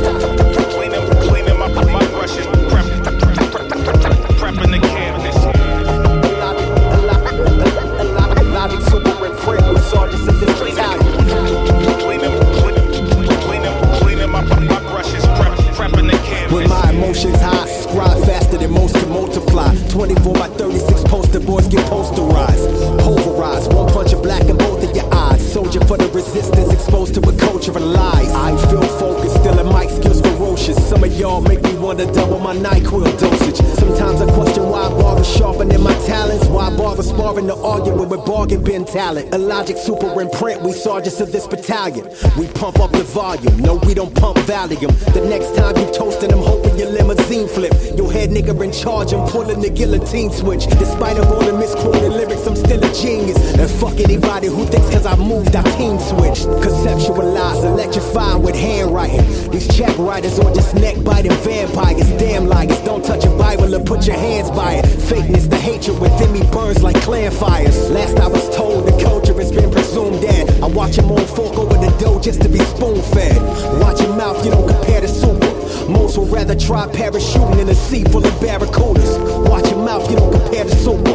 24 by 36 poster boys get posterized. Pulverized, one punch of black in both of your eyes. Soldier for the resistance, exposed to a culture of lies. I feel focused, in mic skills ferocious. Some of y'all make me wanna double my NyQuil dosage. Sometimes I question why I bother sharpening my talents. Why I bother sparring the argument with bargain bin talent. A logic super imprint, we sergeants of this battalion. We pump up the volume, no, we don't pump Valium. The next time you toasting, I'm hoping your limousine flip. Your head nigga in charge, I'm pulling the guillotine switch. Despite of all the misquoted lyrics, I'm still a genius. And fuck anybody who thinks cause I moved, I team switched. Conceptualize, electrifying with handwriting. These check writers are just neck biting vampires. Damn liars, don't touch a Bible or put your hands by it. Fakeness, the hatred within me burns like clan fires. Last I was told, the culture has been presumed dead. I watch them all fork over the dough just to be spoon fed. Watch your mouth, you don't compare to super. Most would rather try parachuting in a sea full of barracudas. Watch your mouth, you don't compare to super.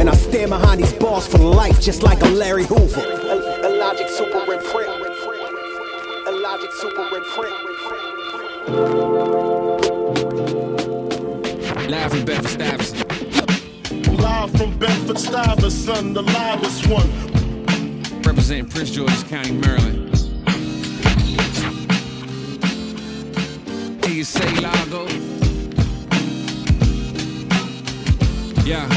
And I stand behind these bars for life just like I'm Larry Hoover. A, a logic super imprint. A logic super imprint. Live from Bedford Stuyvesant. Live from Bedford Stuyvesant, the loudest one. Representing Prince George's County, Maryland. You say Lago? Yeah.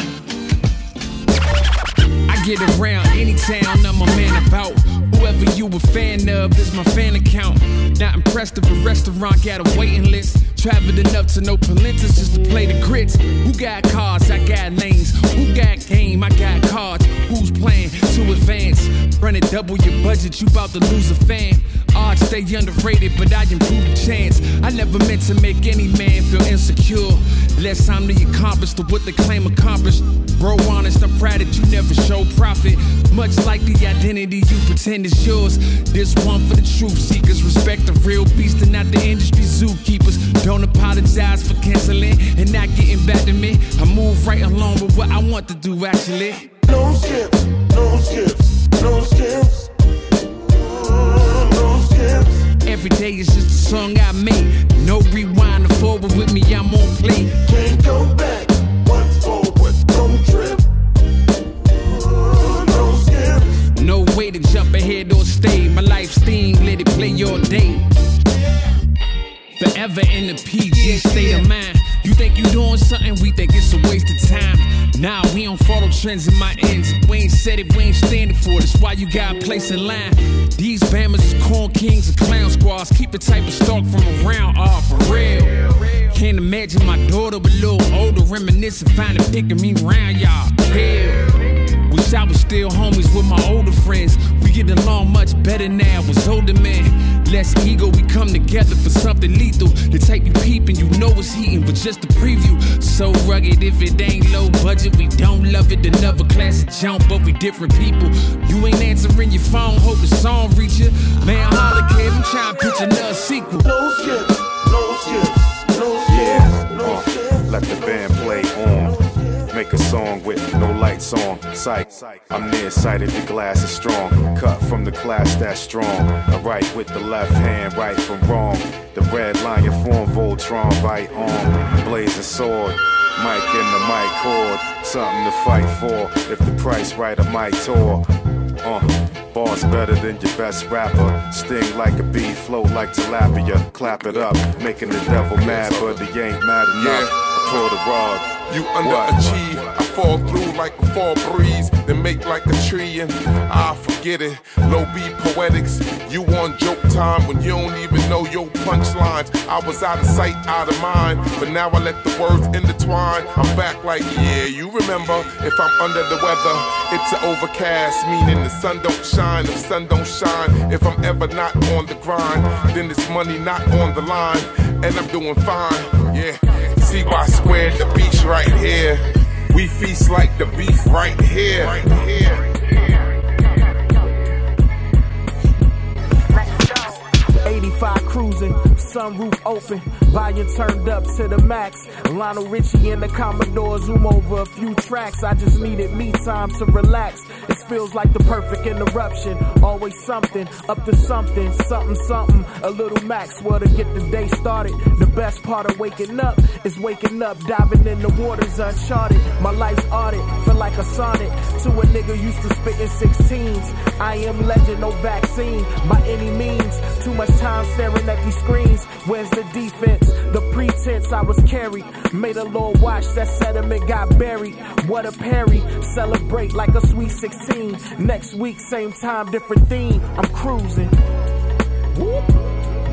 I get around any town I'm a man about. Whoever you a fan of is my fan account. Not impressed if a restaurant got a waiting list. Traveled enough to know Palentis just to play the grits. Who got cars? I got lanes. Who got game? I got cards. Who's playing to advance? Running double your budget, you about to lose a fan. hard, stay underrated, but I improve the chance. I never meant to make any man feel insecure. Less time to accomplish to what they claim accomplished. Bro, honest, I'm proud that you never show profit. Much like the identity you pretend is yours. This one for the truth seekers. Respect the real beast and not the industry zookeepers. Don't apologize for canceling and not getting back to me. I move right along with what I want to do, actually. No skips, no skips, no skips. No skips. Every day is just a song I made. No rewind or forward with me, I'm on play. Can't go back. Way to jump ahead or stay. My life's theme, let it play all day. Forever in the PG state of mind. You think you doing something, we think it's a waste of time. Nah, we don't follow trends in my ends. We ain't said it, we ain't standing for it. That's why you got a place in line. These bammers is corn kings and clown squads. Keep the type of stalk from around, ah, for real. Can't imagine my daughter a little older, reminiscing, finding picking me round, y'all. Hell. Wish I was still homies with my older friends. We get along much better now as older men. Less ego, we come together for something lethal. The type you peeping, you know it's heating, but just a preview. So rugged, if it ain't low budget, we don't love it. Another classic jump, but we different people. You ain't answering your phone, hope the song reach you. Man, holla, kid, I'm trying to pitch another sequel. No skips, no skips, no skips, no skips. let the band play on. Make a song with no lights on. Sight, I'm nearsighted, the glass is strong. Cut from the class that's strong. I write with the left hand, right from wrong. The red lion form Voltron, right arm. Blazing sword. Mic in the mic cord. Something to fight for. If the price right, I might tour. Uh, bars better than your best rapper. Sting like a bee, float like tilapia. Clap it up, making the devil mad, but he ain't mad enough. I pull the rod. You underachieve. I fall through like a fall breeze, then make like a tree and I forget it. Low B poetics. You on joke time when you don't even know your punchlines. I was out of sight, out of mind, but now I let the words intertwine. I'm back like, yeah, you remember. If I'm under the weather, it's an overcast, meaning the sun don't shine. If sun don't shine, if I'm ever not on the grind, then it's money not on the line, and I'm doing fine. Yeah. See why squared the beach right here. We feast like the beef right here. Right here. 85 cruising, sunroof open, volume turned up to the max. Lionel Richie and the Commodore zoom over a few tracks. I just needed me time to relax. It feels like the perfect interruption. Always something, up to something, something, something. A little Maxwell to get the day started. The best part of waking up is waking up, diving in the waters uncharted. My life's audit, feel like a sonnet to a nigga used to spit in 16s. I am legend, no vaccine by any means. Too much time staring at these screens. Where's the defense? The pretense I was carried. Made a little watch that sediment got buried. What a parry. Celebrate like a sweet 16. Next week, same time, different theme. I'm cruising. Whoop.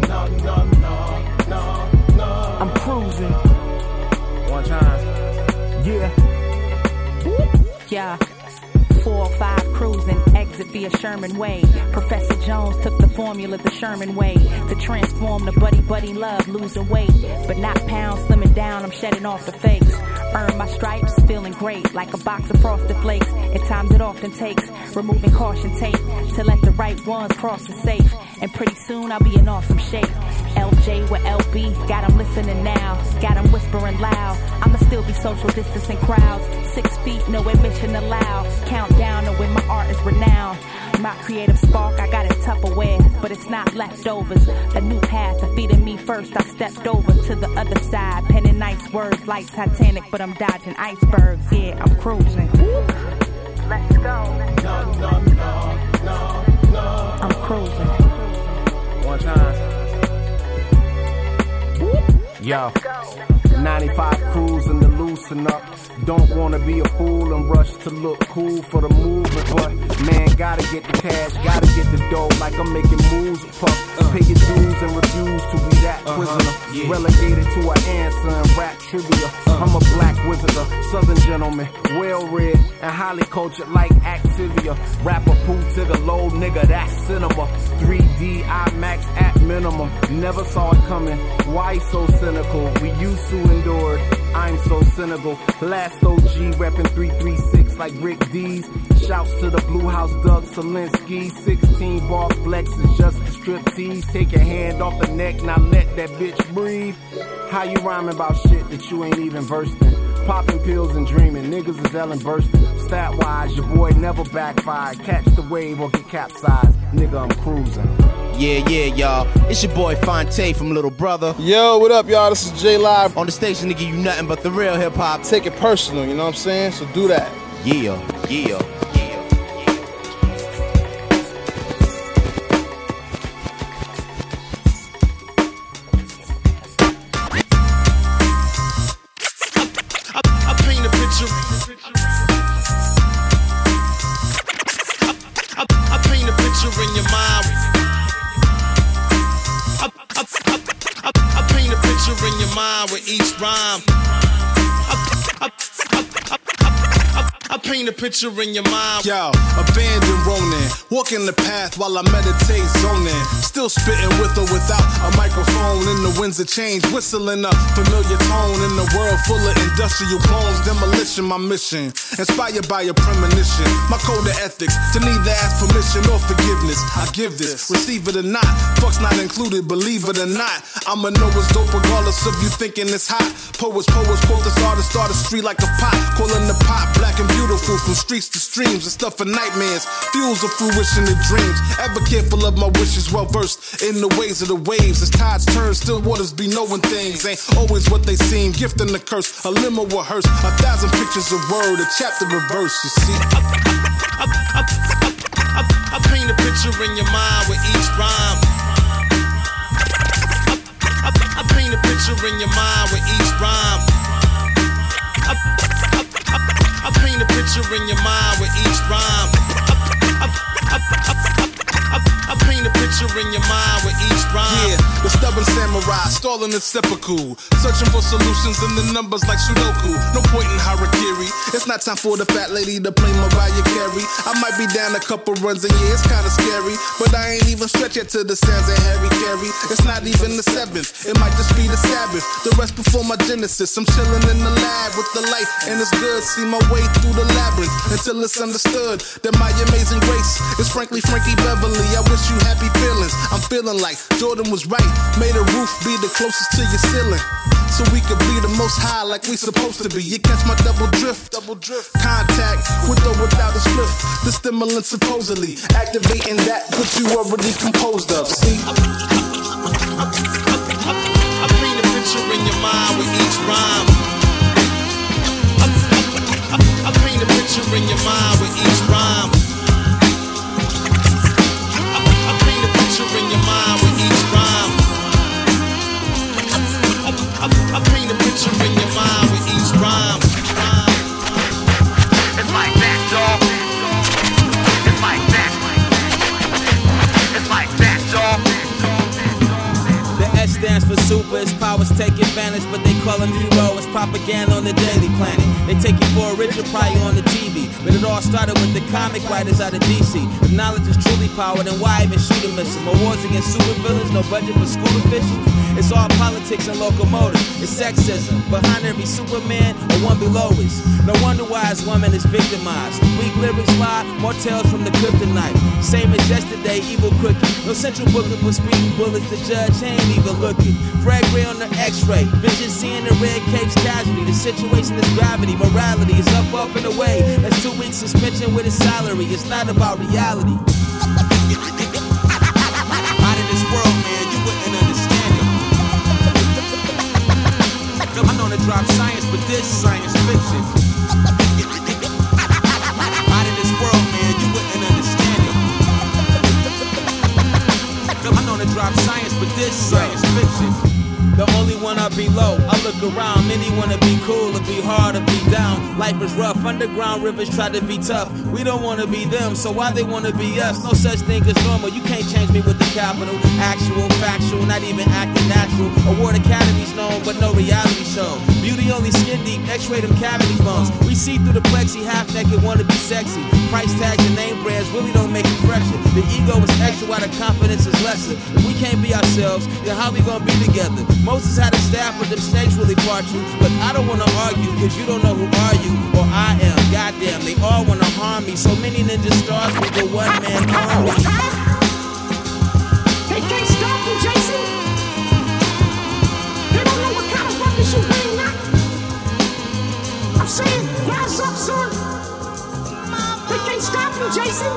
No, no, no, no, no. I'm cruising. One time. Yeah. Yeah. 405 cruising, exit via Sherman Way. Professor Jones took the formula the Sherman way to transform the buddy buddy love, losing weight. But not pounds, slimming down, I'm shedding off the fakes. Earn my stripes, feeling great, like a box of frosted flakes. At times it often takes removing caution tape to let the right ones cross the safe. And pretty soon I'll be in awesome shape. LJ with LB, got got 'em listening now, got got 'em whispering loud. I'ma still be social distancing crowds, six feet, no admission allowed. Countdown to when my art is renowned. My creative spark, I got it Tupperware, but it's not leftovers. A new path to feeding me first. I stepped over to the other side, penning nice words like Titanic, but I'm dodging icebergs. Yeah, I'm cruising. Let's go. No, no, no, no, no. I'm cruising. One time. Yo. 95 cruising to loosen up. Don't wanna be a fool and rush to look cool for the movement, but man, gotta get the cash, gotta get the dough like I'm making moves. Puff, uh. pay your dues and refuse to be that uh-huh. prisoner. Relegated to an answer and rap trivia. Uh. I'm a black wizard, a southern gentleman, well read and highly cultured like Activia. Rapper poo to the low nigga, that's cinema. 3D IMAX at minimum. Never saw it coming. Why so cynical? We used to endure it. I'm so cynical. Last OG reppin' 336 like Rick D's. Shouts to the Blue House Doug Selinsky. 16 bar flex is just a strip tease. Take your hand off the neck, now let that bitch breathe. How you rhyming about shit that you ain't even versed in? Popping pills and dreaming, niggas is Ellen bursting. Stat wise, your boy never backfired. Catch the wave or get capsized. Nigga, I'm cruising. Yeah, yeah, y'all. It's your boy Phonte from Little Brother. Yo, what up, y'all? This is J Live. On the station to give you nothing but the real hip hop. Take it personal, you know what I'm saying? So do that. Yeah, yeah. Picture in your mind. Yo, abandoned Ronin, walking the path while I meditate, zoning. Still spitting with or without a microphone in the winds of change, whistling a familiar tone in a world full of industrial clones. Demolition, my mission, inspired by a premonition. My code of ethics to neither ask permission or forgiveness. I give this, receive it or not. Fuck's not included, believe it or not. I'ma know it's dope regardless of you thinking it's hot. Poets, poets, quote this artist, start a street like a pot. Calling the pot black and beautiful from streets to streams and stuff for nightmares. Fuels of fruition and dreams. Ever careful of my wishes, well versed in the ways of the waves. As tides turn, still waters be knowing things. Ain't always what they seem. Gift and the curse, a limo rehearse. A thousand pictures of word, a chapter reverse, you see. I paint a picture in your mind with each rhyme. I, paint a picture in your mind with each rhyme. I paint a picture in your mind with each rhyme. Paint a picture in your mind with each rhyme. Yeah, the stubborn samurai, stalling the seppuku. Searching for solutions in the numbers like Sudoku. No point in Harakiri. It's not time for the fat lady to play Mariah Carey. I might be down a couple runs and yeah, it's kinda scary. But I ain't even stretch yet to the sands of Harry Caray. It's not even the seventh, it might just be the Sabbath. The rest before my genesis. I'm chilling in the lab with the light, and it's good. See my way through the labyrinth until it's understood that my amazing grace is frankly Frankie Beverly. I wish you happy feelings. I'm feeling like Jordan was right. Made a roof be the closest to your ceiling. So we could be the most high like we supposed to be. You catch my double drift, double drift. Contact with or without a spliff. The stimulant supposedly activating that which you already composed of. See? I paint a picture in your mind with each rhyme. I paint a picture in your mind with each rhyme. Your mind with each rhyme. I paint a picture in your mind with each rhyme. S stands for super, it's powers take advantage, but they call him hero. It's propaganda on the daily planet. They take you for a richer prior on the TV. But it all started with the comic writers out of DC. If knowledge is truly power, then why even shoot a missile? More wars against super villains, no budget for school officials. It's all politics and locomotive. It's sexism. Behind every Superman, or one below is. No wonder why his woman is victimized. Weak lyrics lie, more tales from the kryptonite. Same as yesterday, evil cookie. No central booking for speeding bullets. The judge ain't even looking. Fred Gray on the X-ray. Vision seeing the red capes casualty. The situation is gravity. Morality is up, up and away. That's two weeks suspension with a salary. It's not about reality. Out of this world, man, you wouldn't understand. I know to drop science, but this science fiction. Out of this world, man, you wouldn't understand it. I know to drop science, but this science fiction. The only one I below. I look around, many wanna be cool or be hard or be down. Life is rough, underground rivers try to be tough. We don't wanna be them, so why they wanna be us? No such thing as normal, you can't change me with the capital. Actual, factual, not even acting natural. Award academies known, but no reality show. Beauty only skin deep, x-ray them cavity bones. We see through the plexi, half naked, wanna be sexy. Price tags and name brands really don't make it. The ego is extra while the confidence is lesser. If we can't be ourselves, then how we gonna be together? Moses had a staff, but them snakes really part you. But I don't wanna argue, cause you don't know who are you or I am. Goddamn, they all wanna harm me. So many ninja stars with the one man army. They can't stop you, Jason. They don't know what kind of ruckus you bring. I'm saying, rise up, son. They can't stop you, Jason.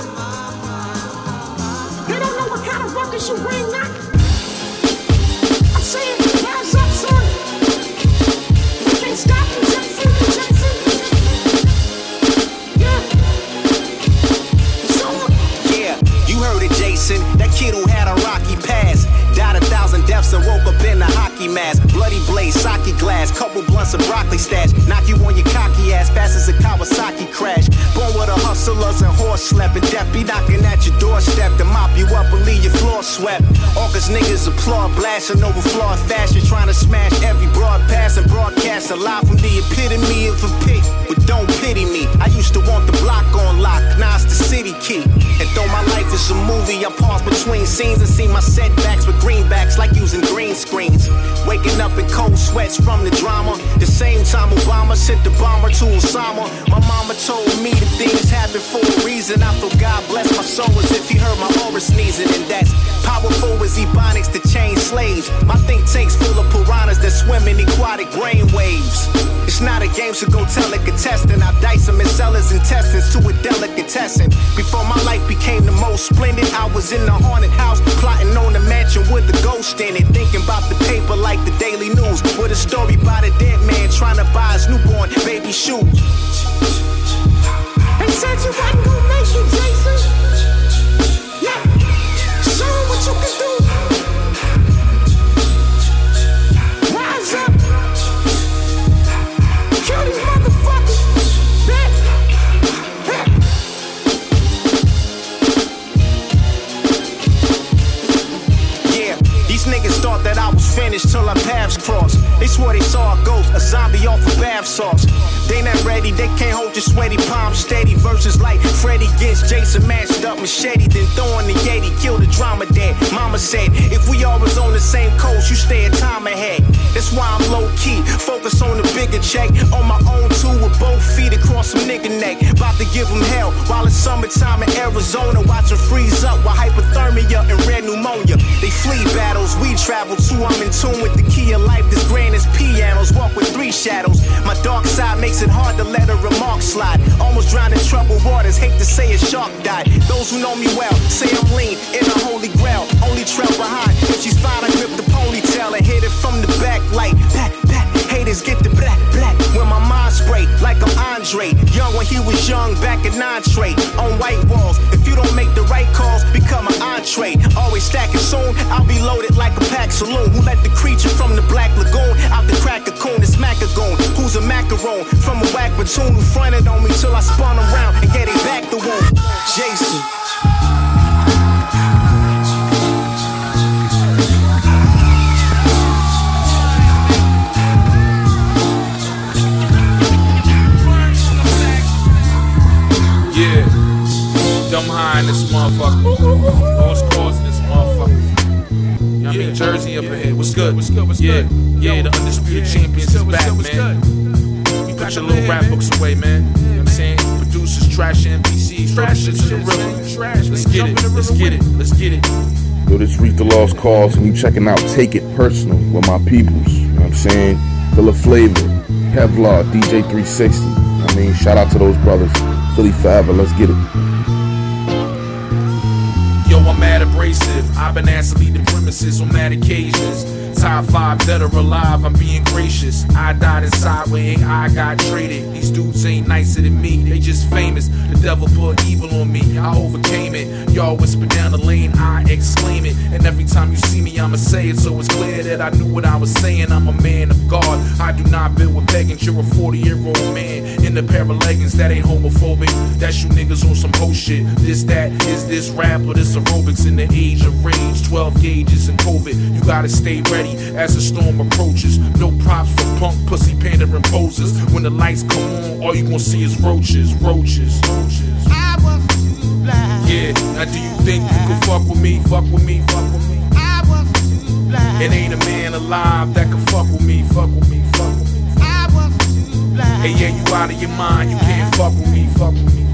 They don't know what kind of ruckus you bring. That kid who had a rocky past. Died a thousand deaths and woke up in a hockey mask. Bloody blaze, sake glass, couple blunts of broccoli stash. Knock you on your cocky ass fast as a Kawasaki crash. Born with a hustlers and horse slapping. Death be knocking at your doorstep to mop you up and leave your floor swept. All cause niggas applaud, blasting over flawed fashion. Trying to smash every broadcast and broadcast a alive from the epitome of a pit. But don't pity me. I used to want the block on lock, now it's the city key. And though my life is a movie, I pause between scenes and see my setbacks with greenbacks like using green screens. Waking up in cold sweats from the drama. The same time Obama sent the bomber to Osama. My mama told me that things happen for a reason. I feel God bless my soul as if he heard my aura sneezing. And that's powerful as ebonics to change slaves. My think tank's full of piranhas that swim in aquatic brain waves. It's not a game, so go tell a contestant. I dice them and sell his intestines to a delicatessen. Before my life became the most splendid, I was in the haunted house, plotting on a mansion with a ghost in it. Thinking about the paper like the Daily News, with a story about a dead man trying to buy his newborn baby shoes. They said you wasn't gonna make it, finished till our paths cross. They swore they saw a ghost, a zombie off of bath salts. They not ready, they can't hold your sweaty palm steady. Verses like Freddy gets Jason matched up machete, then throwing the Yeti, kill the drama dead. Mama said, if we all was on the same coast, you stay a time ahead. That's why I'm low key, focus on the bigger check. On my own two with both feet across some nigga neck. About to give them hell while it's summertime in Arizona. Watch 'em freeze up with hypothermia and red pneumonia. They flee battles, we travel to. I'm in tune with the key of life. This grand as pianos, walk with three shadows. My dark side makes it hard to let a remark slide. Almost drowned in troubled waters, hate to say a shark died. Those who know me well say I'm lean in a holy grail. Only trail behind. When he was young, back in entree. On white walls. If you don't make the right calls, become an entree. Always stacking soon, I'll be loaded like a pack saloon. Who let the creature from the black lagoon out the crack a coon? It's macagoon. Who's a macaron from a whack platoon who fronted on me till I spun around and get it back the wound. Jason. Yeah, dumb high in this motherfucker. What's causing this motherfucker? You know what I mean? Jersey up ahead. What's good? What's good? What's good? Yeah, yeah, the undisputed champions is back, man. You put your little rap books away, man. You know what I'm saying? Producers, trash MPCs, trash to the river. Trash. Let's get it. Let's get it. Let's get it. Yo, this Reef the Lost Cauze, and you checking out Take It Personal with my peoples. You know what I'm saying? Philaflava, Kevlar, DJ 360. I mean, shout out to those brothers. Philly. Let's get it. Yo, I'm mad abrasive. I've been asked to leave the premises on mad occasions. Top five dead or alive, I'm being gracious. I died inside where I got traded. These dudes ain't nicer than me, they just famous. The devil put evil on me, I overcame it. Y'all whisper down the lane, I exclaim it. And every time you see me, I'ma say it so it's clear that I knew what I was saying. I'm a man of God. I do not build with begging. You're a 40 year old man in a pair of leggings that ain't homophobic. That's you niggas on some hoe shit. This, that, is this rap or this aerobics in the age of rage? 12 gauges and COVID. You gotta stay ready as the storm approaches. No props for punk, pussy, pandering poses. When the lights come on, all you gonna see is roaches, roaches, roaches. Yeah, now do you think you can fuck with me? Fuck with me, fuck with me. It ain't a man alive that can fuck with me, fuck with me, fuck with me. Hey, yeah, you out of your mind, you can't fuck with me, fuck with me.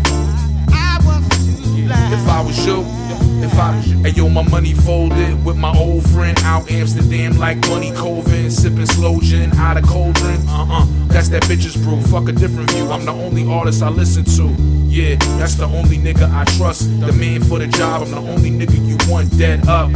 If I was you, if I, was you. hey yo, my money folded with my old friend out Amsterdam like Bunny Colvin, sipping slow gin out of drink. Uh uh, that's that bitch's brew. Fuck a different view. I'm the only artist I listen to. Yeah, that's the only nigga I trust. The man for the job. I'm the only nigga you want dead up.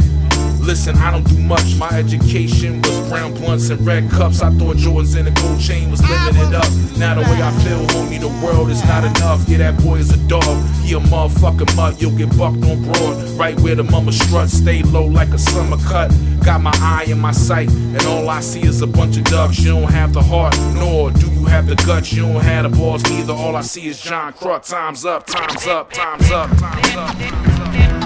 Listen, I don't do much. My education was brown blunts and red cups. I thought Jordans and a gold chain was living it up. Now the way I feel, homie, the world is not enough. Yeah, that boy is a dog. He a motherfucking mutt. You'll get bucked on broad. Right where the mama strut. Stay low like a summer cut. Got my eye in my sight, and all I see is a bunch of ducks. You don't have the heart, nor do you have the guts. You don't have the balls neither. All I see is John Crut. Time's up, time's up, time's up, time's up. Griselda,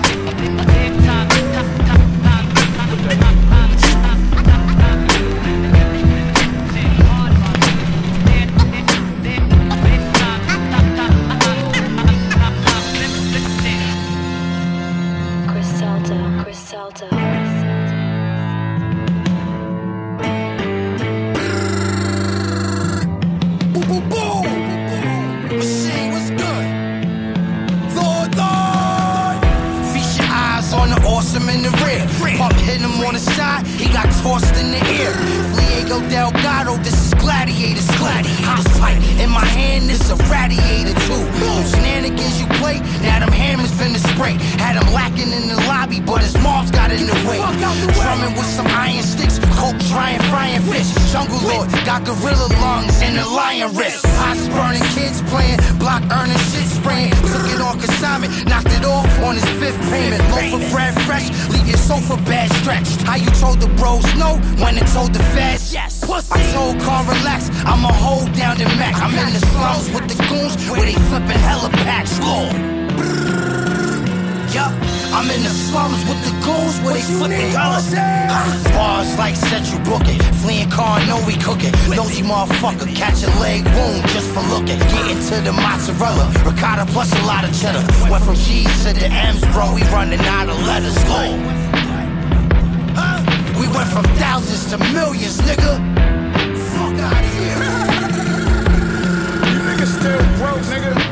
mom's got in the way. Drumming with some iron sticks, coke trying frying fish. Jungle Lord got gorilla lungs and a lion wrist. Hot burning kids playing, block earning shit spraying. Took it on consignment, knocked it off on his fifth payment. Loaf of bread fresh, leave your sofa bad stretched. How you told the bros no when it told the feds yes. I told Carl relax, I'ma hold down the Mac. I'm in the slums with the goons where they flipping hella packs. Lord. Yup, I'm in the slums with the goons where they flipping hella Ha, Bars like Central Booking, fleeing car, know we cooking. Nosy motherfucker, catch a leg wound just for looking. Get into the mozzarella, ricotta plus a lot of cheddar. Went from cheese to the M's, bro, we running out of letters. Lord. Huh? We went from thousands to millions, nigga. Fuck out of here. You niggas still broke, nigga.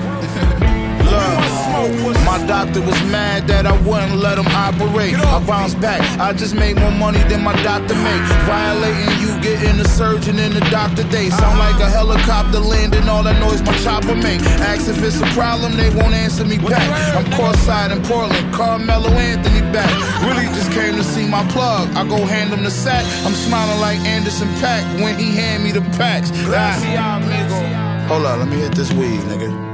My doctor was mad that I wouldn't let him operate. I bounced back. I just made more money than my doctor make. Violating you, getting the surgeon in the doctor day. Sound like a helicopter landing, all that noise my chopper make. Ask if it's a problem, they won't answer me back. I'm courtside in Portland, Carmelo Anthony back. Really just came to see my plug. I go hand him the sack. I'm smiling like Anderson Paak when he hand me the packs. Ah. Hold up, let me hit this weed, nigga.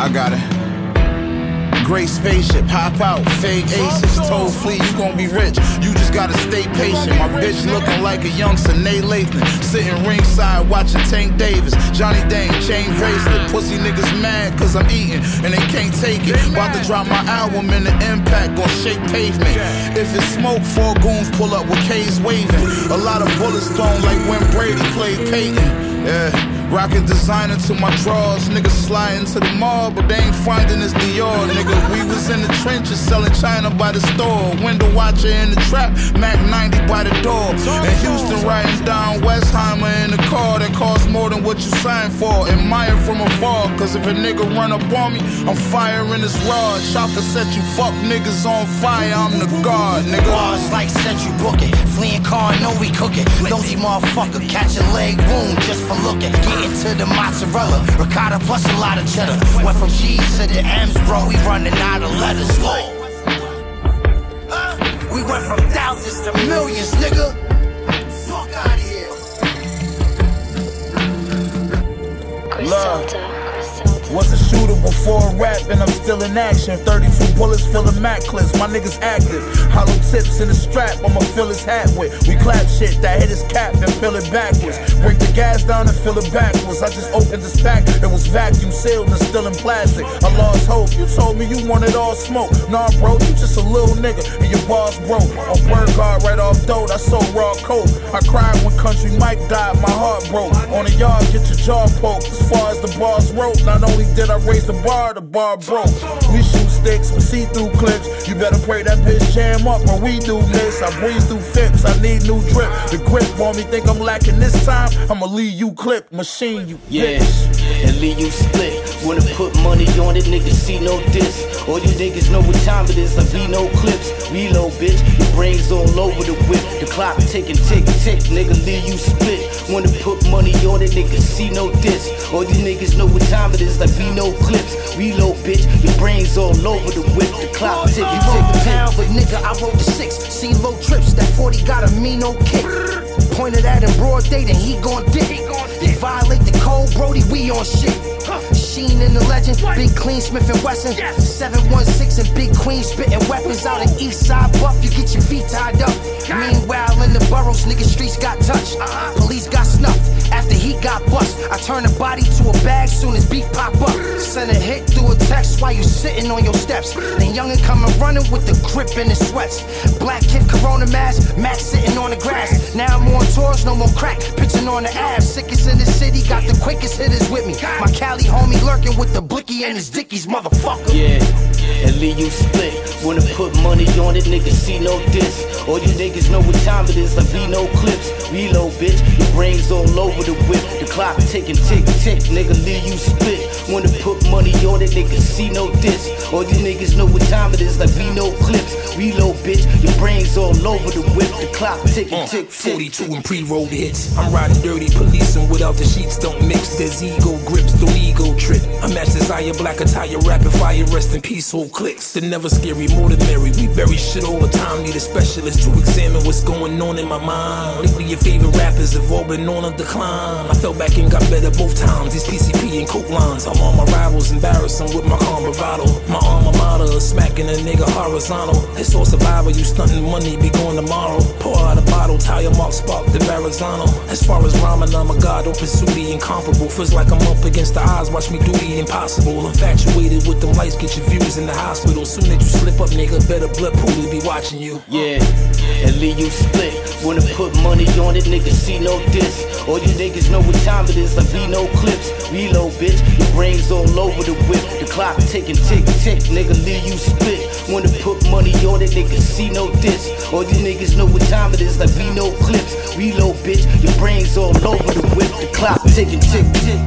I got it. Great spaceship, hop out, fake aces, told fleet, you gon' be rich. You just gotta stay patient. My bitch looking like a young Nate Lathan, sitting ringside watching Tank Davis, Johnny Dang, chain bracelet. Pussy niggas mad cause I'm eating and they can't take it. About to drop my album in the impact, gon' shake pavement. If it's smoke, four goons pull up with K's waving. A lot of bullets thrown like when Brady played Peyton. Yeah. Rockin' designer to my drawers, niggas sliding to the mall, but they ain't finding this Dior, nigga. We was in the trenches selling China by the store, window watcher in the trap, Mac 90 by the door. In Houston, riding down Westheimer in the car that costs more than what you signed for. Admire from afar, cause if a nigga run up on me, I'm firing his rod. Chopper set you fuck niggas on fire, I'm the guard, nigga. Bars like Central Booking, fleeing car, know we cooking. Nosy motherfucker, catch a leg wound just for looking. Getting to the mozzarella, ricotta plus a lot of cheddar. Went from cheese to the M's, bro. We running out of letters. Whoa. We went from thousands to millions, nigga. Fuck out of here. Love. Was a shooter before a rap, and I'm still in action. 32 bullets filling Mac clips, my niggas active. Hollow tips in the strap, I'ma fill his hat with. We clap shit that hit his cap and peel it backwards. Break the gas down and fill it backwards. I just opened this pack, it was vacuum sealed and still in plastic. I lost hope, you told me you wanted all smoke. Nah, bro, you just a little nigga, and your boss broke. On bird guard right off dope, I sold raw coke. I cried when Country Mike died, my heart broke. On the yard, get your jaw poked. As far as the boss wrote, not only did I raised the bar, the bar broke. We sticks with see-through clips. You better pray that bitch jam up or we do miss. I breeze through fits, I need new drip. The grip on me think I'm lacking this time. I'ma leave you clip, machine you Yeah, bitch. and leave you split. Wanna put money on it, niggas see no diss. All you niggas know what time it is, I be no clips. Reload, bitch, your brains all over the whip. The clock ticking, tick, tick, nigga, leave you split. Wanna put money on it, niggas see no diss. All you niggas know what time it is, I be no clips. Reload, bitch, your brains all over the whip. The clock tick, roll tick. but nigga, I rolled the six. See low trips, that 40 got a mean old kick. Pointed at him broad day, then he gon' dip. You violate the code, Brody, we on shit. Sheen in the legend, Big Clean Smith and Wesson. 716 and Big Queen spitting weapons out in East Side Buff. You get your feet tied up. Meanwhile, in the boroughs, nigga, streets got touched. Police got snuffed after he got bust. I turn a body to a bag soon as beef pop up. Send a hit through a text while you sitting on your steps. Then youngin' coming running with the grip in his sweats. Black kid, Corona mask, Max sitting on the grass. Now I'm on tours, no more crack, pitching on the ass. Sickest in the city, got the quickest hitters with me. My Cali homie lurking with the blicky and his dickies, motherfucker. Yeah, and leave you split. Wanna put money on it, niggas see no diss. All you niggas know what time it is, like be no clips. Reload, bitch, your brains all over the whip. The clock ticking, tick, tick, nigga, leave you split. Wanna put money on it, niggas see no diss. All you niggas know what time it is, like be no clips. Reload, bitch, your brains all over the whip. The clock ticking, Uh, tick, tick. 42 and pre-rolled hits. I'm riding dirty, policing without the sheets don't mix. There's ego grips, the ego trip. I match desire, black attire, rapid fire, rest in peace, whole clicks. The never scary, more than merry. We bury shit all the time, need a specialist to examine what's going on in my mind. Lately, your favorite rappers have all been on a decline. I fell back and got better both times. These PCP and coke lines. I'm on my rivals, embarrassing with my calm bravado. My alma mater is smacking a nigga horizontal. It's all survival, you stunting money, be going tomorrow. Pour out a bottle, tire mark, spark the Marizano. As far as rhyming, I'm a god, don't incomparable. Feels like I'm up against the odds, watch me do the impossible. Infatuated with them lights, get your views in the hospital. Soon as you slip up, nigga, better blood pool be watching you. Yeah, and leave you split. Wanna put money on it, nigga, see no diss. All you niggas know what time it is, like no clips. Reload, bitch, your brains all over the whip. The clock ticking, tick, tick, nigga, leave you split. Wanna put money on it, nigga, see no diss. All you niggas know what time it is, like no clips. Reload, bitch, your brains all over the whip. The clock ticking, tick, tick.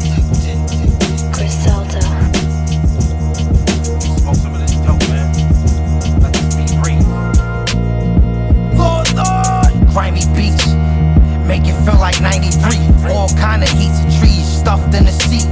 Griselda. Lord, Lord. Grimy beats, make it feel like 93. All kind of heats and trees stuffed in the seat.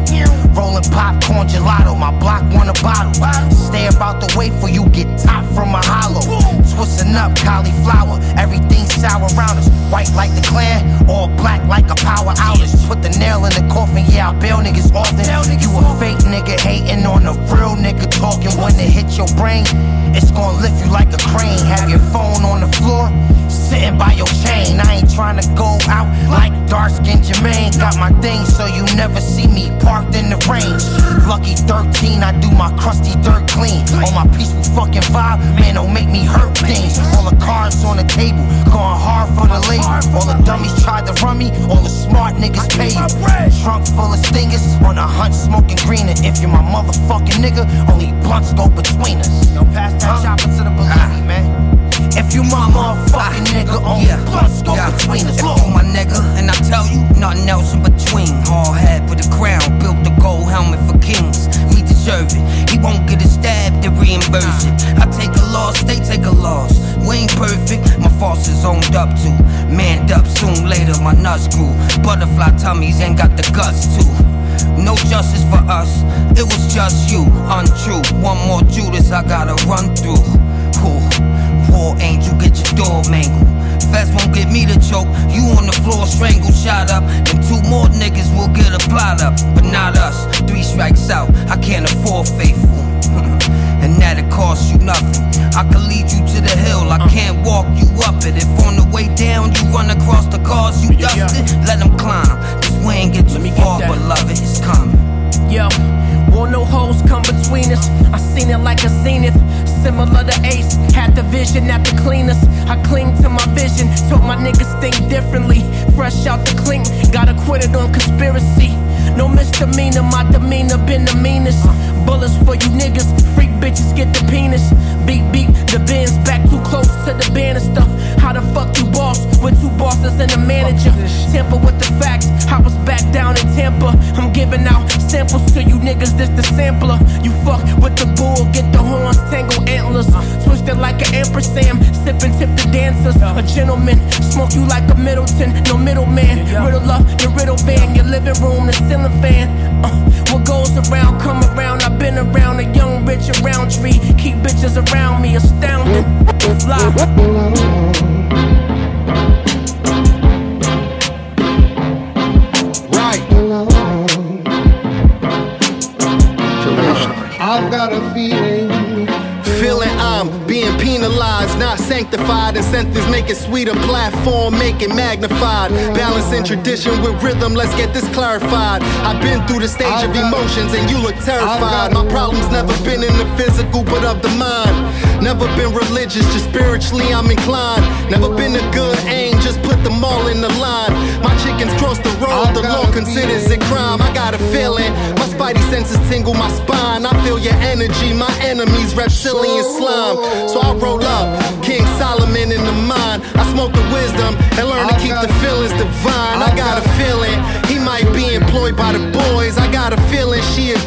Rolling popcorn gelato, my block want a bottle. Stay about the way for you get top from a hollow. Twisting up cauliflower, everything sour around us. White like the clan, all black like a power outage. Put the nail in the coffin, yeah, I bail niggas often. You a fake nigga hating on a real nigga talking. When it hit your brain, it's gonna lift you like a crane. Have your phone on the floor, sitting by your chain. I ain't trying to go out like dark skinned Jermaine. Got my thing so you never see me parked in the range. Lucky 13, I do my crusty dirt clean. On my peaceful fucking vibe, man, don't make me hurt All the cards on the table, going hard for the label. All the dummies tried to run me, all the smart niggas pay you. Trunk full of stingers, on a hunt smoking greener. If you're my motherfucking nigga, only blunts go between us. Yo, pass that chopper to the believe me, ah. man. If you my motherfucking ah. nigga, only blunts go between us. If you my nigga, and I tell you, nothing else in between. Hard head with a crown, built the gold helmet for kings. Deserve it. He won't get a stab to reimburse it. I take a loss, they take a loss. We ain't perfect. My false is owned up to. Manned up soon later, my nuts grew. Butterfly tummies ain't got the guts to. No justice for us, it was just you. Untrue, one more Judas I gotta run through. Ooh, War angel, get your door mangled. Feds won't get me to choke. You on the floor, strangled, shot up. And two more niggas will get a plot up. But not us. Three strikes out. I can't afford faithful. and that'll cost you nothing. I can lead you to the hill. I can't walk you up it. If on the way down you run across the cars you dusted, let them climb. This way ain't get too far, beloved. It's coming. Yo, between us. I seen it like a zenith, similar to Ace. Had the vision at the cleanest. I cling to my vision, told my niggas think differently. Fresh out the clink, got acquitted on conspiracy. No misdemeanor, my demeanor been the meanest. Bullets for you niggas, freak bitches get the penis. Beat beat, the bins back too close to the banister. How the fuck you boss with two bosses and a manager? Temper with the facts, I was back down in Tampa. I'm giving out samples to you niggas, this the sampler. You fuck with the bull, get the horns, tangle antlers. Twisted like an ampersand, sipping tip the dancers. A gentleman, smoke you like a Middleton, no middleman. Riddle up your riddle van, your living room, the ceiling fan. Uh, what goes around, come around. I've been around a young bitch around tree. Keep bitches around me, astounding. Fly. Right. I've got a feeling. Feeling I'm not sanctified. Incentives make it sweeter, platform make it magnified. Balancing tradition with rhythm, let's get this clarified. I've been through the stage of emotions and you look terrified. My problem's never been in the physical, but of the mind. Never been religious, just spiritually I'm inclined. Never been a good aim, just put them all in the line. My chickens cross the road, the law considers it crime. I got a feeling, spidey senses tingle my spine. I feel your energy, my enemies reptilian slime. So I roll up, King Solomon in the mind. I smoke the wisdom and learn to keep the feelings divine. I got a feeling he might be employed by the boys. I got a feeling she a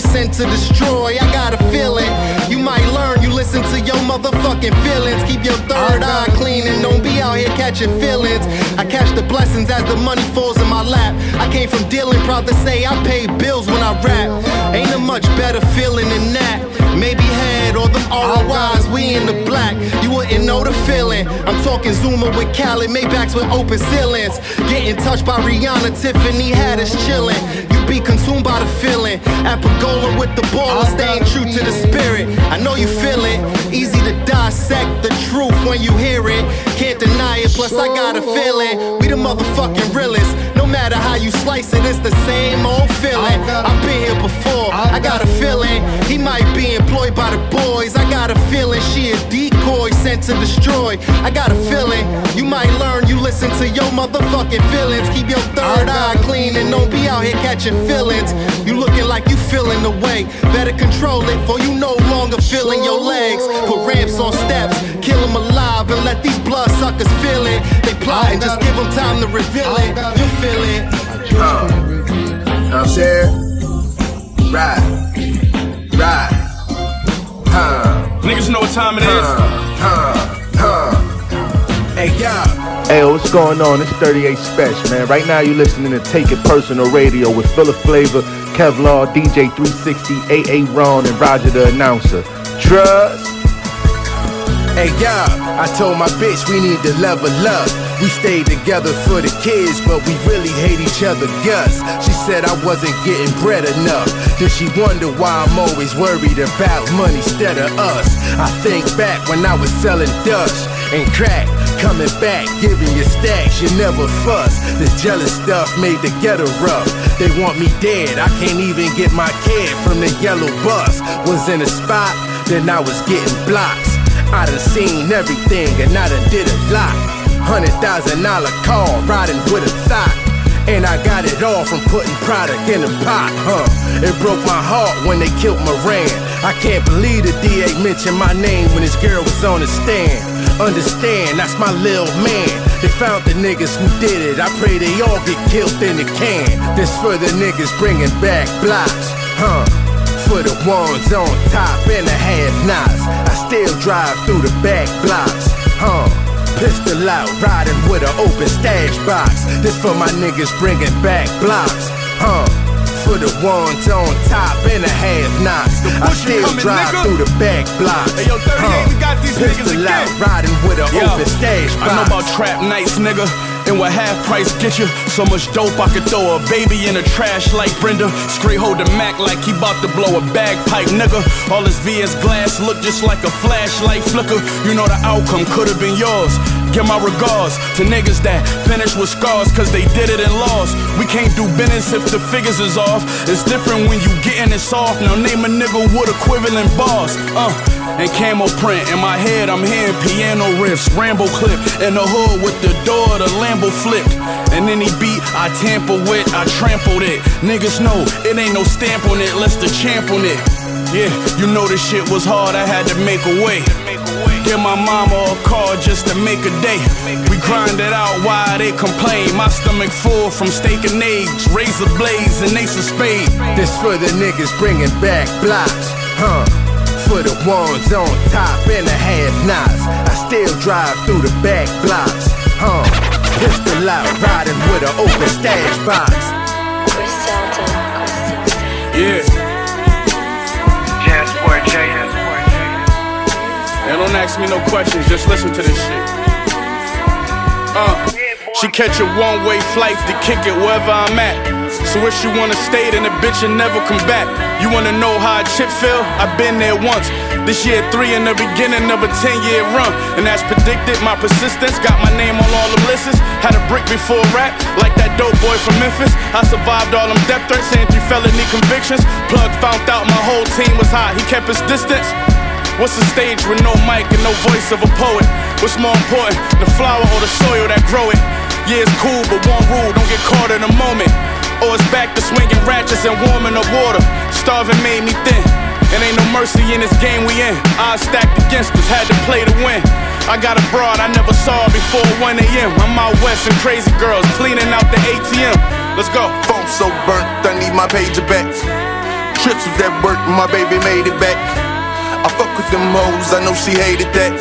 sent to destroy. I got a feeling you might learn. You listen to your motherfucking feelings. Keep your third eye clean and don't be out here catching feelings. I catch the blessings as the money falls in my lap. I came from dealing, proud to say I pay bills when I rap. Ain't a much better feeling than that. Maybe head or them ROIs, we in the black. You wouldn't know the feeling. I'm talking Zuma with Khaled, Maybachs with open ceilings. Getting touched by Rihanna, Tiffany had us chilling. You be consumed by the feeling. At Pagola with the baller, staying true to the spirit. I know you feel it. Easy to dissect the truth when you hear it. Can't deny it, plus I got a feeling. We the motherfucking realest. No matter how you slice it, it's the same old feeling. I've been here before. I got a feeling he might be employed by the boys. I got a feeling she a decoy sent to destroy. I got a feeling you might learn. You listen to your motherfucking feelings. Keep your third eye clean and don't be out here catching feelings. You looking like you feeling the way. Better control it, for you no longer feeling your legs. Put ramps on steps, kill them alive, and let these blood suckers feel it. They plotting, just give them time to reveal it. You feel it. Uh, know I'm saying? Right. Right. Huh. Niggas know what time it is. Huh. Huh. Hey, y'all. Hey, what's going on? It's 38 Spesh, man. Right now, you're listening to Take It Personal Radio with Philaflava, Kevlar, DJ 360, AA Ron, and Roger the Announcer. Trust. Hey, y'all. I told my bitch we need to level up. We stayed together for the kids, but we really hate each other guts. She said I wasn't getting bread enough. Then she wondered why I'm always worried about money instead of us. I think back when I was selling Dutch and crack. Coming back, giving you stacks, you never fuss. This jealous stuff made the ghetto rough. They want me dead, I can't even get my kid from the yellow bus. Was in a spot, then I was getting blocks. I done seen everything and I done did a lot. Hundred thousand dollar car riding with a thought. And I got it all from putting product in a pot, huh? It broke my heart when they killed Moran. I can't believe the DA mentioned my name when his girl was on the stand. Understand, that's my lil man. They found the niggas who did it. I pray they all get killed in the can. This for the niggas bringing back blocks, huh? For the ones on top and the half nots. I still drive through the back blocks? Pistol out, riding with an open stash box. This for my niggas bringing back blocks, huh? For the ones on top and the half knocks. I still coming, drive nigga. through the back blocks. Hey, yo, 38, we got these niggas Pistol again. out, riding with an Yo, open stash box. I know about trap nights, nigga. And what half price get you? So much dope I could throw a baby in the trash like Brenda. Straight hold the Mac like he bout to blow a bagpipe, nigga. All his VS glass look just like a flashlight flicker. You know the outcome could have been yours. Give my regards to niggas that finish with scars cause they did it and lost. We can't do business if the figures is off. It's different when you getting it soft. Now name a nigga with equivalent bars. Uh, and camo print. In my head, I'm hearing piano riffs, Rambo clip. In the hood with the door, the Lambo flipped. And any beat I tamper with, I trampled it. Niggas know it ain't no stamp on it, let's the champ on it. Yeah, you know this shit was hard, I had to make a way. Give my mama a call just to make a day. We grind it out while they complain. My stomach full from steak and eggs, razor blades, and ace of spade. This for the niggas bringing back blocks, huh? For the ones on top and the half knots. I still drive through the back blocks, huh? Pistol out, riding with an open stash box. Yeah. Jasper J. Don't ask me no questions, just listen to this shit. Uh, she catch a one way flight to kick it wherever I'm at. So if she wanna stay, then the bitch will never come back. You wanna know how a chip feel? i been there once. This year, three in the beginning of a 10 year run. And as predicted, my persistence got my name on all the lists. Had a brick before rap, like that dope boy from Memphis. I survived all them death threats and three felony convictions. Plug found out my whole team was hot, he kept his distance. What's a stage with no mic and no voice of a poet? What's more important, the flower or the soil that grow it? Yeah, it's cool, but one rule, don't get caught in a moment. Or it's back to swinging ratchets and warming the water. Starving made me thin. And ain't no mercy in this game we in. Odds stacked against us, had to play to win. I got a broad I never saw before 1 a.m. I'm out west and crazy girls cleaning out the ATM. Let's go. Phone so burnt, I need my pager back. Trips with that work, my baby made it back. I fuck with them hoes, I know she hated that.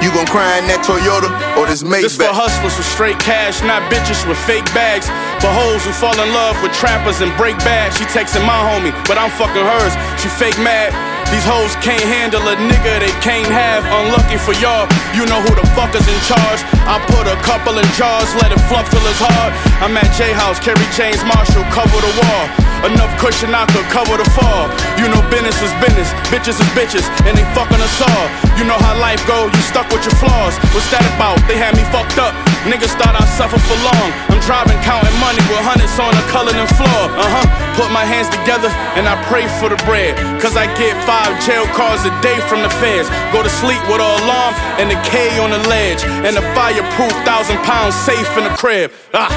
You gon' cry in that Toyota or this Maybach? This for hustlers with straight cash, not bitches with fake bags. For hoes who fall in love with trappers and break bad. She texting my homie, but I'm fucking hers. She fake mad. These hoes can't handle a nigga they can't have. Unlucky for y'all, you know who the fuck is in charge. I put a couple in jars, let it fluff till it's hard. I'm at J House, Kerry James Marshall, cover the wall. Enough cushion I could cover the fall. You know business is business, bitches is bitches, and they fucking us all. You know how life go, you stuck with your flaws. What's that about? They had me fucked up. Niggas thought I'd suffer for long. I'm driving, counting money with hundreds on the Cullinan floor. Uh huh. Put my hands together and I pray for the bread. Cause I get five jail calls a day from the feds. Go to sleep with an alarm and a K on the ledge. And a fireproof thousand pounds safe in the crib. Ah.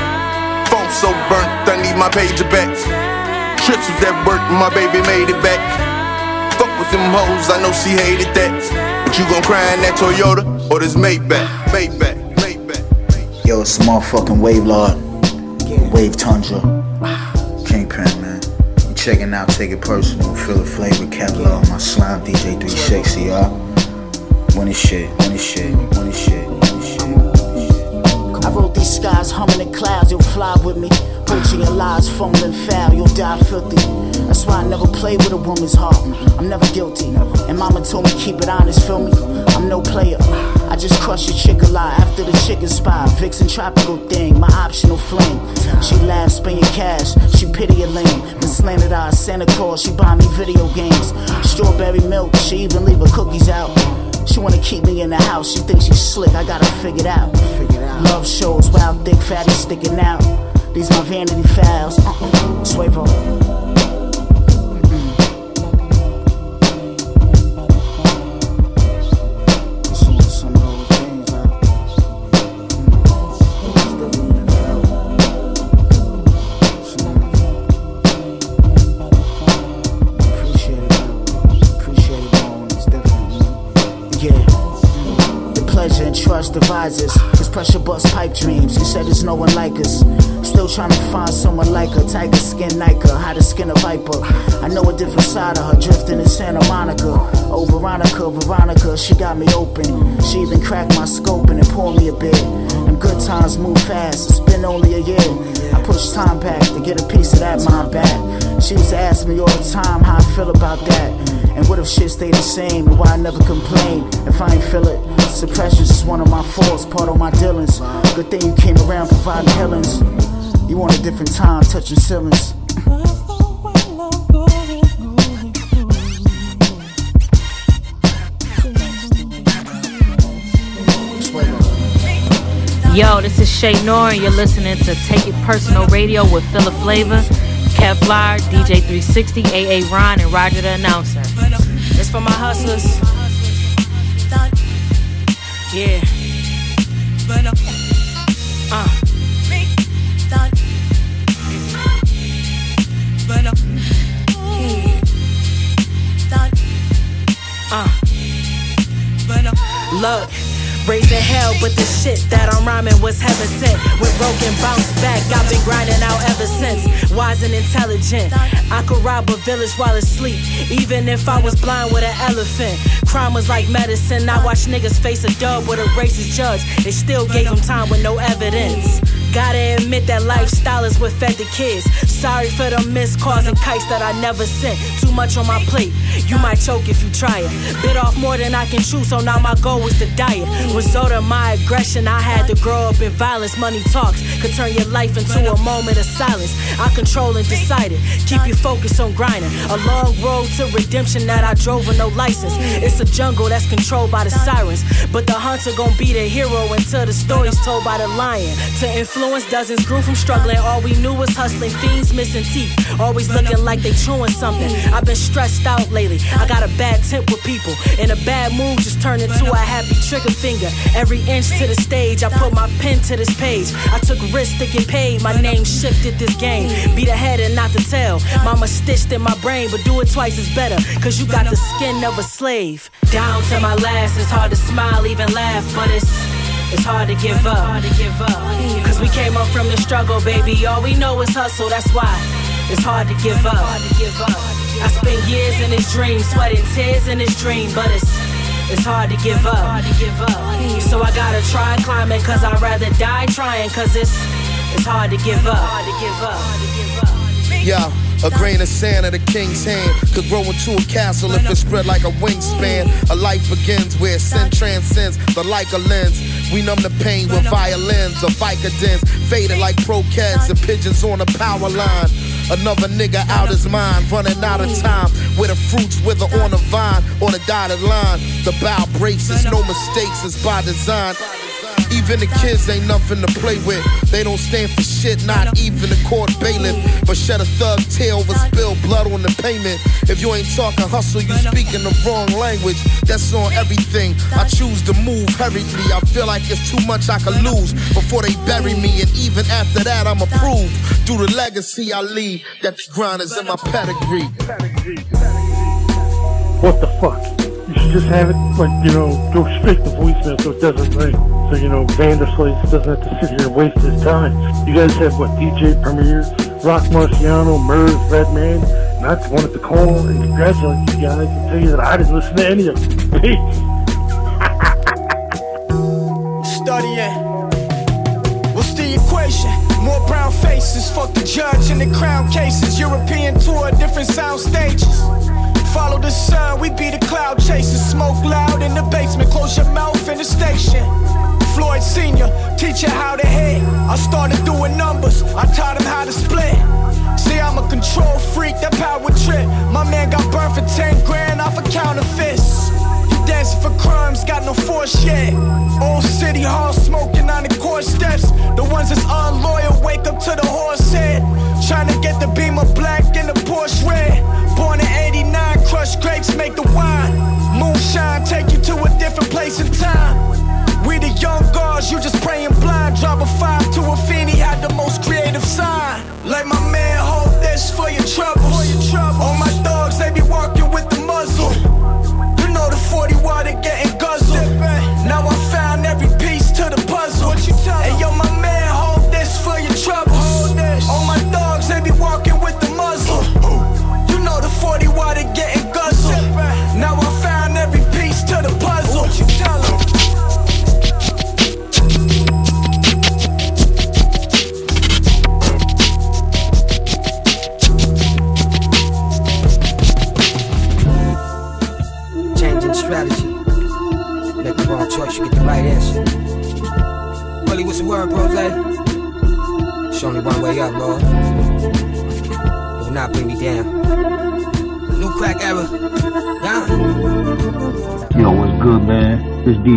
Phone so burnt, I need my pager back. Trips with that work, my baby made it back. Fuck with them hoes, I know she hated that. But you gon' cry in that Toyota or this Maybach? Maybach. Maybach. Yo, it's the motherfucking Wave Lord. Wave Tundra. Kingpin, man. You checking out Take It Personal, Philaflava, Kevlar, my slime DJ 360, y'all. Winning shit, winning shit, winning shit, winning shit. Wrote these skies humming in clouds, you'll fly with me. Poaching your lies, fumbling foul, you'll die filthy. That's why I never play with a woman's heart. I'm never guilty. And mama told me keep it honest, feel me? I'm no player. I just crush your chick a lot after the chicken spot. Vixen tropical thing, my optional fling. She laughs, spend your cash. She pity a lame. Been slanted eyes, Santa Claus. She buy me video games. Strawberry milk. She even leave her cookies out. She wanna keep me in the house. She thinks she's slick. I gotta figure it out. Love shows, wild thick fatty sticking out. These my vanity files. Uh-uh. Yeah. The. Cause pressure bust pipe dreams. He said there's no one like us. Still trying to find someone like her. Tiger skin Nike, how to skin a viper. I know a different side of her, drifting in Santa Monica. Oh, Veronica, Veronica, she got me open. She even cracked my scope and poured me a bit. Them good times move fast, it's been only a year. I push time back to get a piece of that mind back. She used to ask me all the time how I feel about that. And what if shit stayed the same and why I never complain if I ain't feel it? Suppression's just one of my faults, part of my dealings. Good thing you came around providing healings. You want a different time, touching ceilings. Yo, this is Che Noir, and you're listening to Take It Personal Radio with Philip Flavor, Kevlar, DJ 360, AA Ron, and Roger the Announcer. It's for my hustlers. Yeah. Uh. Uh. Look. Raising hell, but the shit that I'm rhyming was heaven sent. When broken, bounce back. I've been grinding out ever since. Wise and intelligent. I could rob a village while asleep. Even if I was blind with an elephant. Crime was like medicine. I watched niggas face a dub with a racist judge. They still gave him time with no evidence. Gotta admit that lifestyle is what fed the kids. Sorry for the missed calls and kites that I never sent. Too much on my plate. You might choke if you try it. Bit off more than I can chew, so now my goal is to diet. Result of my aggression, I had to grow up in violence. Money talks could turn your life into a moment of silence. I control and decided. Keep your focus on grinding. A long road to redemption that I drove with no license. It's a jungle that's controlled by the sirens. But the hunter gon' be the hero until the story's told by the lion. To influence dozens grew from struggling. All we knew was hustling. Fiends missing teeth. Always looking like they chewing something. I've been stressed out lately. I got a bad tip with people. In a bad mood just turned into a happy trigger finger. Every inch to the stage, I put my pen to this page. I took risks to get paid. My name shifted this game. Be the head and not the tail. Mama stitched in my brain, but do it twice is better. Cause you got the skin of a slave. Down to my last, it's hard to smile, even laugh, but it's it's hard to give up. Cause we came up from the struggle, baby. All we know is hustle, that's why it's hard to give up. I spent years in this dream, sweating tears in this dream, but it's it's hard to give up. So I gotta try climbing, cause I'd rather die trying, cause it's it's hard to give up. Yeah. a grain of sand in the king's hand could grow into a castle if it spread like a wingspan. A life begins where sin transcends the like a lens. We numb the pain with violins or Vicodins, faded like croquettes and pigeons on a power line. Another nigga out his mind, running out of time. Where the fruits wither on the vine, on the dotted line. The bow braces, no mistakes, it's by design. Even the kids ain't nothing to play with. They don't stand for shit, not even the court bailiff. But shed a thug tear over spilled blood on the payment. If you ain't talking hustle, you speaking the wrong language. That's on everything. I choose to move hurriedly. I feel like it's too much I could lose before they bury me. And even after that, I'm approved. Through the legacy I leave, that the grind is in my pedigree. What the fuck? You should just have it, like, you know, go straight to voicemail so it doesn't ring. So, you know, Vanderslice doesn't have to sit here and waste his time. You guys have, what, DJ Premier, Roc Marciano, Merv, Redman, and I just wanted to call and congratulate you guys and tell you that I didn't listen to any of them. Peace. Studying. What's the equation? More brown faces, fuck the judge in the crown cases. European tour, different sound stages. Follow the sun, we be the cloud chasers. Smoke loud in the basement, close your mouth in the station. Floyd Senior, teach you how to hit. I started doing numbers, I taught him how to split. See, I'm a control freak, that power trip. My man got burned for 10 grand off a counterfeits. You dancing for crumbs, got no force yet. Old City Hall smoking on the court steps. The ones that's unloyal wake up to the horse head. Trying to get the beamer black and the Porsche red. Born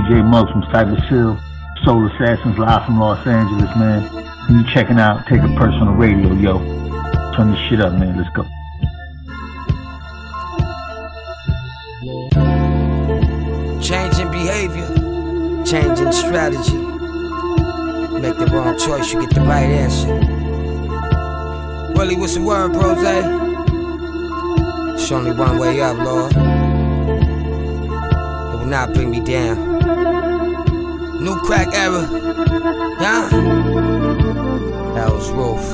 DJ Muggs from Cypress Hill, Soul Assassins live from Los Angeles, man. You checking out Take a Personal Radio, yo. Turn this shit up, man. Let's go. Changing behavior, changing strategy. Make the wrong choice, you get the right answer. Willie, what's the word, Rose? It's only one way up, Lord. It will not bring me down. New crack era. Yeah. That was Roof.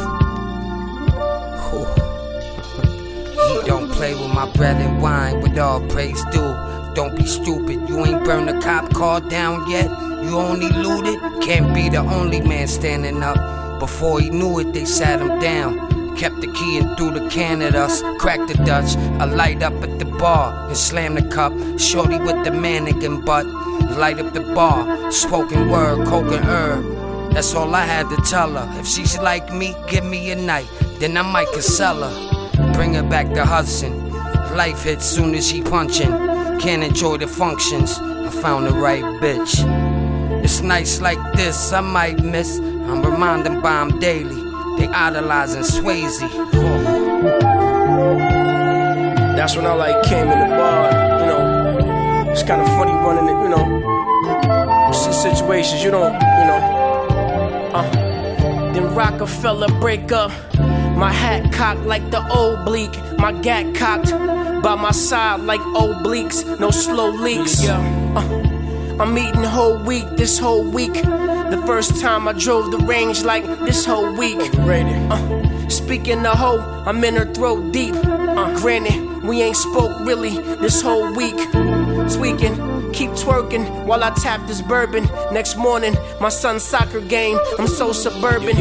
He don't play with my bread and wine, with all praise due. Don't be stupid, you ain't burned a cop car down yet. You only looted, can't be the only man standing up. Before he knew it, they sat him down. Kept the key and threw the can at us. Cracked the Dutch, a light up at the bar and slammed the cup. Shorty with the mannequin butt. Light up the bar, spoken word, coke and herb. That's all I had to tell her. If she's like me, give me a night, then I might her. Bring her back to Hudson. Life hits soon as he punchin'. Can't enjoy the functions. I found the right bitch. It's nights like this I might miss. I'm reminding by daily. They idolizing Swayze. That's when I like came in the bar. It's kind of funny running it, you know. Situations you don't, you know. Uh. Then Rockefeller break up. My hat cocked like the oblique. My gat cocked by my side like obliques. No slow leaks. Uh, I'm eating whole week this whole week. The first time I drove the range like this whole week. Uh, speaking of hoe, I'm in her throat deep. Uh, granted, we ain't spoke really this whole week. Tweaking, keep twerking while I tap this bourbon. Next morning, my son's soccer game. I'm so suburban.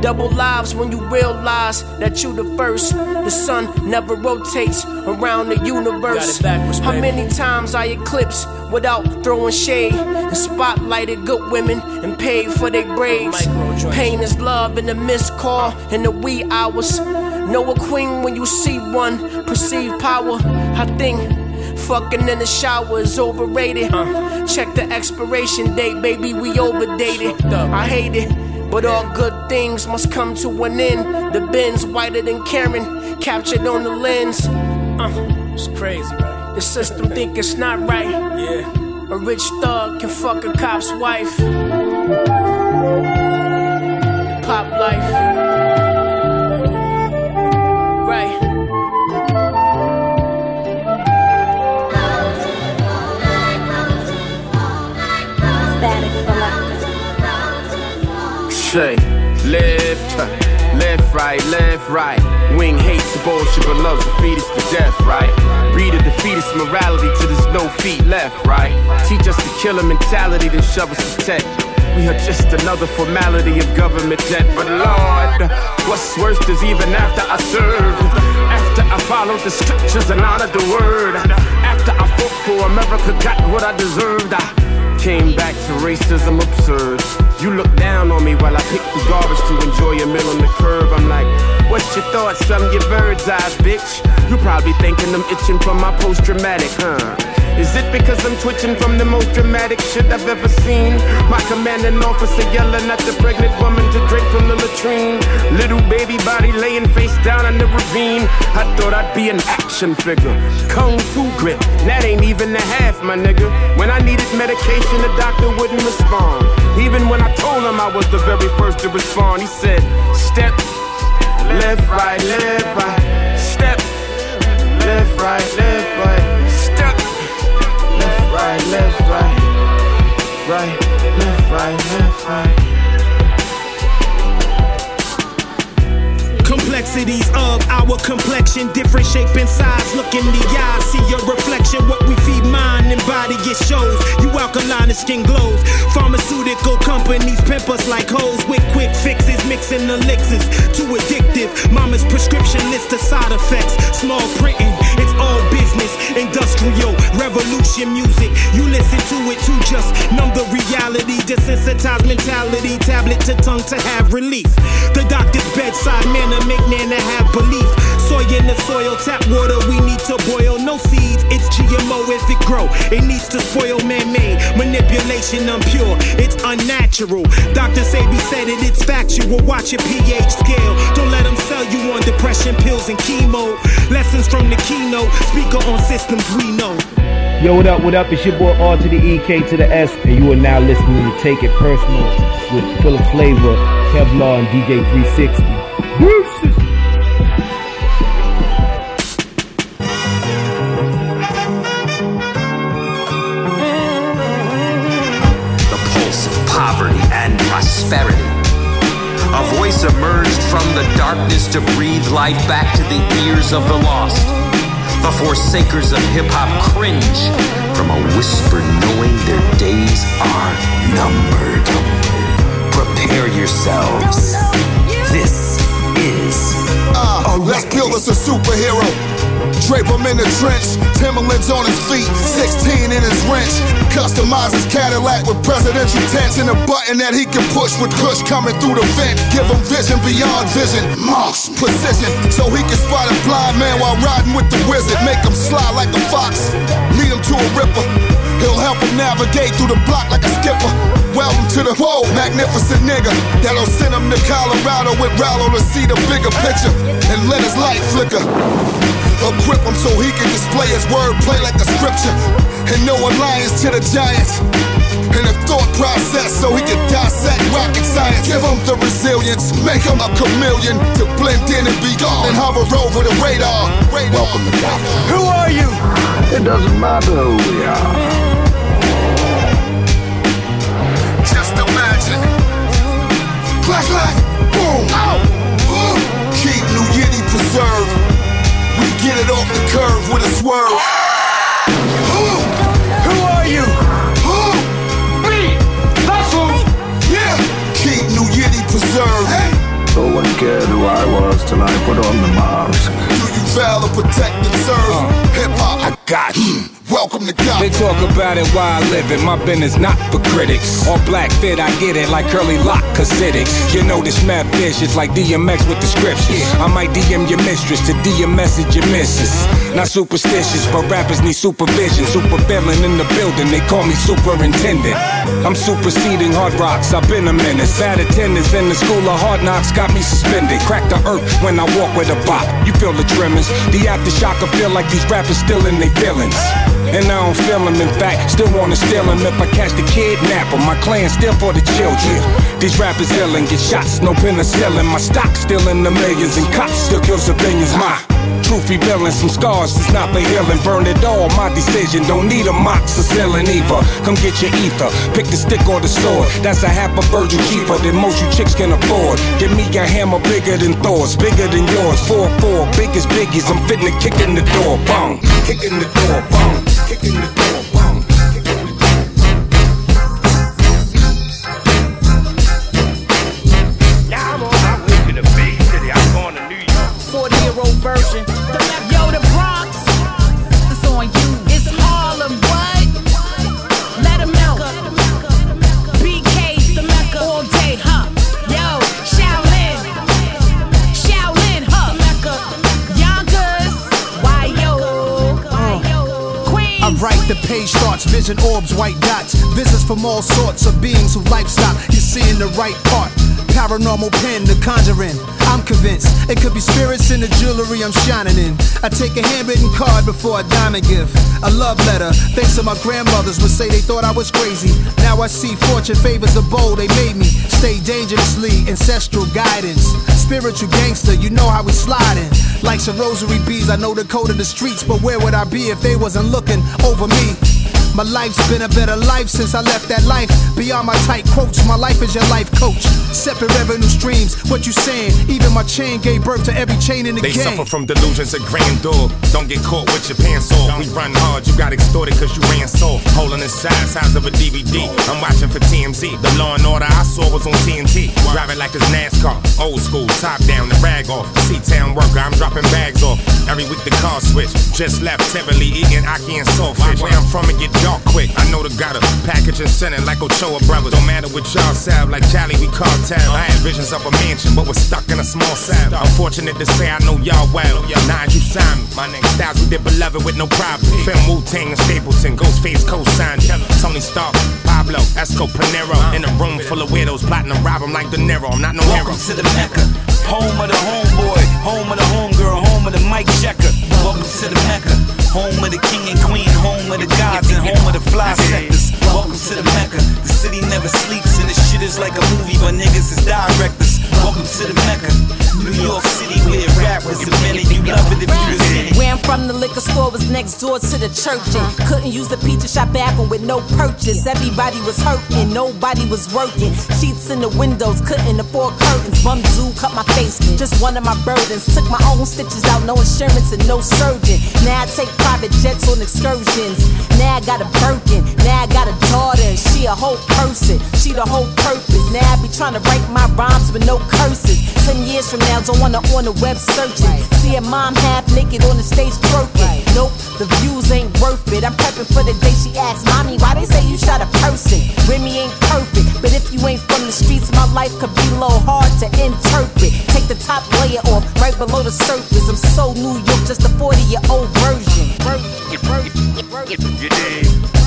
Double lives when you realize that you the first. The sun never rotates around the universe. Got it backwards, How many times I eclipse without throwing shade and spotlighted good women and paid for their braids. Pain is love in the missed call in the wee hours. Know a queen when you see one. Perceive power. I think. Fucking in the shower is overrated. Check the expiration date, baby, we overdated. I hate it, but all good things must come to an end. The Benz whiter than Karen, captured on the lens. Uh, it's crazy, right? The system think it's not right. Yeah. A rich thug can fuck a cop's wife. Pop life. Right. Say, left, left, right, left, right. Wing hates the bullshit, but loves the fetus to death, right? Breed a defeatist morality till there's no feet left, right? Teach us the killer mentality, then shove us to tech. We are just another formality of government debt. But Lord, what's worse is even after I served, after I followed the scriptures and honored the word, after I fought for America, got what I deserved. I Came back to racism absurd. You look down on me while I pick the garbage to enjoy a meal on the curb. I'm like, what's your thoughts? I'm your bird's eyes, bitch. You probably thinking I'm itching for my post dramatic, huh? Is it because I'm twitching from the most dramatic shit I've ever seen? My commanding officer yelling at the pregnant woman to drink from the latrine. Little baby body laying face down in the ravine. I thought I'd be an action figure. Kung Fu grip, that ain't even the half, my nigga. When I needed medication, the doctor wouldn't respond. Even when I told him I was the very first to respond, he said, Step left, right, left, right. Step left, right, left, right. Right, left, right. Right, left, right, left, right. Complexities of our complexion, different shape and size. Look in the eye, see your reflection. What we feed mind and body, it shows. You alkaline and skin glows. Pharmaceutical companies pimp us like hoes with quick fixes, mixing elixirs. Too addictive. Mama's prescription list of side effects. Small printing, Industrial revolution music. You listen to it to just numb the reality. Desensitized mentality. Tablet to tongue to have relief. The doctor's bedside manner make Nana have belief. Soy in the soil, tap water we need to boil. No seeds, it's GMO if it grow. It needs to spoil man-made. Manipulation unpure, it's unnatural. Dr. Sebi said it, it's factual. Watch your pH scale. Don't let them sell you on depression pills and chemo. Lessons from the keynote. Speaker on systems we know. Yo, what up, what up? It's your boy R to the EK to the S, and you are now listening to Take It Personal with Philaflava, Kevlar, and DJ 360. Deuces. To breathe life back to the ears of the lost. The forsakers of hip hop cringe from a whisper knowing their days are numbered. Prepare yourselves. This is. Uh, let's build us a superhero. Drape him in the trench, Timberlands on his feet, 16 in his wrench. Customize his Cadillac with presidential tents and a button that he can push with Kush coming through the vent. Give him vision beyond vision, Moss precision, so he can spot a blind man while riding with the wizard. Make him slide like a fox, lead him to a ripper. He'll help him navigate through the block like a skipper. Welcome to the whoa, magnificent nigga. That'll send him to Colorado with Rallo to see the bigger picture and let his light flicker. Equip him so he can display his wordplay like a scripture and no alliance to the giants. And a thought process so he can dissect rocket science. Give him the resilience, make him a chameleon to blend in and be gone and hover over the radar. Welcome to Gotham. Who are you? It doesn't matter who we are. Clack, clack, boom. Oh. Boom. Keep New Yiddy preserved. We get it off the curve with a swerve. Who are you? Me. That's who. Yeah. Keep New Yiddy preserved. No one cared who I was till I put on the mask. Do you valor, protect, and serve? Uh. Hip hop. I got you. Hmm, welcome to God. They talk about it while I live it. My business not for critics. All black fit, I get it like curly lock Hasidics. You know this mad fish is like DMX with the scriptures. I might DM your mistress to DM message your missus. Not superstitious, but rappers need supervision. Super villain in the building, they call me superintendent. I'm superseding hard rocks, I've been a menace. Bad attendance in the school of hard knocks got me suspended. Crack the earth when I walk with a bop. You feel the tremors. The aftershock, I feel like these rappers still in their feelings. And I don't feel them, in fact, still wanna steal them. If I catch the kidnapper, my clan still for the children. These rappers ill and get shots, no penicillin. My stock still in the millions, and cops still kill civilians. My truth revealing some scars, it's not for healing. Burn it all, my decision. Don't need a moxicillin either. Come get your ether, pick the stick or the sword. That's a half a virgin cheaper than most you chicks can afford. Give me a hammer bigger than Thor's, bigger than yours. 4-4, big as biggies, I'm fitting to kick in the door. Boom, kick in the door, boom, kick in the door, vision orbs, white dots. Visits from all sorts of beings who lifestyle. You're seeing the right part. Paranormal pen, the conjuring. I'm convinced it could be spirits in the jewelry I'm shining in. I take a handwritten card before a diamond gift. A love letter. Thanks to my grandmothers would say they thought I was crazy. Now I see fortune favors the bold. They made me stay dangerously. Ancestral guidance. Spiritual gangster, you know how we sliding. Like some rosary beads, I know the code of the streets, but where would I be if they wasn't looking over me? My life's been a better life since I left that life. Beyond my tight quotes, my life is your life coach. Separate revenue streams, what you saying? Even my chain gave birth to every chain in the They game. They suffer from delusions of grandeur. Don't get caught with your pants off. We run hard, you got extorted cause you ran soft. Holding the size, size of a DVD. I'm watching for TMZ. The law and order I saw was on TNT. Driving like it's NASCAR. Old school, top down, the rag off. C-Town worker, I'm dropping bags off. Every week the car switch. Just left Tivoli eating ackee and Saltfish. Where I'm from, it get dark quick. I know the got a package and send it like Ochoa Brothers. Don't matter what y'all sound like Charlie, we call cartel. I had visions of a mansion, but was stuck in a small cell. Unfortunate to say, I know y'all well. Nah, you signed me. My name Styles, we did beloved with no problem. Film Wu Tang and Stapleton, Ghostface co-signed. Tony Stark, Pablo, Esco Panero. In a room full of weirdos plotting to rob him like De Niro. I'm not no hero. Welcome to the Mecca, home of the homeboy, home of the homegirl, home of the Mike Checker. Welcome to the Mecca, home of the king and queen, home of the gods and home of the fly sectors. Welcome to the Mecca, the city never sleeps and the shit is like a movie, but niggas is directors. Welcome to the Mecca, New York City where rap was invented. You love it if you was in it. Where I'm from, the liquor store was next door to the church. And couldn't use the pizza shop bathroom with no purchase. Everybody was hurting, nobody was working. Sheets in the windows, couldn't afford curtains. Bum dude cut my face, just one of my burdens. Took my own stitches out, no insurance and no surgeon. Now I take private jets on excursions. Now I got a Birkin, now I got a daughter, she a whole person. She the whole purpose. Now I be trying to write my rhymes with no curses. Ten years from now, don't wanna on the web searching. See a mom half naked on the stage twerking. Nope, the views ain't worth it. I'm prepping for the day she asks, Mommy, why they say you shot a person? Remy ain't perfect, but if you ain't from the streets, my life could be a little hard to interpret. Take the top layer off, right below the surface. I'm so New York, just a 40 year old version.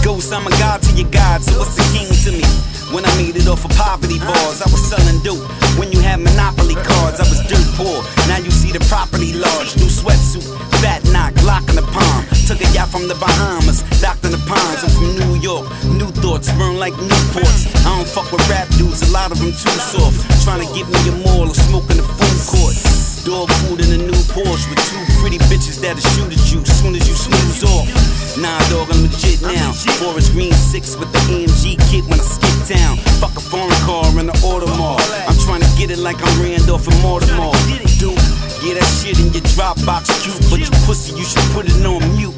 Ghost, I'm a god to your god, so what's the king to me? When I made it off of poverty bars, I was selling dope. When you had monopoly cards, I was dirt poor. Now you see the property large, new sweatsuit, fat knock, Glock in the palm. Took a yacht from the Bahamas, docked in the ponds. I'm from New York, new thoughts burn like Newports. I don't fuck with rap dudes, a lot of them too soft. Trying to get me a mall or smoking the food court. Dog food in a new Porsche with two pretty bitches that'll shoot at you soon as you snooze off. Nah, dog, I'm legit now. Forest Green 6 with the AMG kit when I skip town. Fuck a foreign car in the Audemars. I'm trying to get it like I'm Randolph and Mortimer. Dude, yeah, that shit in your Dropbox cute, but you pussy, you should put it on mute.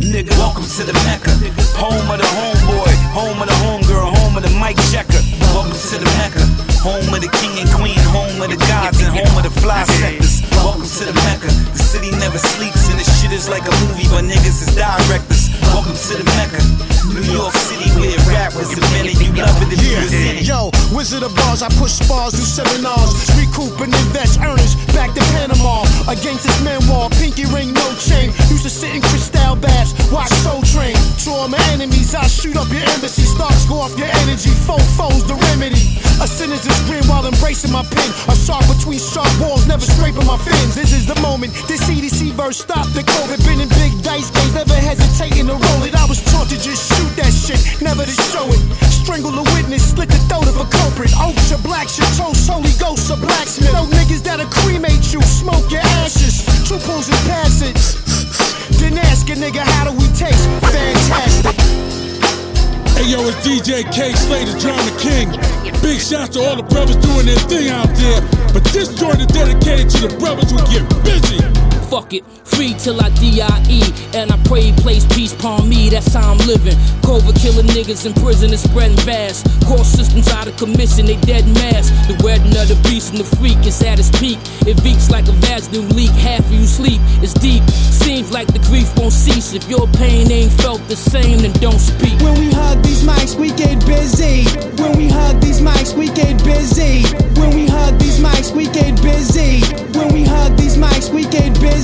Nigga, welcome to the Mecca. Home of the homeboy, home of the homegirl, home of the Mike Checker. Welcome to the Mecca. Home of the king and queen, home of the gods and home of the fly sectors. Welcome to the Mecca. The city never sleeps and the shit is like a movie, but niggas is directors. Welcome to the Mecca. New York City where rap was invented. You love it if you it. Yo, Wizard of Bars, I push spars, do seminars, recoup and invest earnings back to Panama. Against this memoir, pinky ring, no chain. Used to sit in crystal baths, watch Soul Train. All my enemies, I shoot up your embassy. Stars go off your energy, foe foes the remedy. A sinister grin while embracing my pen. A shark between sharp walls, never scraping my fins. This is the moment. This CDC verse stop the COVID. Been in big dice games, never hesitating to roll it. I was taught to just shoot that shit, never to show it. Strangle a witness, slit the throat of a culprit. Or blacks, your toast, holy ghosts, a blacksmith. No niggas that'll cremate you, smoke your ashes. Two pulls in passage. Then ask a nigga, how do we taste? Fantastic. Hey yo, it's DJ Kay Slay, the Drama King. Big shouts to all the brothers doing their thing out there. But this joint is dedicated to the brothers who get busy. Fuck it, free till I D.I.E. And I pray, place peace upon me, that's how I'm living. Clover killing niggas in prison is spreading fast. Core systems out of commission, they dead mass. The wedding of the beast and the freak is at its peak. It leaks like a vaginal leak, half of you sleep, it's deep. Seems like the grief won't cease. If your pain ain't felt the same, then don't speak. When we hug these mics, we get busy. When we hug these mics, we get busy. When we hug these mics, we get busy. When we hug these mics, we get busy.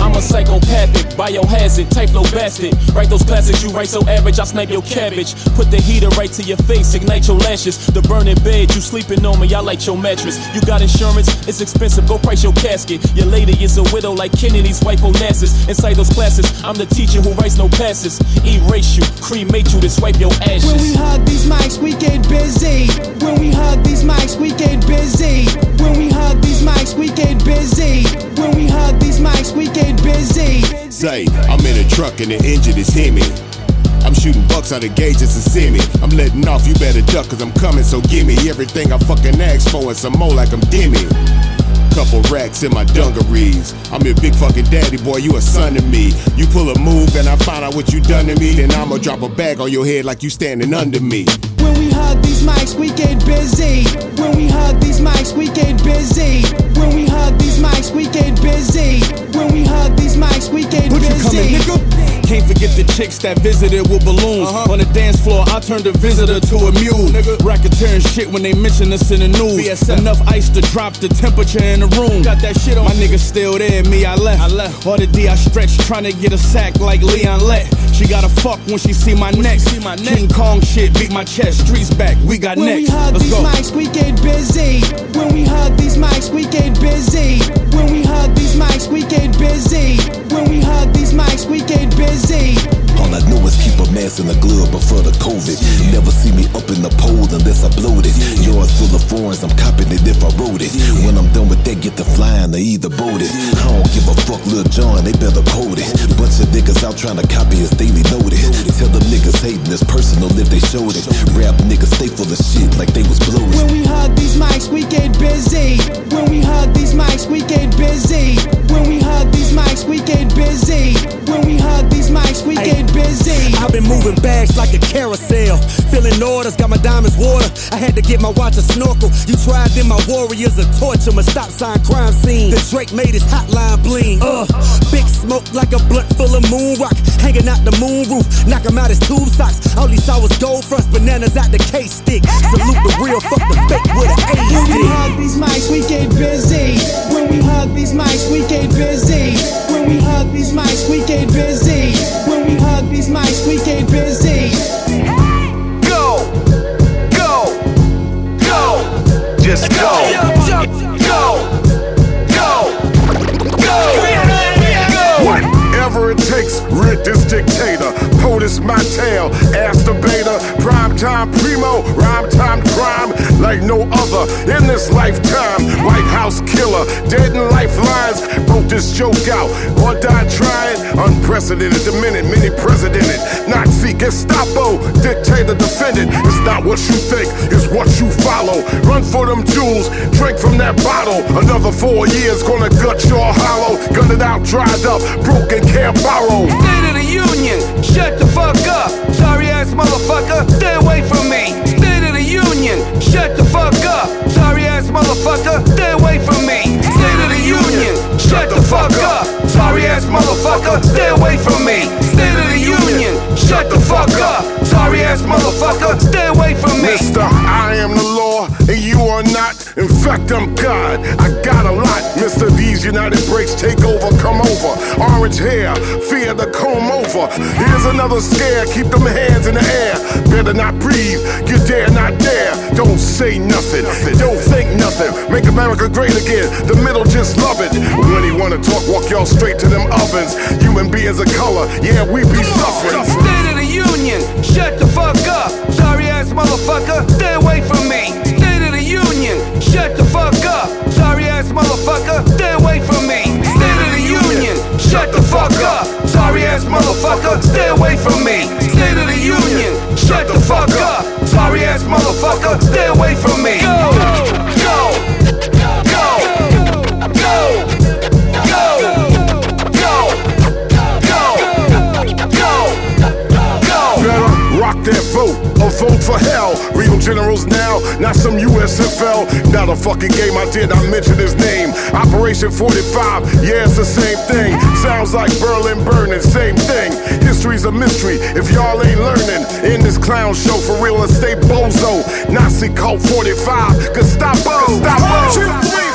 I'm a psychopathic, biohazard, type low bastard. Write those classics, you write so average, I snipe your cabbage. Put the heater right to your face, ignite your lashes. The burning bed, you sleeping on me, I like your mattress. You got insurance, it's expensive, go price your casket. Your lady is a widow like Kennedy's wife Onassis. Inside those classes, I'm the teacher who writes no passes. Erase you, cremate you, then swipe your ashes. When we hug these mics, we get busy. When we hug these mics, we get busy. When we hug these mics, we get busy. When we hug these mics, we get busy. Say, I'm in a truck and the engine is hemming. I'm shooting bucks out of gauges to see me. I'm letting off, you better duck, cause I'm coming, so give me everything I fucking asked for and some more like I'm Demi. Couple racks in my dungarees. I'm your big fucking daddy, boy, you a son to me. You pull a move and I find out what you done to me, then I'ma drop a bag on your head like you standing under me. Hug these mics, we get busy. When we hug these mics, we get busy. When we hug these mics, we get busy. When we hug these mics, we get coming, busy. nigga? Can't forget the chicks that visited with balloons. Uh-huh. On the dance floor, I turned a visitor to a mule. Nigga. Racketeering shit when they mention us in the news. Enough ice to drop the temperature in the room. Got that shit on. My niggas still there, me, I left. I left. All the D I stretched, trying to get a sack like Leon Lett. She gotta fuck when she see my neck. See my neck. King Kong shit, beat my chest, streets back, we got When we hug Let's these go. mics, we get busy. When we hug these mics, we get busy. When we hug these mics, we get busy. When we hug these mics, we get busy busy. All I know is keep a mask in the glove before the COVID. Never see me up in the pole unless I blowed it. Yours full of foreigns, I'm copping it if I wrote it. When I'm done with that, get the flying or either boat it. I don't give a fuck, Lil Jon, they better quote it. Bunch of niggas out trying to copy us daily loaded. Tell them niggas hating it's personal if they showed it. Rap niggas stay full of shit like they was bloated. When we hug these mics, we get busy. When we hug these mics, we get busy. When we hug these mics, we get busy. When we hug these mics, we get busy. I've been moving bags like a carousel. Filling orders, got my diamonds water. I had to get my watch a snorkel. You tried, then my warriors a torture. My stop sign crime scene. The Drake made his hotline bling. Uh, big smoke like a blunt full of moon rock. Hanging out the moon roof. Knock him out his tube socks. All he saw was gold fronts, bananas out the case stick. Salute the real, fuck the fake with an A When we hug these mics, we get busy. When we hug these mics, we get busy. When we hug these mics, we get busy. When we hug these mics, we get busy. Go, go, go, just go, go, go, go, go. Whatever it takes, rid this dictator. POTUS my tail, ask the beta. Time primo, rhyme time crime like no other in this lifetime. White House killer, dead in lifelines. Broke this joke out, or died trying. Unprecedented, the minute, many presidented. Nazi, Gestapo, dictator defendant. It's not what you think, it's what you follow. Run for them jewels, drink from that bottle. Another four years gonna gut your hollow. Gun it out, dried up, broken, can't borrow. State of the Union, shut the fuck up. Ass motherfucker, stay away from me. State of the Union, shut the fuck up. Sorry ass motherfucker, stay away from me. State of the Union, shut the fuck up. Sorry ass motherfucker, stay away from me. State of the Union, shut the fuck up. Sorry ass motherfucker, stay away from me. Mister, I am the law, and you are not. In fact, I'm God. I got a lot. Mister, these United Breaks take over, come over. Orange hair, fear the comb over. Here's another scare, keep them hands in the air. Better not breathe, you dare not dare. Don't say nothing, don't think nothing. Make America great again, the middle just love it. When he wanna talk, walk y'all straight to them ovens. Human beings of color, yeah, we be suffering. State of the Union, shut the fuck up. Sorry ass motherfucker, stay away from me. Union, shut the fuck up. Sorry ass motherfucker, stay away from me. State of the Union, shut the fuck up. Sorry ass motherfucker, stay away from me. State of the Union, shut the fuck up. Sorry ass motherfucker, stay away from me. Go, fucking game I did, I mentioned his name. Operation 45, yeah, it's the same thing. Sounds like Berlin burning, same thing. History's a mystery if y'all ain't learning. In this clown show for real estate bozo. Nazi cult 45, Gestapo. Gestapo. One, two, three,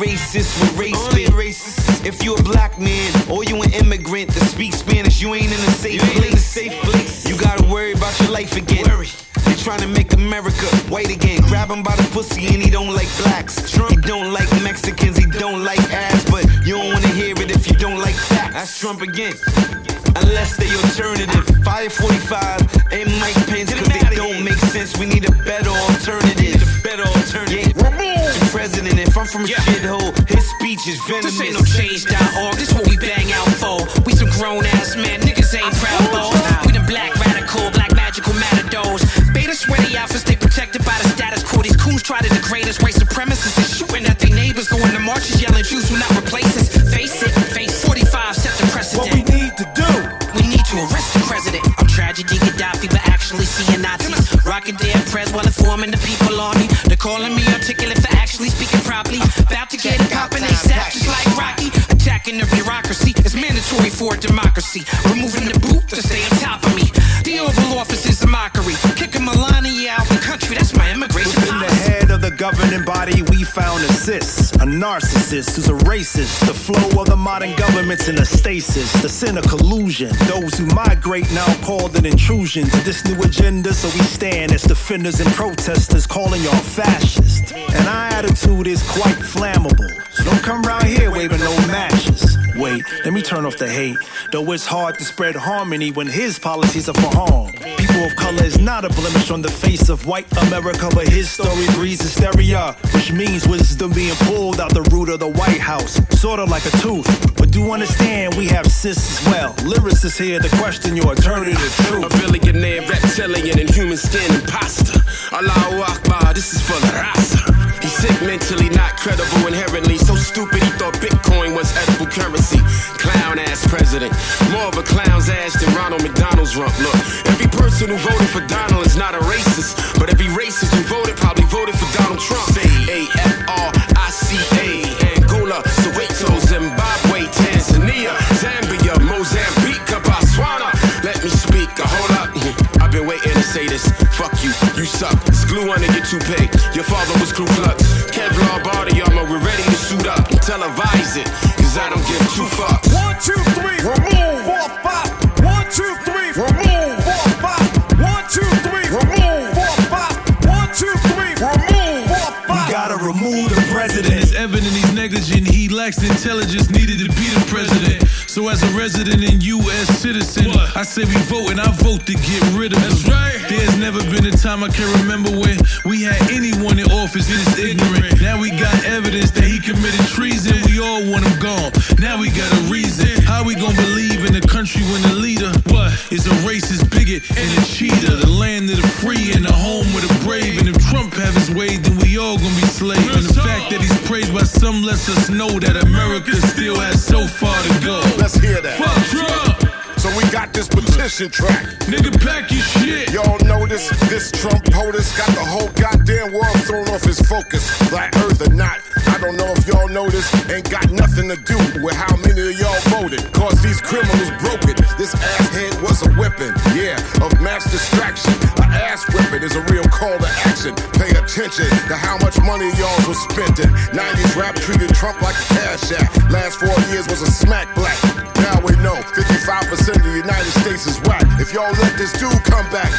racist with race racist. If you a black man or you an immigrant that speaks Spanish, you ain't in a safe you place. A safe place. You gotta worry about your life again. Worry. They trying to make America white again. Grab him by the pussy and he don't like blacks. Trump, he don't like Mexicans, he don't like ass, but you don't wanna hear it if you don't like facts. That's Trump again. Unless they alternative. Fire 45 and Mike Pence, cause they don't make sense. We need a better alternative. I'm from a yeah. shithole, his speech is venomous. This ain't no change.org, this what we bang out for. We some grown ass men, niggas ain't proud boys. We the black radical, black magical matadors. Beta sweaty outfits, stay protected by the status quo. These coons try to degrade us, white supremacists is shooting at their neighbors, going to marches, yelling Jews will not replace us. Face it, face 45, set the precedent. What we need to do We need to arrest the president. I'm tragedy Gaddafi, but actually seeing Nazis. Rocking their press while informing the people on me. They're calling me articulate Attacking the bureaucracy is mandatory for a democracy. Removing the boot to stay on found a cis, a narcissist who's a racist. The flow of the modern government's in a stasis. The sin of collusion. Those who migrate now called an intrusion to this new agenda, so we stand as defenders and protesters calling y'all fascist. And our attitude is quite flammable. So don't come around here waving no matches. Wait, let me turn off the hate. Though it's hard to spread harmony when his policies are for harm. People of color is not a blemish on the face of white America, but his story breeds hysteria, which means wisdom being pulled out the root of the White House, sorta like a tooth. But do understand we have cis as well. Lyricists here to question your alternative truth. A billionaire, reptilian, and human skin imposter. Allahu Akbar, this is for the Rasa. Sick mentally, not credible inherently. So stupid he thought Bitcoin was edible currency. Clown ass president. More of a clown's ass than Ronald McDonald's rump. Look, every person who voted for Donald is not a racist. But every racist who voted probably voted for Donald Trump. A suck. It's glue under your toupee. Your father was Ku Klux. Kevlar body armor, we're ready to suit up and televise it. Cause I don't give two fucks. One, two, three, remove. Four, five. One, two, three, remove. Four, five. One, two, three, remove. Four, five. One, two, three, remove. Four, five. We gotta remove the president. It's evident he's negligent. He lacks intelligence needed to be the president. So as a resident and U.S. citizen, what? I say we vote and I vote to get rid of That's him. right. There's never been a time I can remember when we had anyone in office this ignorant. Now we got evidence that he committed treason. We all want him gone. Now we got a reason. How we gonna believe in a country when the leader what is a racist bigot and a cheater? The land of the free and the home of the brave. And if Trump have his way, then we all gonna be slaves. And the fact that he's praised by some lets us know that America still has so far to go. Let's hear that. Fuck Trump. So we got this petition track. Nigga, pack your shit. Y'all notice this Trump POTUS got the whole goddamn world thrown off his focus. Black Earth or not, I don't know if y'all notice. Ain't got nothing to do with how many of y'all voted. Cause these criminals broke it. This asshead was a weapon, yeah, of mass distraction. A ass whipping is a real call to action. Attention to how much money y'all was spending. 90s rap treated Trump like a cash app. Last four years was a smack black. Now we know 55% of the United States is whack. If y'all let this dude come back,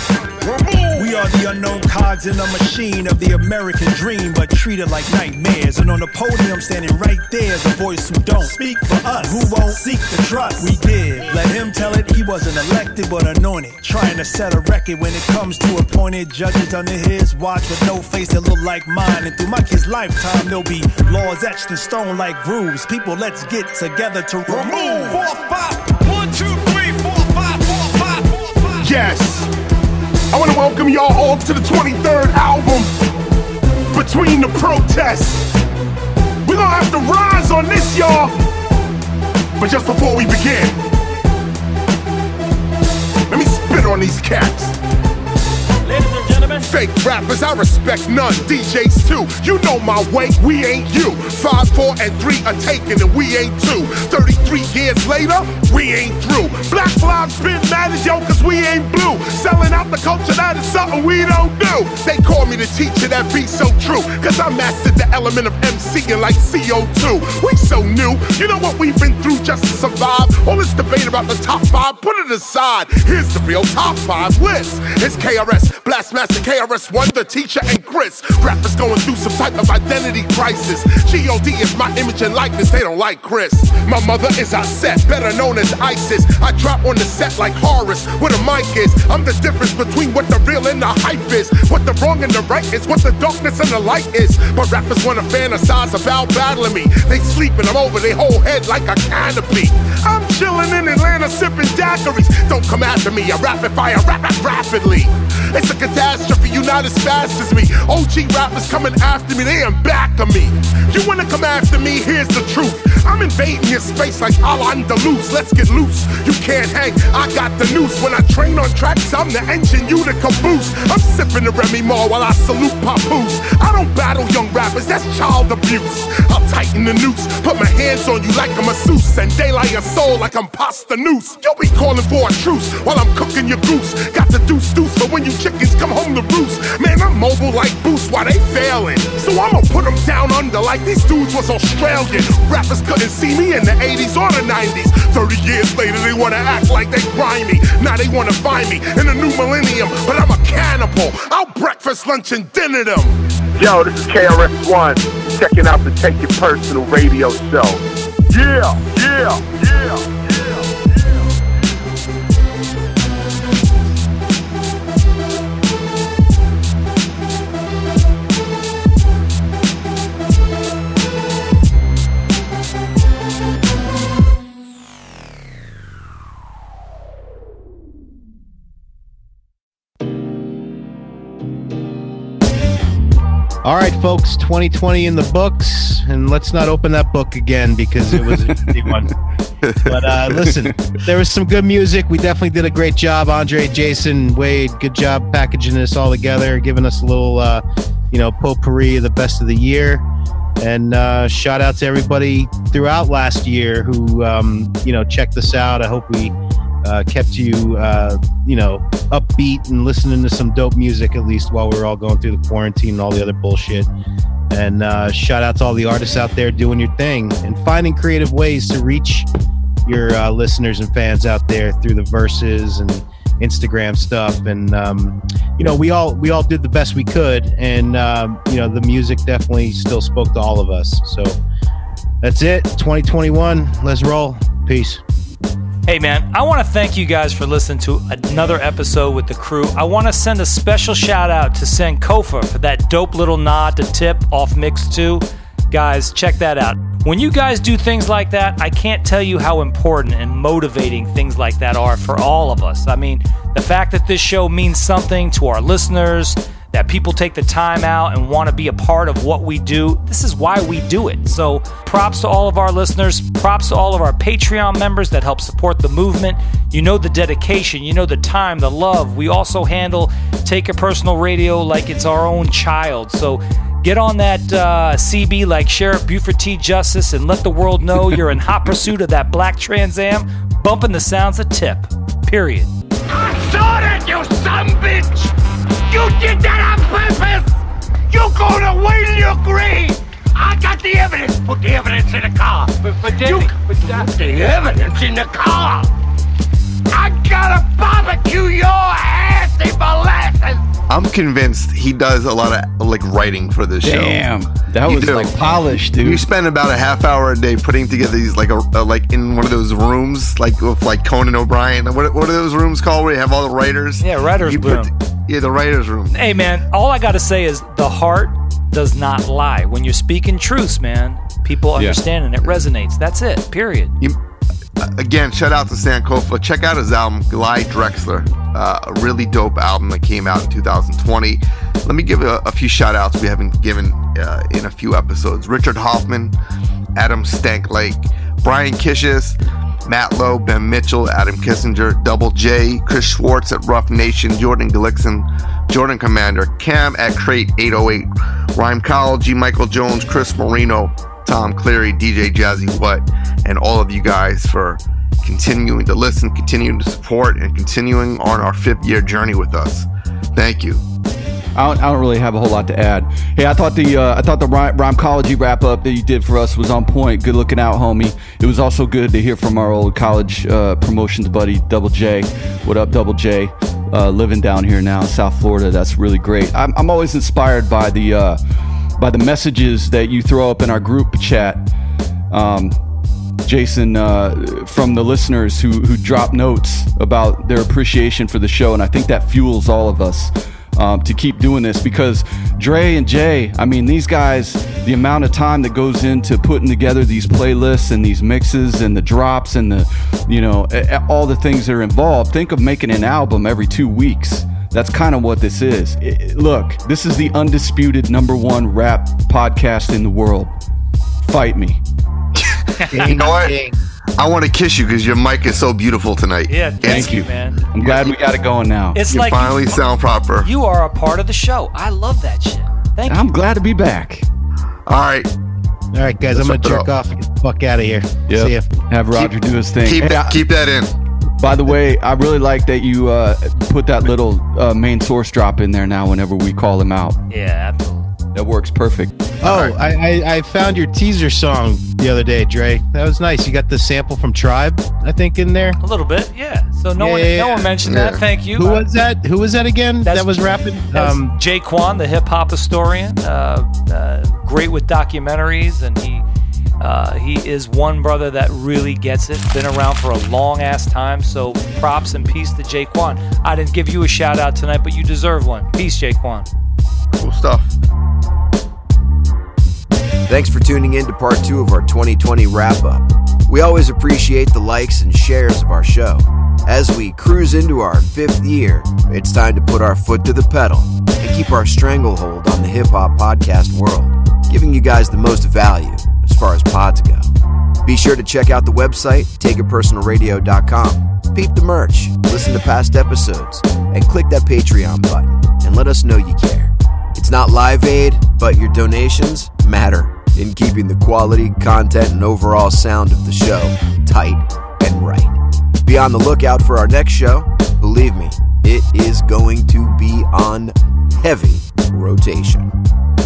remove. We are the unknown cogs in the machine of the American dream, but treated like nightmares. And on the podium, standing right there, is a voice who don't speak for us, who won't seek the trust we give. Let him tell it, he wasn't elected but anointed. Trying to set a record when it comes to appointed judges under his watch with no face that look like mine. And through my kid's lifetime, there'll be laws etched in stone like grooves. People, let's get together to remove. Four, five, one, two, three, four, five, four, five, four, five. Yes. I want to welcome y'all all to the 23rd album, Between the Protests. We're gonna have to rise on this, y'all. But just before we begin, let me spit on these cats. Fake rappers, I respect none. DJs too, you know my way, we ain't you. Five, four, and three are taken, and we ain't two. 33 years later, we ain't through. Black lives been as yo, cause we ain't blue. Selling out the culture, that is something we don't do. They call me the teacher, that be so true. Cause I mastered the element of MCing like CO2. We so new, you know what we've been through just to survive. All this debate about the top five, put it aside. Here's the real top five list. It's KRS, Blastmaster, KRS-One, the teacher, and Chris. Rappers going through some type of identity crisis. G.O.D. is my image and likeness, they don't like Chris. My mother is Aset, better known as ISIS. I drop on the set like Horus, where the mic is. I'm the difference between what the real and the hype is. What the wrong and the right is, what the darkness and the light is. But rappers wanna fantasize about battling me. They sleeping, I'm over their whole head like a canopy. I'm chilling in Atlanta sipping daiquiris. Don't come after me, I rapid fire, rap, rap rapidly. It's a catastrophe, you're not as fast as me. OG rappers coming after me, they ain't back of me. You wanna come after me, here's the truth. I'm invading your space like Al Andalus. Let's get loose. You can't hang, I got the noose. When I train on tracks, I'm the engine, you the caboose. I'm sipping the Remy Ma while I salute Papoose. I don't battle young rappers, that's child abuse. I'll tighten the noose, put my hands on you like a masseuse, and daylight your soul like I'm pasta noose. You'll be calling for a truce while I'm cooking your goose. Got the deuce deuce, so when you chickens come home to roost, man, I'm mobile like Boost while they failing. So I'ma put them down under like these dudes was Australian. Rappers couldn't see me in the 80s or the 90s. 30 years later, they wanna act like they grimy. Now they wanna find me in a new millennium, but I'm a cannibal. I'll breakfast, lunch, and dinner them. Yo, this is KRS-One, checking out the Take It Personal radio show. Yeah, yeah. All right, folks, 2020 in the books, and let's not open that book again because it was a one. But uh, listen, there was some good music. We definitely did a great job, Andre, Jason, Wade. Good job packaging this all together, giving us a little, uh, you know, potpourri of the best of the year. And uh, shout out to everybody throughout last year who, um, you know, checked us out. I hope we uh, kept you, uh, you know, upbeat and listening to some dope music at least while we are all going through the quarantine and all the other bullshit. And uh, shout out to all the artists out there doing your thing and finding creative ways to reach your uh, listeners and fans out there through the verses and Instagram stuff. And um, you know, we all we all did the best we could, and um, you know, the music definitely still spoke to all of us. So that's it. 2021. Let's roll. Peace. Hey man, I want to thank you guys for listening to another episode with the crew. I want to send a special shout out to Sankofa for that dope little nod to tip off Mix 2. Guys, check that out. When you guys do things like that, I can't tell you how important and motivating things like that are for all of us. I mean, the fact that this show means something to our listeners, that people take the time out and want to be a part of what we do. This is why we do it. So, props to all of our listeners, props to all of our Patreon members that help support the movement. You know the dedication, you know the time, the love. We also handle Take a Personal Radio like it's our own child. So, get on that uh, CB like Sheriff Buford T. Justice and let the world know you're in hot pursuit of that black Trans Am, bumping the sounds of tip. Period. I saw that, you son bitch! You did that on purpose! You go to wait till you agree! I got the evidence! Put the evidence in the car! But, but Daddy, you, but that... Put the evidence in the car! I gotta barbecue your ass in molasses! I'm convinced he does a lot of like writing for this show. Damn, that You was do. like polished, dude. You spend about a half hour a day putting together these like a, a like in one of those rooms like with like Conan O'Brien. What, what are those rooms called where you have all the writers? Yeah, writers' You put- room. yeah, the writers room. Hey, man, all I got to say is the heart does not lie. When you're speaking truths, man, people Yeah. understand and it resonates. That's it, period. You, uh, again, shout out to Sankofa. Check out his album, Glide Drexler. Uh, a really dope album that came out in 2020. Let me give a, a few shout outs we haven't given uh, in a few episodes. Richard Hoffman, Adam Stanklake, Brian Kishis, Matt Lowe, Ben Mitchell, Adam Kissinger, Double J, Chris Schwartz at Rough Nation, Jordan Gulixon, Jordan Commander, Cam at Crate 808, Rhymecology, Michael Jones, Chris Marino, Tom Cleary, DJ Jazzy What, and all of you guys for continuing to listen, continuing to support, and continuing on our fifth year journey with us. Thank you. I don't, I don't really have a whole lot to add. Hey, I thought the uh, I thought the rhyme, rhymecology wrap up that you did for us was on point. Good looking out, homie. It was also good to hear from our old college uh, promotions buddy, Double J. What up, Double J? Uh, living down here now in South Florida. That's really great. I'm, I'm always inspired by the uh, by the messages that you throw up in our group chat. Um, Jason, uh, from the listeners who, who drop notes about their appreciation for the show. And I think that fuels all of us um, to keep doing this because Dre and Jay, I mean, these guys, the amount of time that goes into putting together these playlists and these mixes and the drops and the, you know, all the things that are involved. Think of making an album every two weeks. That's kind of what this is. It, look, this is the undisputed number one rap podcast in the world. Fight me. you know what? I want to kiss you because your mic is so beautiful tonight. Yeah, thank you, man. I'm glad we got it going now. It's you like finally you, sound proper. You are a part of the show. I love that shit. Thank you. I'm glad to be back. All right. All right, guys, Let's I'm gonna wrap jerk off and get the fuck out of here. Yep. See ya. Have Roger do his thing. Keep Hey, that, I- keep that in. By the way, I really like that you uh, put that little uh, main source drop in there now whenever we call him out. Yeah, absolutely. That works perfect. Oh, I, I, I found your teaser song the other day, Dre. That was nice. You got the sample from Tribe, I think, in there. A little bit, yeah. So no Yeah, one, yeah, no yeah. one mentioned that. Thank you. Who Uh, was that? Who was that again? That's- that was rapping. Um, Jay Quan, the hip hop historian, uh, uh, great with documentaries, and he uh, he is one brother that really gets it. Been around for a long ass time, so props and peace to Jay Quan. I didn't give you a shout out tonight, but you deserve one. Peace, Jay Quan. Cool stuff. Thanks for tuning in to part two of our 2020 wrap up. We always appreciate the likes and shares of our show. As we cruise into our fifth year, it's time to put our foot to the pedal and keep our stranglehold on the hip hop podcast world, giving you guys the most value as far as pods go. Be sure to check out the website, takeitpersonalradio.com. Peep the merch, listen to past episodes, and click that Patreon button and let us know you care. It's not Live Aid, but your donations matter in keeping the quality, content, and overall sound of the show tight and right. Be on the lookout for our next show. Believe me, it is going to be on heavy rotation.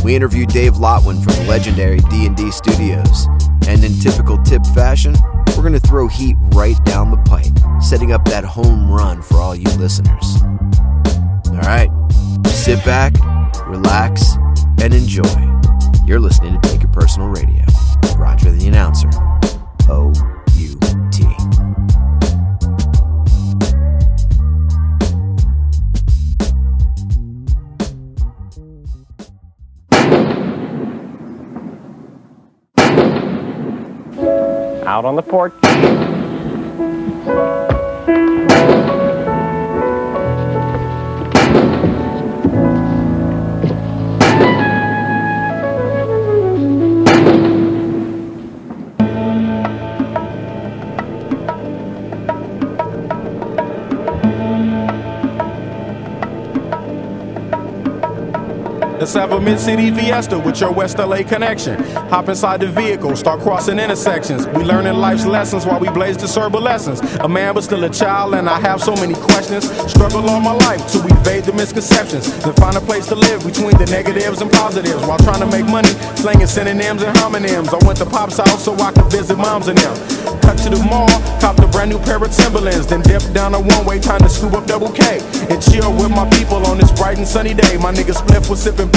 We interviewed Dave Lotwin from legendary D&D Studios, and in typical tip fashion, we're going to throw heat right down the pipe, setting up that home run for all you listeners. All right, sit back, relax, and enjoy. You're listening to Take It Personal Radio. Roger the announcer. O Out on the porch. Let's have a mid-city fiesta with your West LA connection. Hop inside the vehicle, start crossing intersections. We learning life's lessons while we blaze the serba lessons. A man but still a child, and I have so many questions. Struggle all my life to evade the misconceptions. Then find a place to live between the negatives and positives while trying to make money, slinging synonyms and homonyms. I went to Pop's house so I could visit moms and them. Cut to the mall, copped a brand new pair of Timberlands, then dipped down a one-way, time to scoop up double K and chill with my people on this bright and sunny day. My nigga Spliff was sipping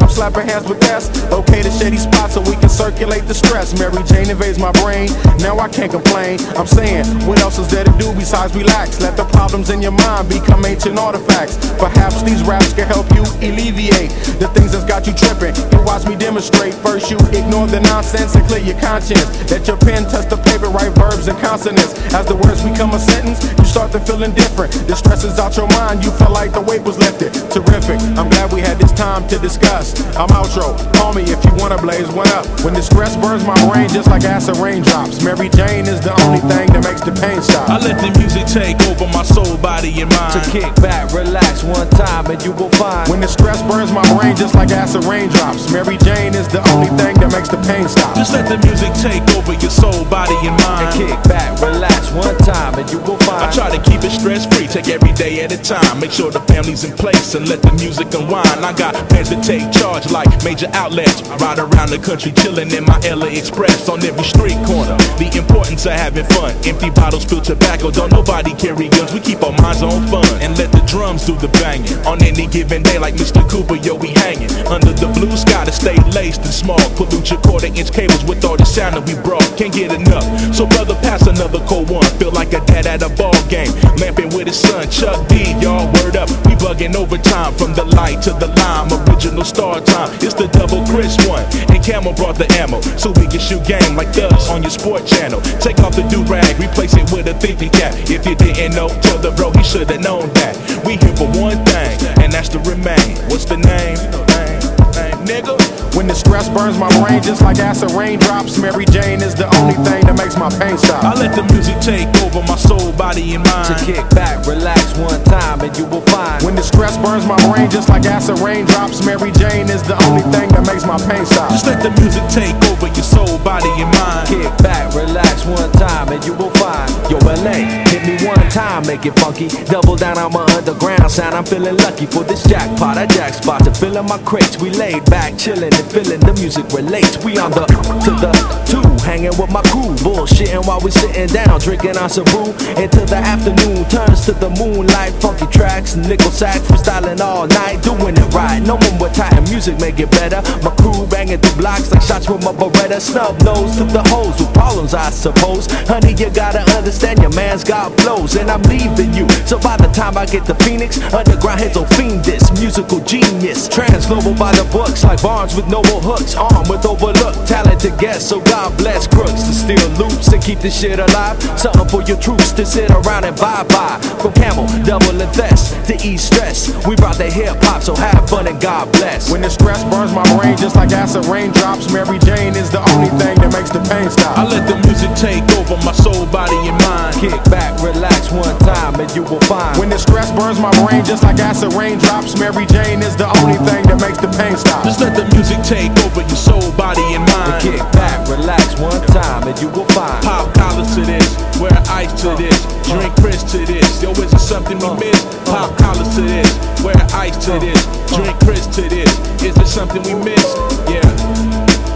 I'm slapping hands with gas. Locate a shady spot so we can circulate the stress. Mary Jane invades my brain, now I can't complain. I'm saying, what else is there to do besides relax? Let the problems in your mind become ancient artifacts. Perhaps these raps can help you alleviate the things that's got you tripping. You watch me demonstrate. First, you ignore the nonsense and clear your conscience. Let your pen touch the paper write verbs and consonants. As the words become a sentence, you start to feel indifferent. The stress is out your mind, you feel like the weight was lifted. Terrific, I'm glad we had this time to discuss. I'm outro, call me if you wanna blaze one up. When the stress burns my brain just like acid raindrops. Mary Jane is the only thing that makes the pain stop. I let the music take over my soul, body, and mind. To kick back, relax one time, and you will find. When the stress burns my brain just like acid raindrops. Mary Jane is the only thing that makes the pain stop. Just let the music take over your soul, body, and mind. And kick back, relax one time, and you will find. I try to keep it stress free, take every day at a time. Make sure the family's in place and let the music unwind. I got plans to take charge like major outlets. Ride around the country chilling in my LA Express on every street corner. The importance of having fun. Empty bottles, spill tobacco. Don't nobody carry guns. We keep our minds on fun and let the drums do the banging. On any given day, like Mr. Cooper, yo, we hanging under the blue sky to stay laced and small. Pollute your quarter inch cables with all the sound that we brought. Can't get enough. So brother, pass another cold one. Feel like a dad at a ball game. Lamping with his son, Chuck D. Y'all word up. We bugging overtime from the light to the lime. Original star time. It's the double Chris one. And Camel brought the ammo. So we can shoot game like thugs on your sport channel. Take off the do rag, replace it with a thinking cap. If you didn't know, tell the bro he should've known that. We here for one thing, and that's to remain. What's the name? Name, name, nigga. When the stress burns my brain just like acid raindrops, Mary Jane is the only thing that makes my pain stop. I let the music take over my soul, body, and mind. To kick back, relax one time, and you will find. When the stress burns my brain just like acid raindrops, Mary Jane is the only thing that makes my pain stop. Just let the music take over your soul, body, and mind. Kick back, relax one time, and you will find. Yo, LA, hit me one time, make it funky. Double down on my underground sound. I'm feeling lucky for this jackpot. I jack spot to fill in my crates. We laid back, chilling and feeling the music relates. We on the to the two, hanging with my crew, bullshitting while we sitting down, drinking on some brew. Until the afternoon turns to the moonlight, funky tracks, nickel sack, freestyling all night, doing it right. No one with tight music make it better. My crew banging through blocks like shots from a Beretta. Snub nose to the hoes with problems, I suppose. Honey, you gotta understand your man's got flows, and I'm leaving you. So by the time I get to Phoenix, underground heads will fiend this musical genius. Trans global by the books, like Barnes with noble hooks, armed with overlooked talented guests. So God bless crooks to steal loops and keep this shit alive. Something for your troops to sit around and bye bye. From Camel, double invest to ease stress. We brought the hip hop, so have fun and God bless. When the stress burns my brain just like acid raindrops, Mary Jane is the only thing that makes the pain stop. I let the music take over my soul, body, and mind. Kick back, relax one time, and you will find. When the stress burns my brain just like acid raindrops, Mary Jane is the only thing that makes the pain stop. Just let the music take over your soul, body, and mind. Kick back, relax one time, and you will find. Pop collars to this, wear ice to this, drink Chris to this. Yo, is it something we miss? Pop collars to this, wear ice to this, drink Chris to this. Is it something we miss? Yeah,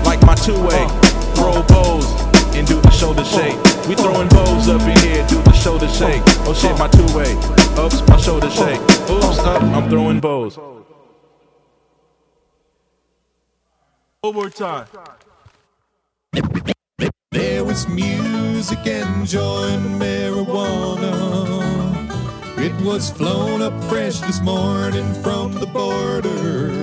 like my two way, throw bows and do the shoulder shake. We throwing bows up in here, do the shoulder shake. Oh shit, my two way. Oops, my shoulder shake. Oops, up, I'm throwing bows. More time. There was music enjoying marijuana. It was flown up fresh this morning from the border.